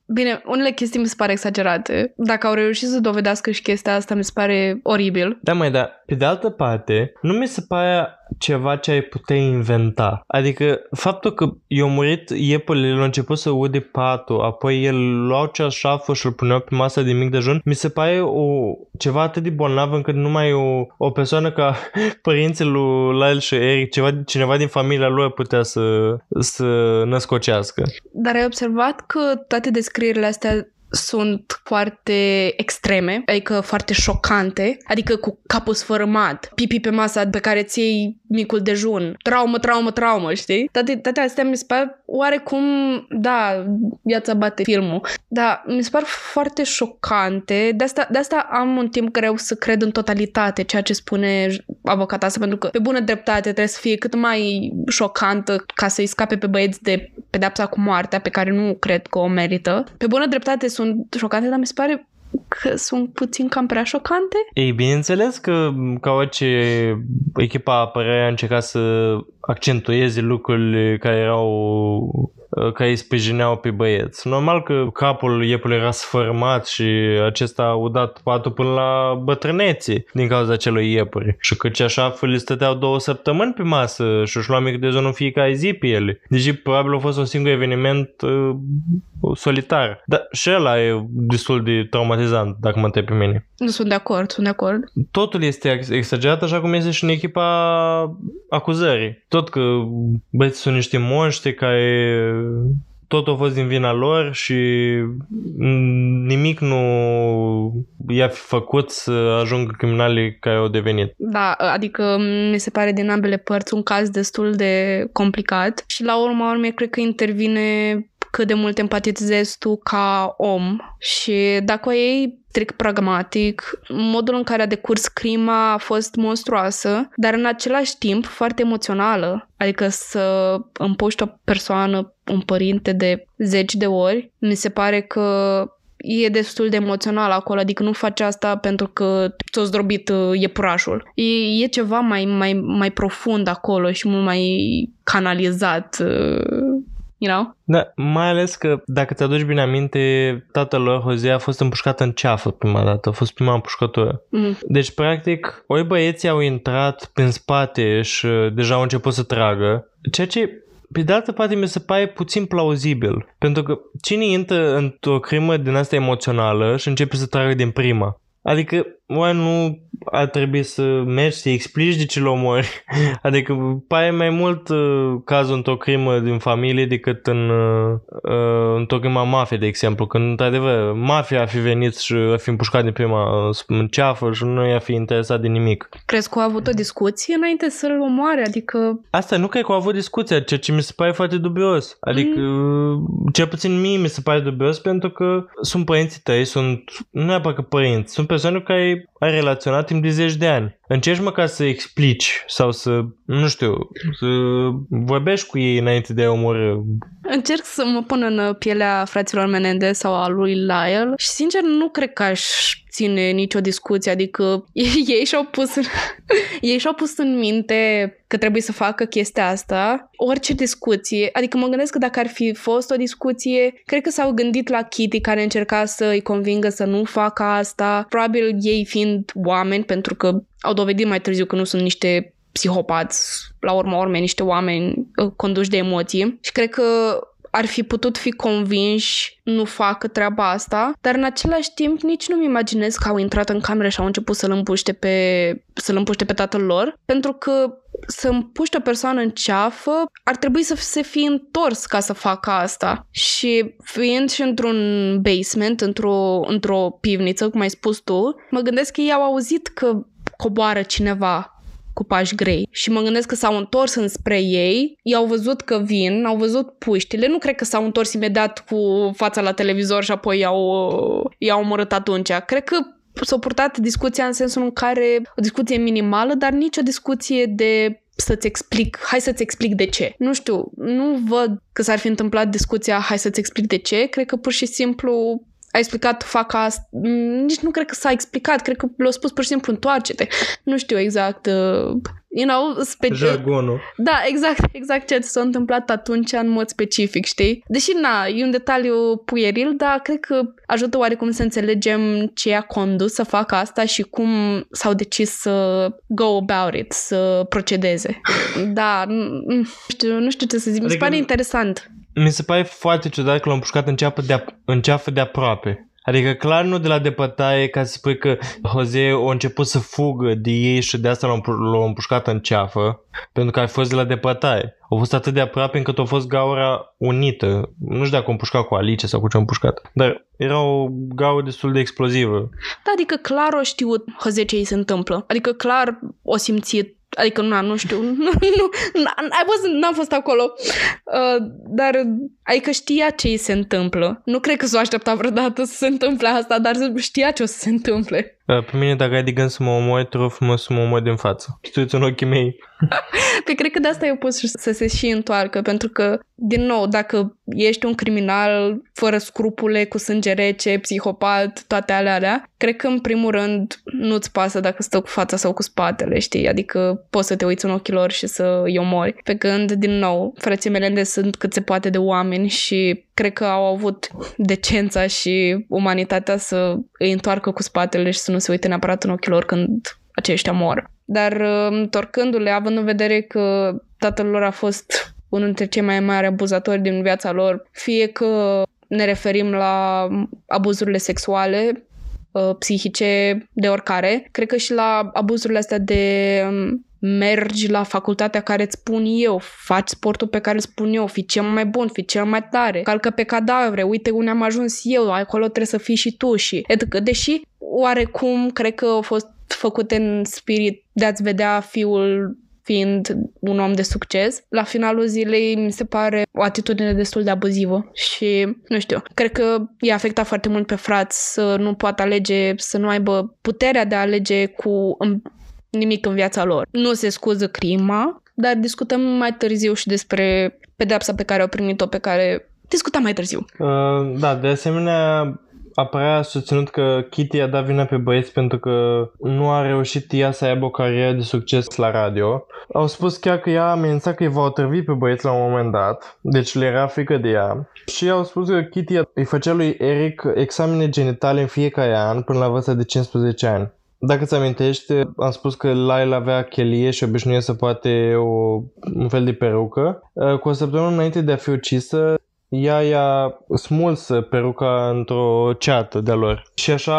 Bine, unele chestii mi se pare exagerate. Dacă au reușit să dovedească și chestia asta, mi se pare oribil. Da, mai da. Pe de altă parte, nu mi se pare ceva ce ai putea inventa. Adică faptul că i-a murit iepul, el a început să ude patul, apoi el luau ceașaful și îl puneau pe masa de mic dejun, mi se pare o, ceva atât de bolnav încât numai o, o persoană ca părinții lui Lyle și Eric, ceva, cineva din familia lui putea să, să născocească. Dar ai observat că toate descrierile astea sunt foarte extreme, adică foarte șocante, adică cu capul sfărâmat, pipi pe masa pe care ți iei micul dejun, traumă, traumă, traumă, știi? Toate, toate astea mi se par oarecum, da, viața bate filmul, dar mi se par foarte șocante, de asta, de asta am un timp greu să cred în totalitate ceea ce spune avocata asta, pentru că pe bună dreptate trebuie să fie cât mai șocantă ca să-i scape pe băieți de pedepsa cu moartea, pe care nu cred că o merită. Pe bună dreptate sunt șocante, dar mi se pare că sunt puțin cam prea șocante. Ei, bineînțeles că ca orice echipa apărare a încercat să accentueze lucrurile care erau care îi sprijineau pe băieți. Normal că capul iepului era sfărmat și acesta a udat patul până la bătrânețe din cauza acelui iepuri. Și că așa le stăteau două săptămâni pe masă și își lua mic de zonă fiecare zi pe ele. Deci probabil a fost un singur eveniment uh, solitar. Dar și ăla e destul de traumatizant, dacă mă întreb pe mine. Nu sunt de acord, sunt de acord. Totul este exagerat așa cum este și în echipa acuzării. Tot că băieții sunt niște monștri care tot a fost din vina lor și nimic nu i-a fi făcut să ajungă criminalii care au devenit. Da, adică mi se pare din ambele părți un caz destul de complicat și la urma urmei cred că intervine cât de mult empatizezi tu ca om și dacă o iei strict pragmatic, modul în care a decurs crima a fost monstruoasă, dar în același timp foarte emoțională. Adică să împuști o persoană, un părinte de zeci de ori, mi se pare că e destul de emoțional acolo, adică nu faci asta pentru că ți-o zdrobit uh, iepurașul. E, e ceva mai, mai, mai profund acolo și mult mai canalizat uh, you know? Da, mai ales că dacă ți-aduci bine aminte, tatăl lor, Jose, a fost împușcat în ceafă prima dată, a fost prima împușcătură. Mm. Deci, practic, oi băieții au intrat prin spate și uh, deja au început să tragă, ceea ce pe de altă parte mi se pare puțin plauzibil, pentru că cine intră într-o crimă din asta emoțională și începe să tragă din prima? Adică, oare nu ar trebui să mergi să explici de ce l omori? Adică pare mai mult uh, cazul într-o crimă din familie decât în, uh, uh, într-o crimă mafie, de exemplu. Când, într-adevăr, mafia a fi venit și a fi împușcat din prima uh, în ceafă și nu i-a fi interesat de nimic. Crezi că au avut o discuție înainte să-l omoare? Adică... Asta nu cred că au avut discuția, ceea ce mi se pare foarte dubios. Adică, mm. cel puțin mie mi se pare dubios pentru că sunt părinții tăi, sunt, nu neapărat că părinți, sunt persoane care shape ai relaționat timp de zeci de ani. Încerci măcar să explici sau să, nu știu, să vorbești cu ei înainte de a omorâ. Încerc să mă pun în pielea fraților Menendez sau a lui Lyle și sincer nu cred că aș ține nicio discuție, adică ei și-au pus în, ei și-au pus în minte că trebuie să facă chestia asta, orice discuție, adică mă gândesc că dacă ar fi fost o discuție, cred că s-au gândit la Kitty care încerca să îi convingă să nu facă asta, probabil ei fiind oameni, pentru că au dovedit mai târziu că nu sunt niște psihopați, la urma urmei niște oameni uh, conduși de emoții. Și cred că ar fi putut fi convinși nu facă treaba asta, dar în același timp nici nu-mi imaginez că au intrat în cameră și au început să-l împuște pe, să-l împuște pe tatăl lor, pentru că să împuște o persoană în ceafă ar trebui să se fie întors ca să facă asta. Și fiind și într-un basement, într-o, într-o pivniță, cum ai spus tu, mă gândesc că ei au auzit că coboară cineva cu pași grei. Și mă gândesc că s-au întors înspre ei, i-au văzut că vin, au văzut puștile, nu cred că s-au întors imediat cu fața la televizor și apoi i-au, i-au omorât atunci. Cred că s-a purtat discuția în sensul în care o discuție minimală, dar nici o discuție de să-ți explic, hai să-ți explic de ce. Nu știu, nu văd că s-ar fi întâmplat discuția, hai să-ți explic de ce. Cred că pur și simplu a explicat, fac asta. Nici nu cred că s-a explicat, cred că l-a spus pur și simplu întoarce-te. Nu știu exact, uh, you know, spe- Jargonul. da, exact, exact ce s-a întâmplat atunci în mod specific, știi? Deși, na, e un detaliu puieril, dar cred că ajută oarecum să înțelegem ce i-a condus să facă asta și cum s-au decis să go about it, să procedeze. Da, nu nu știu, nu știu ce să zic, mi se Adică- pare interesant. Mi se pare foarte ciudat că l-am împușcat în ceafă de, în ceafă de aproape. Adică clar nu de la depătaie ca să spui că Jose a început să fugă de ei și de asta l-a împu- l-a împușcat în ceafă, pentru că a fost de la depătaie. Au fost atât de aproape încât a fost gaura unită. Nu știu dacă a împușcat cu Alice sau cu ce a împușcat, dar era o gaură destul de explozivă. Da, adică clar o știut Jose ce îi se întâmplă. Adică clar o simțit Adică nu, nu știu, nu, nu, I wasn't, n-am fost acolo, uh, dar adică știa ce îi se întâmplă. Nu cred că s-o aștepta vreodată să se întâmple asta, dar știa ce o să se întâmple. Pe mine dacă ai de gând să mă omori, te rog frumos să mă omori din față. Știți în ochii mei. Păi cred că de asta e pus să se și întoarcă, pentru că, din nou, dacă ești un criminal fără scrupule, cu sânge rece, psihopat, toate alea, alea, cred că, în primul rând, nu-ți pasă dacă stă cu fața sau cu spatele, știi? Adică poți să te uiți în ochii lor și să îi omori. Pe când, din nou, frății Melendez sunt cât se poate de oameni și cred că au avut decența și umanitatea să îi întoarcă cu spatele și să nu se uite neapărat în ochii lor când aceștia mor. Dar uh, întorcându-le, având în vedere că tatăl lor a fost unul dintre cei mai mari abuzatori din viața lor, fie că ne referim la abuzurile sexuale, uh, psihice, de oricare, cred că și la abuzurile astea de um, mergi la facultatea care îți spun eu, faci sportul pe care îți spun eu, fii cel mai bun, fii cel mai tare, calcă pe cadavre, uite unde am ajuns eu, acolo trebuie să fii și tu și etc. Deși oarecum cred că au fost făcute în spirit de a-ți vedea fiul fiind un om de succes, la finalul zilei mi se pare o atitudine destul de abuzivă și, nu știu, cred că i-a afectat foarte mult pe frați să nu poată alege, să nu aibă puterea de a alege cu în, nimic în viața lor. Nu se scuză crima, dar discutăm mai târziu și despre pedepsa pe care au primit-o, pe care discutăm mai târziu. Uh, da, de asemenea, apărea susținut că Kitty a dat vina pe băieți pentru că nu a reușit ea să aibă o carieră de succes la radio. Au spus chiar că ea amenința că îi va otrăvi pe băieți la un moment dat, deci le era frică de ea. Și au spus că Kitty îi făcea lui Eric examene genitale în fiecare an până la vârsta de 15 ani. Dacă ți amintești, am spus că Lyle avea chelie și obișnuie să poate o, un fel de perucă. Uh, Cu o săptămână înainte de a fi ucisă, ea i-a smuls peruca într-o ceată de-a lor. Și așa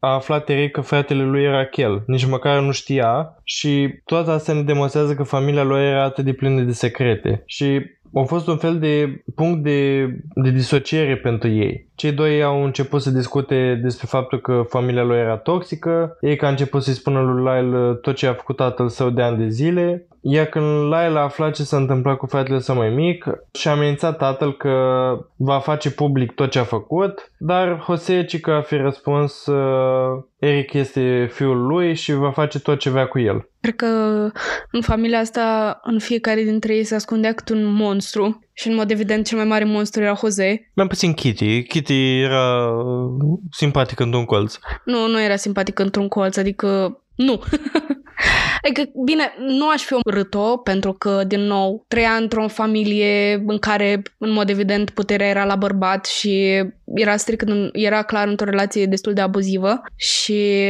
a aflat Eric că fratele lui era Kel. Nici măcar nu știa și toate astea ne demonstrează că familia lui era atât de plină de secrete. Și a fost un fel de punct de, de disociere pentru ei. Cei doi au început să discute despre faptul că familia lui era toxică, ei că a început să-i spună lui Lyle tot ce a făcut tatăl său de ani de zile, iar când Lyle a aflat ce s-a întâmplat cu fratele său mai mic și a amenințat tatăl că va face public tot ce a făcut, dar Jose Cică a fi răspuns uh, Eric este fiul lui și va face tot ce vrea cu el. Cred că în familia asta, în fiecare dintre ei se ascundea cât un monstru. Și în mod evident cel mai mare monstru era Jose. Mai puțin Kitty. Kitty era uh, simpatic într-un colț. Nu, nu era simpatic într-un colț, adică nu. Adică, bine, nu aș fi omorât-o pentru că, din nou, trăia într-o familie în care, în mod evident, puterea era la bărbat și era strict, în- era clar într-o relație destul de abuzivă și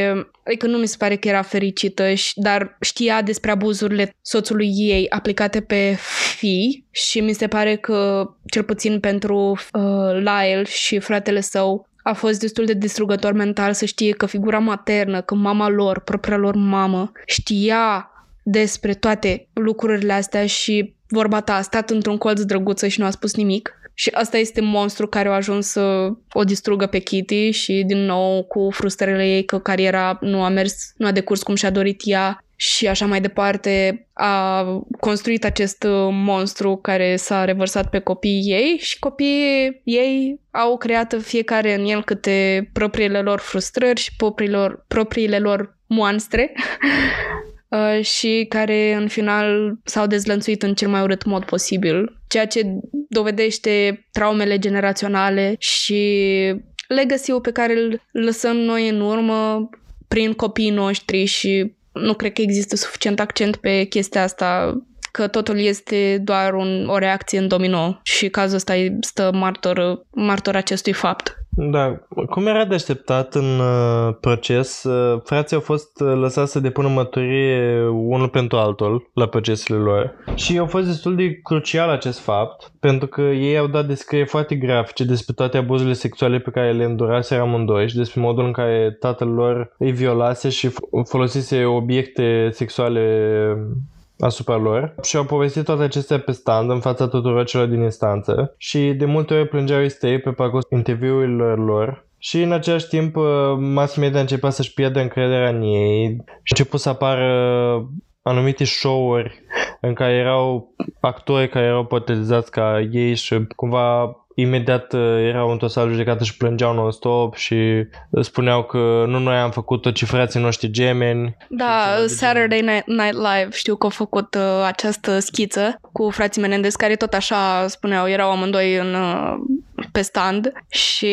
adică nu mi se pare că era fericită, și, dar știa despre abuzurile soțului ei aplicate pe fii și mi se pare că, cel puțin pentru uh, Lyle și fratele său, a fost destul de distrugător mental să știe că figura maternă, că mama lor, propria lor mamă, știa despre toate lucrurile astea și vorba ta a stat într-un colț drăguță și nu a spus nimic. Și asta este monstru care a ajuns să o distrugă pe Kitty și din nou cu frustrările ei că cariera nu a mers, nu a decurs cum și-a dorit ea și așa mai departe, a construit acest uh, monstru care s-a revărsat pe copiii ei și copiii ei au creat fiecare în el câte propriile lor frustrări și propriilor, propriile lor moanstre uh, și care în final s-au dezlănțuit în cel mai urât mod posibil, ceea ce dovedește traumele generaționale și legacy-ul pe care îl lăsăm noi în urmă prin copiii noștri și nu cred că există suficient accent pe chestia asta că totul este doar un, o reacție în domino și cazul ăsta stă martor, martor acestui fapt. Da, cum era de așteptat în uh, proces, uh, frații au fost uh, lăsați să depună măturie unul pentru altul la procesele lor. Și au fost destul de crucial acest fapt pentru că ei au dat descrieri foarte grafice despre toate abuzurile sexuale pe care le înduraseră amândoi și despre modul în care tatăl lor îi violase și folosise obiecte sexuale asupra lor și au povestit toate acestea pe stand în fața tuturor celor din instanță și de multe ori plângeau istei pe parcursul interviurilor lor și în același timp uh, mass media a început să-și pierdă încrederea în ei și a început să apară anumite show-uri în care erau actori care erau potentizați ca ei și cumva imediat uh, erau într-o sală judecată și plângeau non-stop și spuneau că nu noi am făcut-o, ci frații noștri gemeni. Da, Saturday Night, Night Live știu că au făcut uh, această schiță cu frații Menendez care tot așa spuneau, erau amândoi în, uh, pe stand și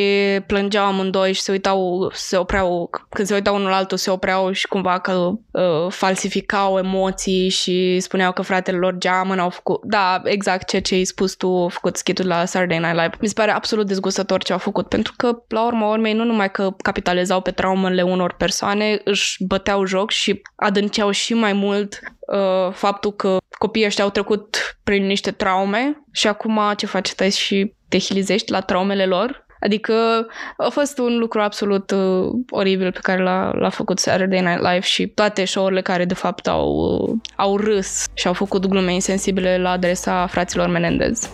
plângeau amândoi și se uitau, se opreau, când se uitau unul altul se opreau și cumva că uh, falsificau emoții și spuneau că fratele lor geamăn au făcut, da, exact ceea ce ai spus tu, au făcut schitul la Saturday Night Live mi se pare absolut dezgustător ce au făcut, pentru că, la urma urmei, nu numai că capitalizau pe traumele unor persoane, își băteau joc și adânceau și mai mult uh, faptul că copiii ăștia au trecut prin niște traume și acum ce faci? Stai și te hilizești la traumele lor? Adică a fost un lucru absolut uh, oribil pe care l-a, l-a făcut Saturday Night Live și toate show-urile care de fapt au, uh, au râs și au făcut glume insensibile la adresa fraților Menendez.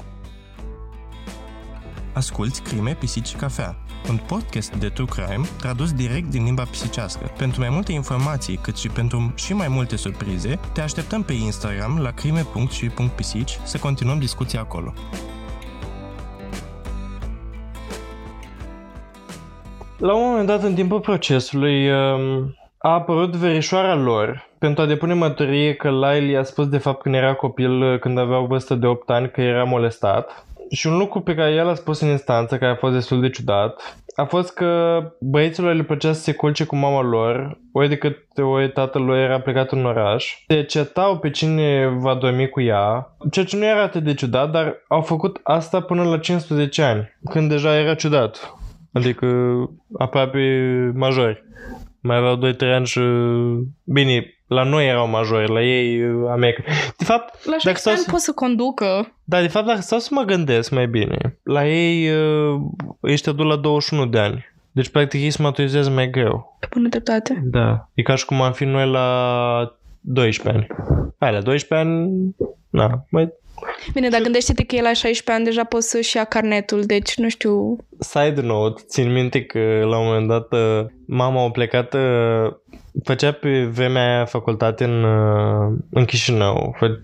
Asculți Crime, Pisici și Cafea, un podcast de true crime tradus direct din limba pisicească. Pentru mai multe informații, cât și pentru și mai multe surprize, te așteptăm pe Instagram la crime.și.pisici să continuăm discuția acolo. La un moment dat, în timpul procesului, um, a apărut verișoara lor pentru a depune mărturie că Lyle i-a spus de fapt când era copil, când avea o vârstă de 8 ani, că era molestat și un lucru pe care el a spus în instanță, care a fost destul de ciudat, a fost că băieților le plăcea să se culce cu mama lor, ori de cât ori tatăl lor era plecat în oraș. Se certau pe cine va dormi cu ea, ceea ce nu era atât de ciudat, dar au făcut asta până la 15 ani, când deja era ciudat. Adică aproape majori. Mai aveau 2-3 ani și... Bine, la noi erau majori, la ei America. De fapt, la dacă stau să... pot să conducă. Da, de fapt, dacă stau să mă gândesc mai bine, la ei uh, ești adus la 21 de ani. Deci, practic, ei se maturizează mai greu. Pe bună dreptate. Da. E ca și cum am fi noi la 12 ani. Hai, la 12 ani, na, mai Bine, dar gândește-te că el la 16 ani deja poți să-și ia carnetul, deci nu știu... Side note, țin minte că la un moment dat uh, mama a plecat, uh, făcea pe vremea aia facultate în, uh, în Chișinău, fă,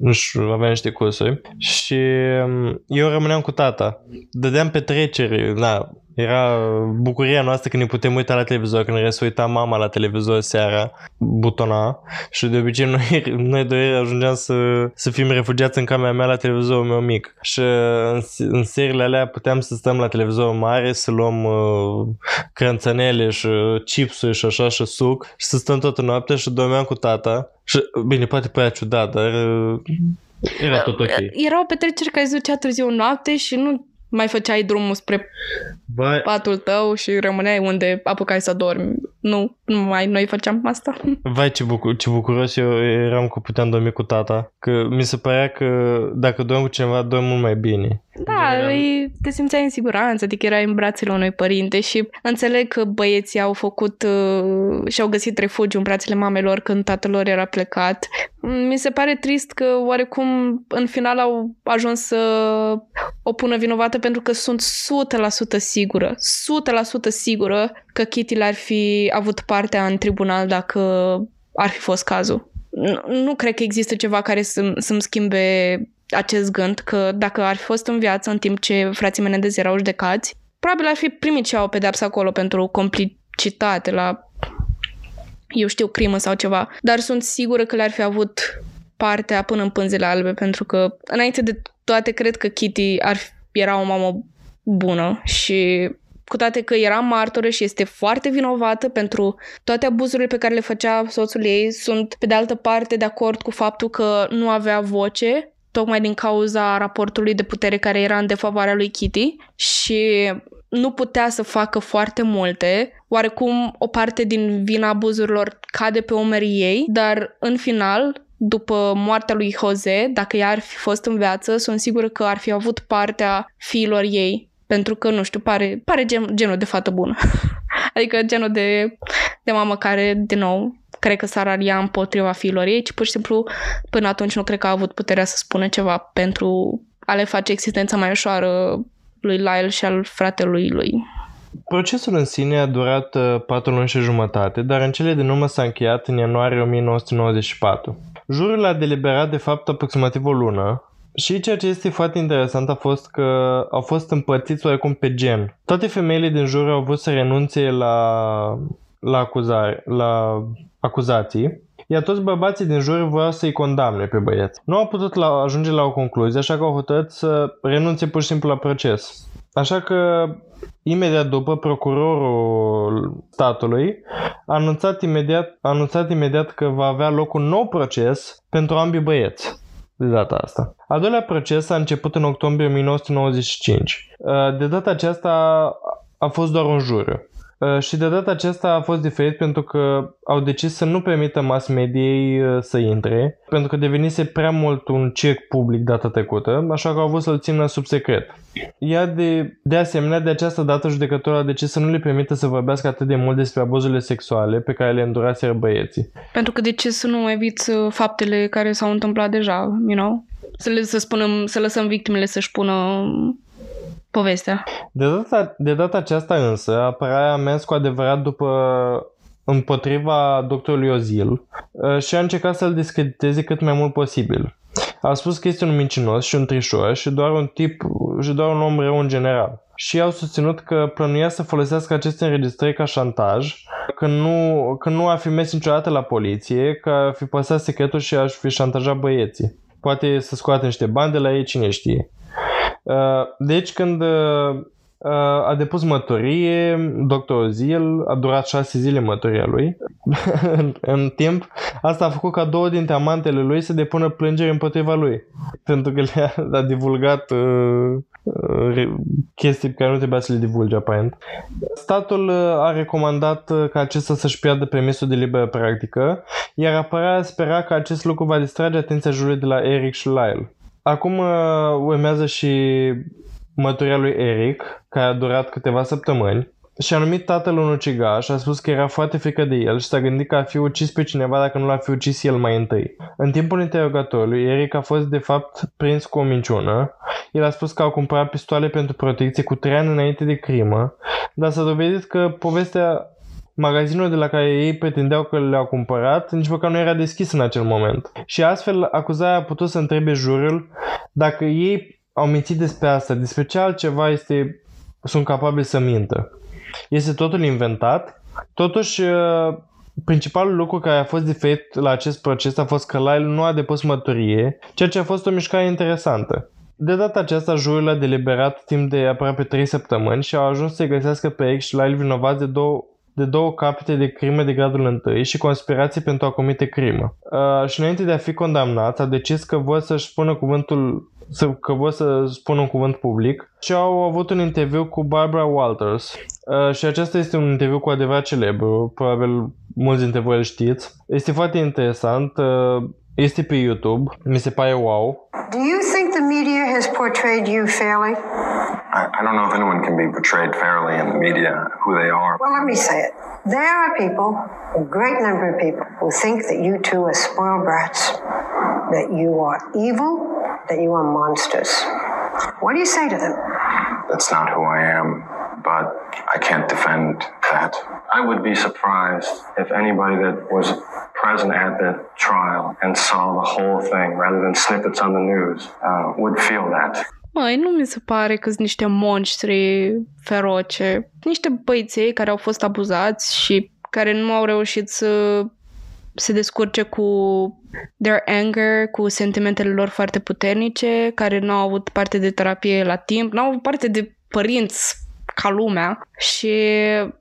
nu știu, avea niște cursuri și um, eu rămâneam cu tata. Dădeam petreceri, da, era bucuria noastră când ne putem uita la televizor, când ne se uita mama la televizor seara, butona. Și de obicei noi, noi doi ajungeam să, să fim refugiați în camera mea la televizorul meu mic. Și în, în serile alea puteam să stăm la televizor mare, să luăm uh, crânțănele și chipsuri și așa și suc și să stăm toată noaptea și dormeam cu tata. Și bine, poate părea ciudat, dar uh, era tot ok. Erau petreceri care se ducea târziu noapte și nu mai făceai drumul spre Vai. patul tău și rămâneai unde apucai să dormi. Nu. numai noi făceam asta. Vai ce, bucur, ce bucuros eu eram că puteam dormi cu tata. Că mi se părea că dacă dorm cu cineva, dorm mult mai bine. Da, General. îi, te simțeai în siguranță, adică erai în brațele unui părinte și înțeleg că băieții au făcut uh, și-au găsit refugiu în brațele mamelor când tatăl lor era plecat. Mi se pare trist că oarecum în final au ajuns să o pună vinovată pentru că sunt 100% sigură, 100% sigură că Kitty l-ar fi avut partea în tribunal dacă ar fi fost cazul. Nu, nu cred că există ceva care să, să-mi schimbe acest gând că dacă ar fi fost în viață în timp ce frații Menendez erau judecați, probabil ar fi primit și ea o pedeapsă acolo pentru complicitate la, eu știu, crimă sau ceva. Dar sunt sigură că le-ar fi avut partea până în pânzele albe, pentru că, înainte de toate, cred că Kitty ar fi, era o mamă bună și cu toate că era martoră și este foarte vinovată pentru toate abuzurile pe care le făcea soțul ei, sunt pe de altă parte de acord cu faptul că nu avea voce tocmai din cauza raportului de putere care era în defavoarea lui Kitty și nu putea să facă foarte multe. Oarecum o parte din vina abuzurilor cade pe umerii ei, dar în final, după moartea lui Jose, dacă ea ar fi fost în viață, sunt sigură că ar fi avut partea fiilor ei. Pentru că, nu știu, pare, pare gen, genul de fată bună. adică genul de, de mamă care, din nou, cred că s-ar alia împotriva fiilor ei, ci pur și simplu până atunci nu cred că a avut puterea să spună ceva pentru a le face existența mai ușoară lui Lyle și al fratelui lui. Procesul în sine a durat uh, 4 luni și jumătate, dar în cele din urmă s-a încheiat în ianuarie 1994. Jurul a deliberat de fapt aproximativ o lună și ceea ce este foarte interesant a fost că au fost împărțiți oarecum pe gen. Toate femeile din jur au vrut să renunțe la, la, acuzare, la acuzații, iar toți bărbații din jur voiau să-i condamne pe băieți. Nu au putut la, ajunge la o concluzie, așa că au hotărât să renunțe pur și simplu la proces. Așa că imediat după, procurorul statului a anunțat imediat, a anunțat imediat că va avea loc un nou proces pentru ambii băieți de data asta. Al doilea proces a început în octombrie 1995. De data aceasta a fost doar un juriu. Uh, Și de data aceasta a fost diferit pentru că au decis să nu permită mass mediei uh, să intre, pentru că devenise prea mult un circ public data trecută, așa că au vrut să-l țină sub secret. Iar de, de asemenea, de această dată judecătorul a decis să nu le permită să vorbească atât de mult despre abuzurile sexuale pe care le înduraseră băieții. Pentru că de ce să nu eviți uh, faptele care s-au întâmplat deja, you know? Să, le, să, spunem, să lăsăm victimele să-și pună povestea. De data, de data aceasta însă, apărarea a mers cu adevărat după împotriva doctorului Ozil uh, și a încercat să-l discrediteze cât mai mult posibil. A spus că este un mincinos și un trișor și doar un tip și doar un om rău în general. Și au susținut că plănuia să folosească aceste înregistrări ca șantaj, că nu, că nu ar fi mers niciodată la poliție, că ar fi păsat secretul și ar fi șantajat băieții. Poate să scoate niște bani de la ei, cine știe. Uh, Deci când uh, uh, a depus mătorie, doctorul Zil, a durat șase zile mătoria lui. în, în timp, asta a făcut ca două dintre amantele lui să depună plângeri împotriva lui. Pentru că le-a a divulgat uh, uh, chestii pe care nu trebuia să le divulge aparent. Statul uh, a recomandat uh, ca acesta să-și piardă permisul de liberă practică, iar apărarea spera că acest lucru va distrage atenția jurului de la Eric și Lyle. Acum uh, urmează și măturia lui Eric, care a durat câteva săptămâni, și a numit tatăl un ucigaș, a spus că era foarte frică de el și s-a gândit că ar fi ucis pe cineva dacă nu l-ar fi ucis el mai întâi. În timpul interrogatoriului, Eric a fost de fapt prins cu o minciună. El a spus că au cumpărat pistoale pentru protecție cu trei ani înainte de crimă, dar s-a dovedit că povestea magazinul de la care ei pretindeau că le-au cumpărat nici măcar nu era deschis în acel moment. Și astfel acuzarea a putut să întrebe jurul dacă ei au mințit despre asta, despre ce altceva este, sunt capabili să mintă. Este totul inventat. Totuși, uh, principalul lucru care a fost diferit la acest proces a fost că Lyle nu a depus mărturie, ceea ce a fost o mișcare interesantă. De data aceasta, jurul a deliberat timp de aproape 3 săptămâni și au ajuns să găsească pe Eric și Lyle vinovați de două de două capete de crime de gradul 1 și conspirație pentru a comite crimă. Uh, și înainte de a fi condamnat, a decis că vor să-și spună cuvântul să, că vor să spun un cuvânt public și au avut un interviu cu Barbara Walters. Uh, și acesta este un interviu cu adevărat celebru, probabil mulți dintre voi îl știți. Este foarte interesant, uh, este pe YouTube, mi se pare wow. Do you think the media has portrayed you fairly? I, I don't know if anyone can be portrayed fairly in the media who they are. Well, let me say it. There are people, a great number of people, who think that you two are spoiled brats, that you are evil, that you are monsters. What do you say to them? That's not who I am, but I can't defend that. I would be surprised if anybody that was present at that trial and saw the whole thing rather than snippets on the news uh, would feel that. Măi, nu mi se pare că sunt niște monștri feroce. Niște băiței care au fost abuzați și care nu au reușit să se descurce cu their anger, cu sentimentele lor foarte puternice, care nu au avut parte de terapie la timp, nu au avut parte de părinți ca lumea și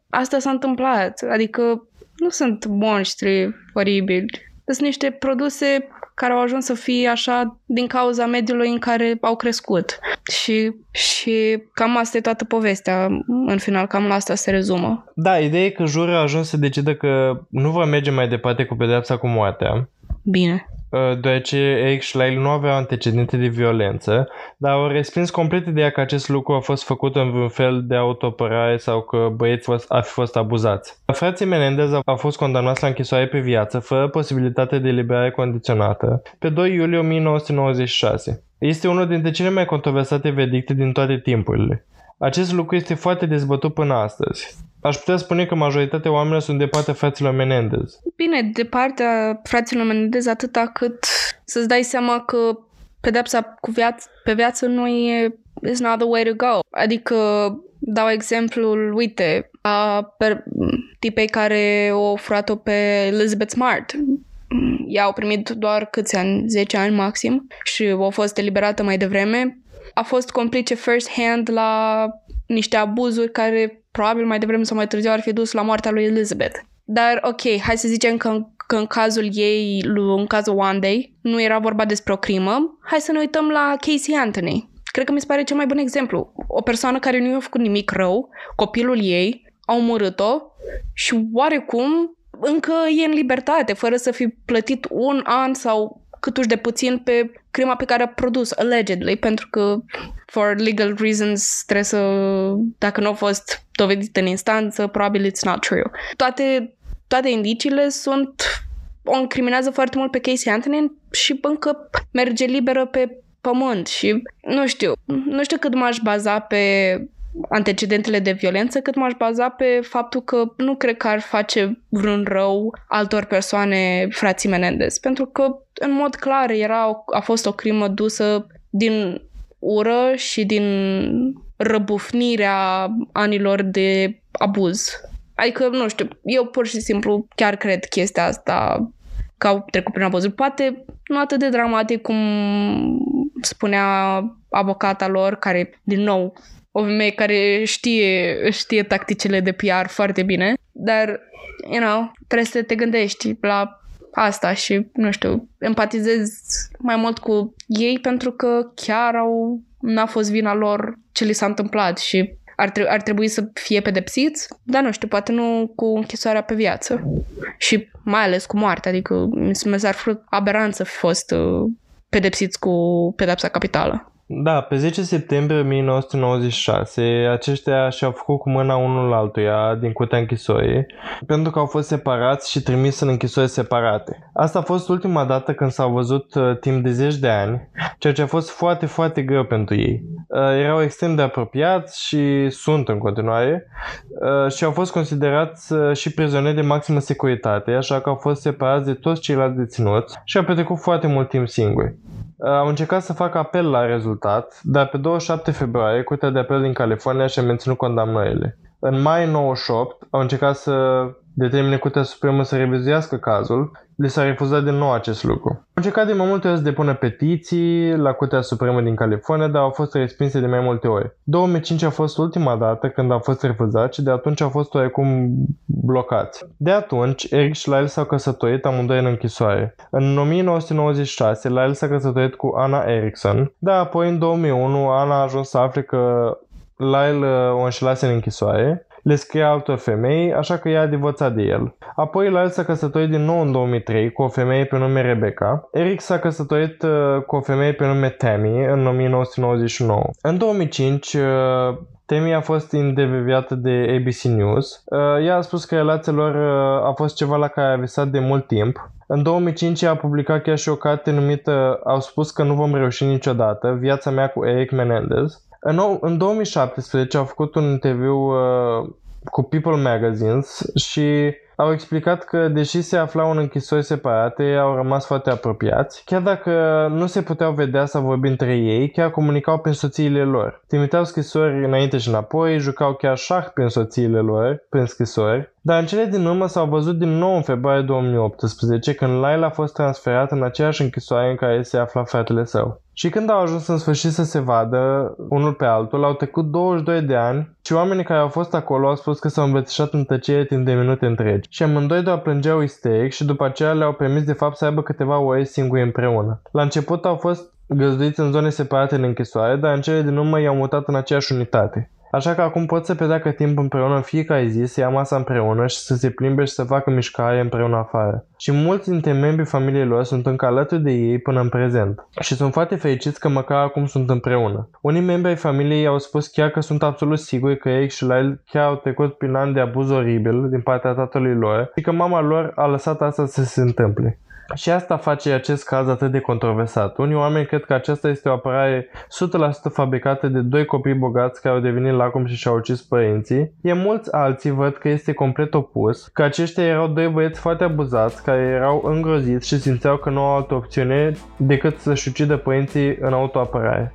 asta s-a întâmplat. Adică nu sunt monștri oribili. Sunt niște produse care au ajuns să fie așa din cauza mediului în care au crescut. Și, și cam asta e toată povestea. În final, cam la asta se rezumă. Da, ideea e că jurul a ajuns să decide că nu va merge mai departe cu pedeapsa cu moartea, Bine. Uh, deoarece Eric și Lyle nu aveau antecedente de violență, dar au respins complet ideea că acest lucru a fost făcut în vreun fel de autopărare sau că băieții fost, ar fi fost abuzați. Frații Menendez au- au fost condamnați la închisoare pe viață, fără posibilitate de eliberare condiționată, pe 2 iulie 1996. Este unul dintre cele mai controversate verdicte din toate timpurile. Acest lucru este foarte dezbătut până astăzi. Aș putea spune că majoritatea oamenilor sunt de partea fraților Menendez. Bine, de partea fraților Menendez atâta cât să-ți dai seama că pedepsa cu viață, pe viață nu e is not the way to go. Adică dau exemplul, uite, a per, tipei care o furat-o pe Elizabeth Smart. Ea au primit doar câți ani? 10 ani maxim și a fost eliberată mai devreme. A fost complice first hand la niște abuzuri care probabil mai devreme sau mai târziu ar fi dus la moartea lui Elizabeth. Dar ok, hai să zicem că, că în cazul ei, lu- în cazul Wandei, nu era vorba despre o crimă. Hai să ne uităm la Casey Anthony. Cred că mi se pare cel mai bun exemplu. O persoană care nu i-a făcut nimic rău, copilul ei, a omorât-o și oarecum încă e în libertate, fără să fi plătit un an sau câtuși de puțin pe crima pe care a produs, allegedly, pentru că for legal reasons trebuie să, dacă nu a fost dovedit în instanță, probabil it's not true. Toate, toate indiciile sunt o incriminează foarte mult pe Casey Anthony și încă merge liberă pe pământ și nu știu, nu știu cât m-aș baza pe antecedentele de violență, cât m-aș baza pe faptul că nu cred că ar face vreun rău altor persoane frații Menendez. Pentru că, în mod clar, era, a fost o crimă dusă din ură și din răbufnirea anilor de abuz. Adică, nu știu, eu pur și simplu chiar cred chestia asta că au trecut prin abuzuri. Poate nu atât de dramatic cum spunea avocata lor, care, din nou, o femeie care știe, știe tacticile de PR foarte bine, dar, you know, trebuie să te gândești la asta și, nu știu, empatizezi mai mult cu ei pentru că chiar au, n-a fost vina lor ce li s-a întâmplat și ar, tre- ar trebui să fie pedepsiți, dar nu știu, poate nu cu închisoarea pe viață. Și mai ales cu moartea, adică mi se mi s-ar fi aberant să fi fost uh, pedepsiți cu pedepsa capitală. Da, pe 10 septembrie 1996, aceștia și-au făcut cu mâna unul altuia din curtea închisorii, pentru că au fost separați și trimis în închisori separate. Asta a fost ultima dată când s-au văzut uh, timp de zeci de ani, ceea ce a fost foarte, foarte greu pentru ei. Uh, erau extrem de apropiați și sunt în continuare uh, și au fost considerați uh, și prizonieri de maximă securitate, așa că au fost separați de toți ceilalți deținuți și au petrecut foarte mult timp singuri. Uh, Au încercat să facă apel la rezultat, dar pe 27 februarie, Curtea de Apel din California și-a menținut condamnările. În mai 98 au încercat să determine Curtea Supremă să revizuiască cazul, li s-a refuzat din nou acest lucru. Au încercat de mai multe ori să depună petiții la Curtea Supremă din California, dar au fost respinse de mai multe ori. 2005 a fost ultima dată când au fost refuzați și de atunci au fost oarecum blocați. De atunci, Eric și Lyle s-au căsătorit amândoi în închisoare. În 1996, Lyle s-a căsătorit cu Anna Erickson, dar apoi în 2001 Anna a ajuns să afle că Lyle uh, o înșelase în închisoare le scria altor femei, așa că ea a divorțat de el. Apoi Lyle s-a căsătorit din nou în 2003 cu o femeie pe nume Rebecca. Eric s-a căsătorit uh, cu o femeie pe nume Tammy în 1999. În 2005, uh, Tammy a fost intervievată de ABC News. Uh, ea a spus că relația lor uh, a fost ceva la care a visat de mult timp. În 2005 a publicat chiar și o carte numită Au spus că nu vom reuși niciodată, viața mea cu Eric Menendez. În, nou- în 2017 au făcut un interviu uh, cu People Magazines și au explicat că, deși se aflau în închisori separate, au rămas foarte apropiați. Chiar dacă nu se puteau vedea sau vorbi între ei, chiar comunicau prin soțiile lor. Trimiteau scrisori înainte și înapoi, jucau chiar șah prin soțiile lor, prin scrisori. Dar în cele din urmă s-au văzut din nou în februarie 2018, când Lyle a fost transferat în aceeași închisoare în care se afla fratele său. Și când au ajuns în sfârșit să se vadă unul pe altul, au trecut 22 de ani și oamenii care au fost acolo au spus că s-au îmbrățișat în tăcere timp de minute întregi. Și amândoi doar plângeau isteric și după aceea le-au permis de fapt să aibă câteva ore singuri împreună. La început au fost găzduiți în zone separate în închisoare, dar în cele din urmă i-au mutat în aceeași unitate. Așa că acum pot să petreacă timp împreună în fiecare zi, să ia masa împreună și să se plimbe și să facă mișcare împreună afară. Și mulți dintre membrii familiei lor sunt încă alături de ei până în prezent. Și sunt foarte fericiți că măcar acum sunt împreună. Unii membri ai familiei au spus chiar că sunt absolut siguri că Eric și Lyle chiar au trecut prin ani de abuz oribil din partea tatălui lor și că mama lor a lăsat asta să se întâmple. Și asta face acest caz atât de controversat. Unii oameni cred că aceasta este o apărare 100% fabricată de doi copii bogați care au devenit lacom și și-au ucis părinții. E mulți alții văd că este complet opus, că aceștia erau doi băieți foarte abuzați care erau îngroziți și simțeau că nu au altă opțiune decât să-și ucidă părinții în autoapărare.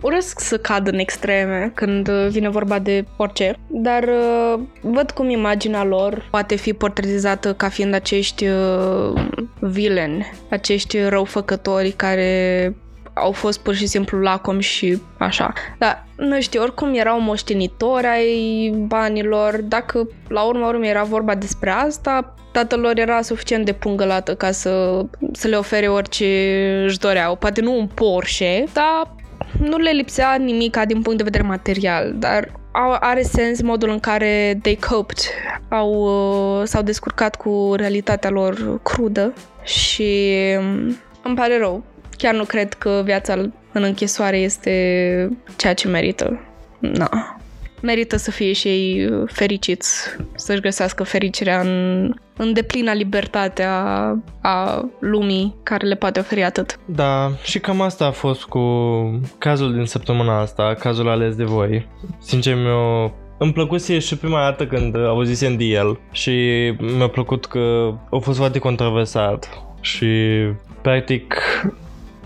Urăsc să cad în extreme când uh, vine vorba de orice, dar uh, văd cum imaginea lor poate fi portretizată ca fiind acești uh, vileni, acești răufăcători care au fost pur și simplu lacomi și așa. Dar, nu știu, oricum erau moștenitori ai banilor, dacă la urma urmei era vorba despre asta, tatăl lor era suficient de pungălată ca să, să le ofere orice își doreau. Poate nu un Porsche, dar nu le lipsea nimic din punct de vedere material, dar au, are sens modul în care they coped, au, uh, s-au descurcat cu realitatea lor crudă și um, îmi pare rău. Chiar nu cred că viața în închisoare este ceea ce merită. Na. Merită să fie și ei uh, fericiți, să-și găsească fericirea în, în deplina libertate a, a lumii care le poate oferi atât. Da, și cam asta a fost cu cazul din săptămâna asta, cazul ales de voi. Sincer, mi-a îmi plăcuse și prima dată când auzisem de el și mi-a plăcut că a fost foarte controversat și practic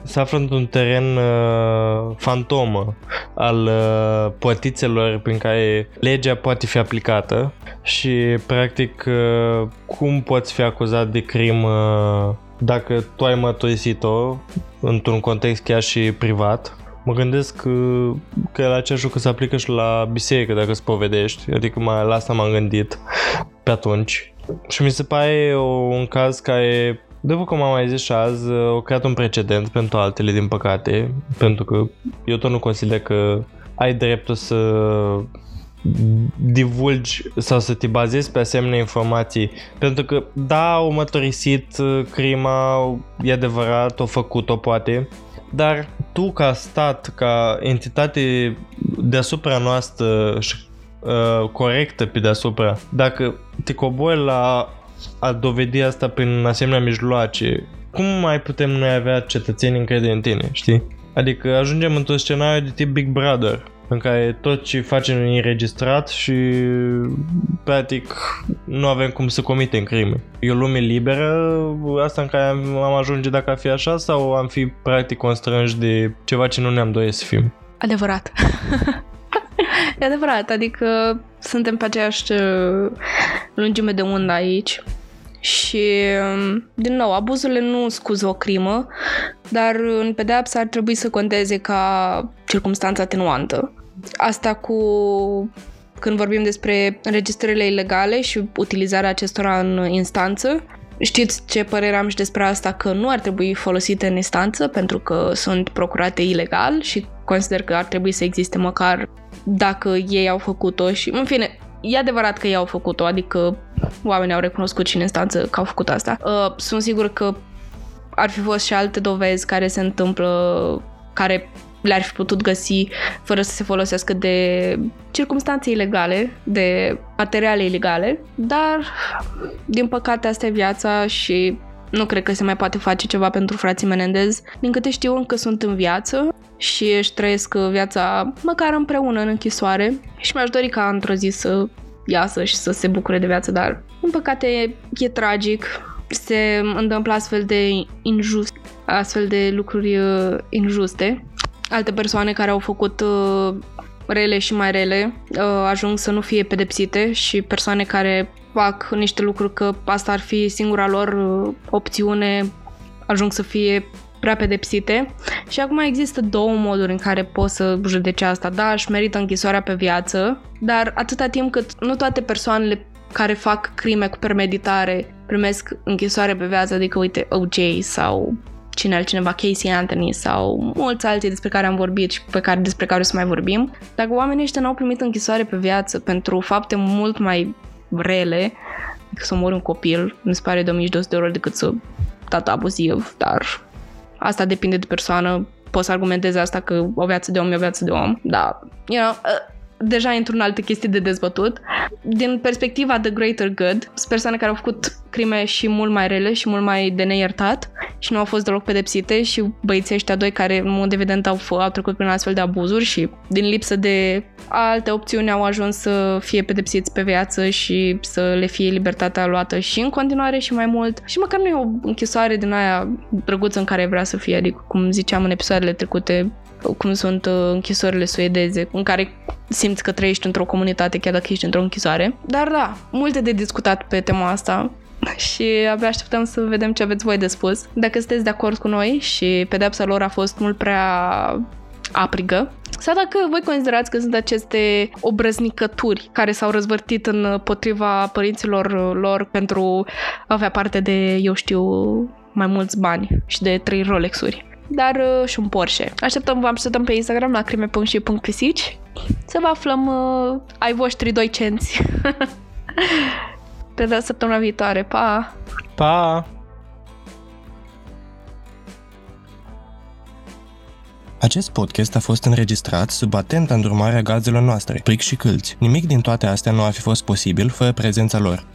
se află într-un teren uh, fantomă al uh, potițelor prin care legea poate fi aplicată și practic uh, cum poți fi acuzat de crimă dacă tu ai mărturisit-o într-un context chiar și privat Mă gândesc că, că la același lucru se aplică și la biserică dacă spovedești, adică mai, la asta m-am gândit pe atunci. Și mi se pare o, un caz care după cum am mai zis și azi, au creat un precedent pentru altele, din păcate, pentru că eu tot nu consider că ai dreptul să divulgi sau să te bazezi pe asemenea informații. Pentru că, da, au mătorisit crima, e adevărat, o făcut-o poate, dar tu ca stat, ca entitate deasupra noastră și uh, corectă pe deasupra, dacă te cobori la a dovedi asta prin asemenea mijloace, cum mai putem noi avea cetățeni încredere în tine, știi? Adică ajungem într-un scenariu de tip Big Brother, în care tot ce facem e înregistrat și practic nu avem cum să comitem crime. E o lume liberă, asta în care am, am ajunge dacă ar fi așa sau am fi practic constrânși de ceva ce nu ne-am dorit să fim? Adevărat. e adevărat, adică suntem pe aceeași uh, lungime de undă aici. Și, um, din nou, abuzurile nu scuză o crimă, dar în pedeapsă ar trebui să conteze ca circumstanță atenuantă. Asta cu când vorbim despre înregistrările ilegale și utilizarea acestora în instanță, Știți ce părere am și despre asta, că nu ar trebui folosite în instanță pentru că sunt procurate ilegal și consider că ar trebui să existe măcar dacă ei au făcut-o și, în fine, e adevărat că ei au făcut-o, adică oamenii au recunoscut și în instanță că au făcut asta. Uh, sunt sigur că ar fi fost și alte dovezi care se întâmplă, care le-ar fi putut găsi fără să se folosească de circumstanțe ilegale, de materiale ilegale, dar din păcate asta e viața și nu cred că se mai poate face ceva pentru frații Menendez. Din câte știu, încă sunt în viață și își trăiesc viața măcar împreună în închisoare și mi-aș dori ca într-o zi să iasă și să se bucure de viață, dar în păcate e, e tragic. Se întâmplă astfel de injust, astfel de lucruri uh, injuste alte persoane care au făcut uh, rele și mai rele uh, ajung să nu fie pedepsite și persoane care fac niște lucruri că asta ar fi singura lor uh, opțiune ajung să fie prea pedepsite. Și acum există două moduri în care poți să judece asta. Da, își merită închisoarea pe viață, dar atâta timp cât nu toate persoanele care fac crime cu premeditare primesc închisoare pe viață, adică uite OJ sau cine altcineva, Casey Anthony sau mulți alții despre care am vorbit și pe care, despre care o să mai vorbim, dacă oamenii ăștia n-au primit închisoare pe viață pentru fapte mult mai rele, decât să omori un copil, mi se pare de 1200 de euro decât să tata abuziv, dar asta depinde de persoană, poți să argumentezi asta că o viață de om e o viață de om, dar, you know, deja intru în alte chestii de dezbătut. Din perspectiva The Greater Good, sunt persoane care au făcut crime și mult mai rele și mult mai de neiertat și nu au fost deloc pedepsite și băieții ăștia doi care în mod evident au, f- au trecut prin astfel de abuzuri și din lipsă de alte opțiuni au ajuns să fie pedepsiți pe viață și să le fie libertatea luată și în continuare și mai mult. Și măcar nu e o închisoare din aia drăguță în care vrea să fie, adică cum ziceam în episoadele trecute, cum sunt uh, închisorile suedeze, în care simți că trăiești într-o comunitate chiar dacă ești într-o închisoare. Dar da, multe de discutat pe tema asta și abia așteptăm să vedem ce aveți voi de spus. Dacă sunteți de acord cu noi și pedepsa lor a fost mult prea aprigă, sau dacă voi considerați că sunt aceste obrăznicături care s-au răzvârtit în potriva părinților lor pentru a avea parte de, eu știu, mai mulți bani și de trei Rolexuri dar uh, și un Porsche. Așteptăm, vă așteptăm pe Instagram la crime.și.pisici să vă aflăm uh, ai voștri doi cenți. pe săptămâna viitoare. Pa! Pa! Acest podcast a fost înregistrat sub atenta îndrumarea gazelor noastre, pric și câlți. Nimic din toate astea nu ar fi fost posibil fără prezența lor.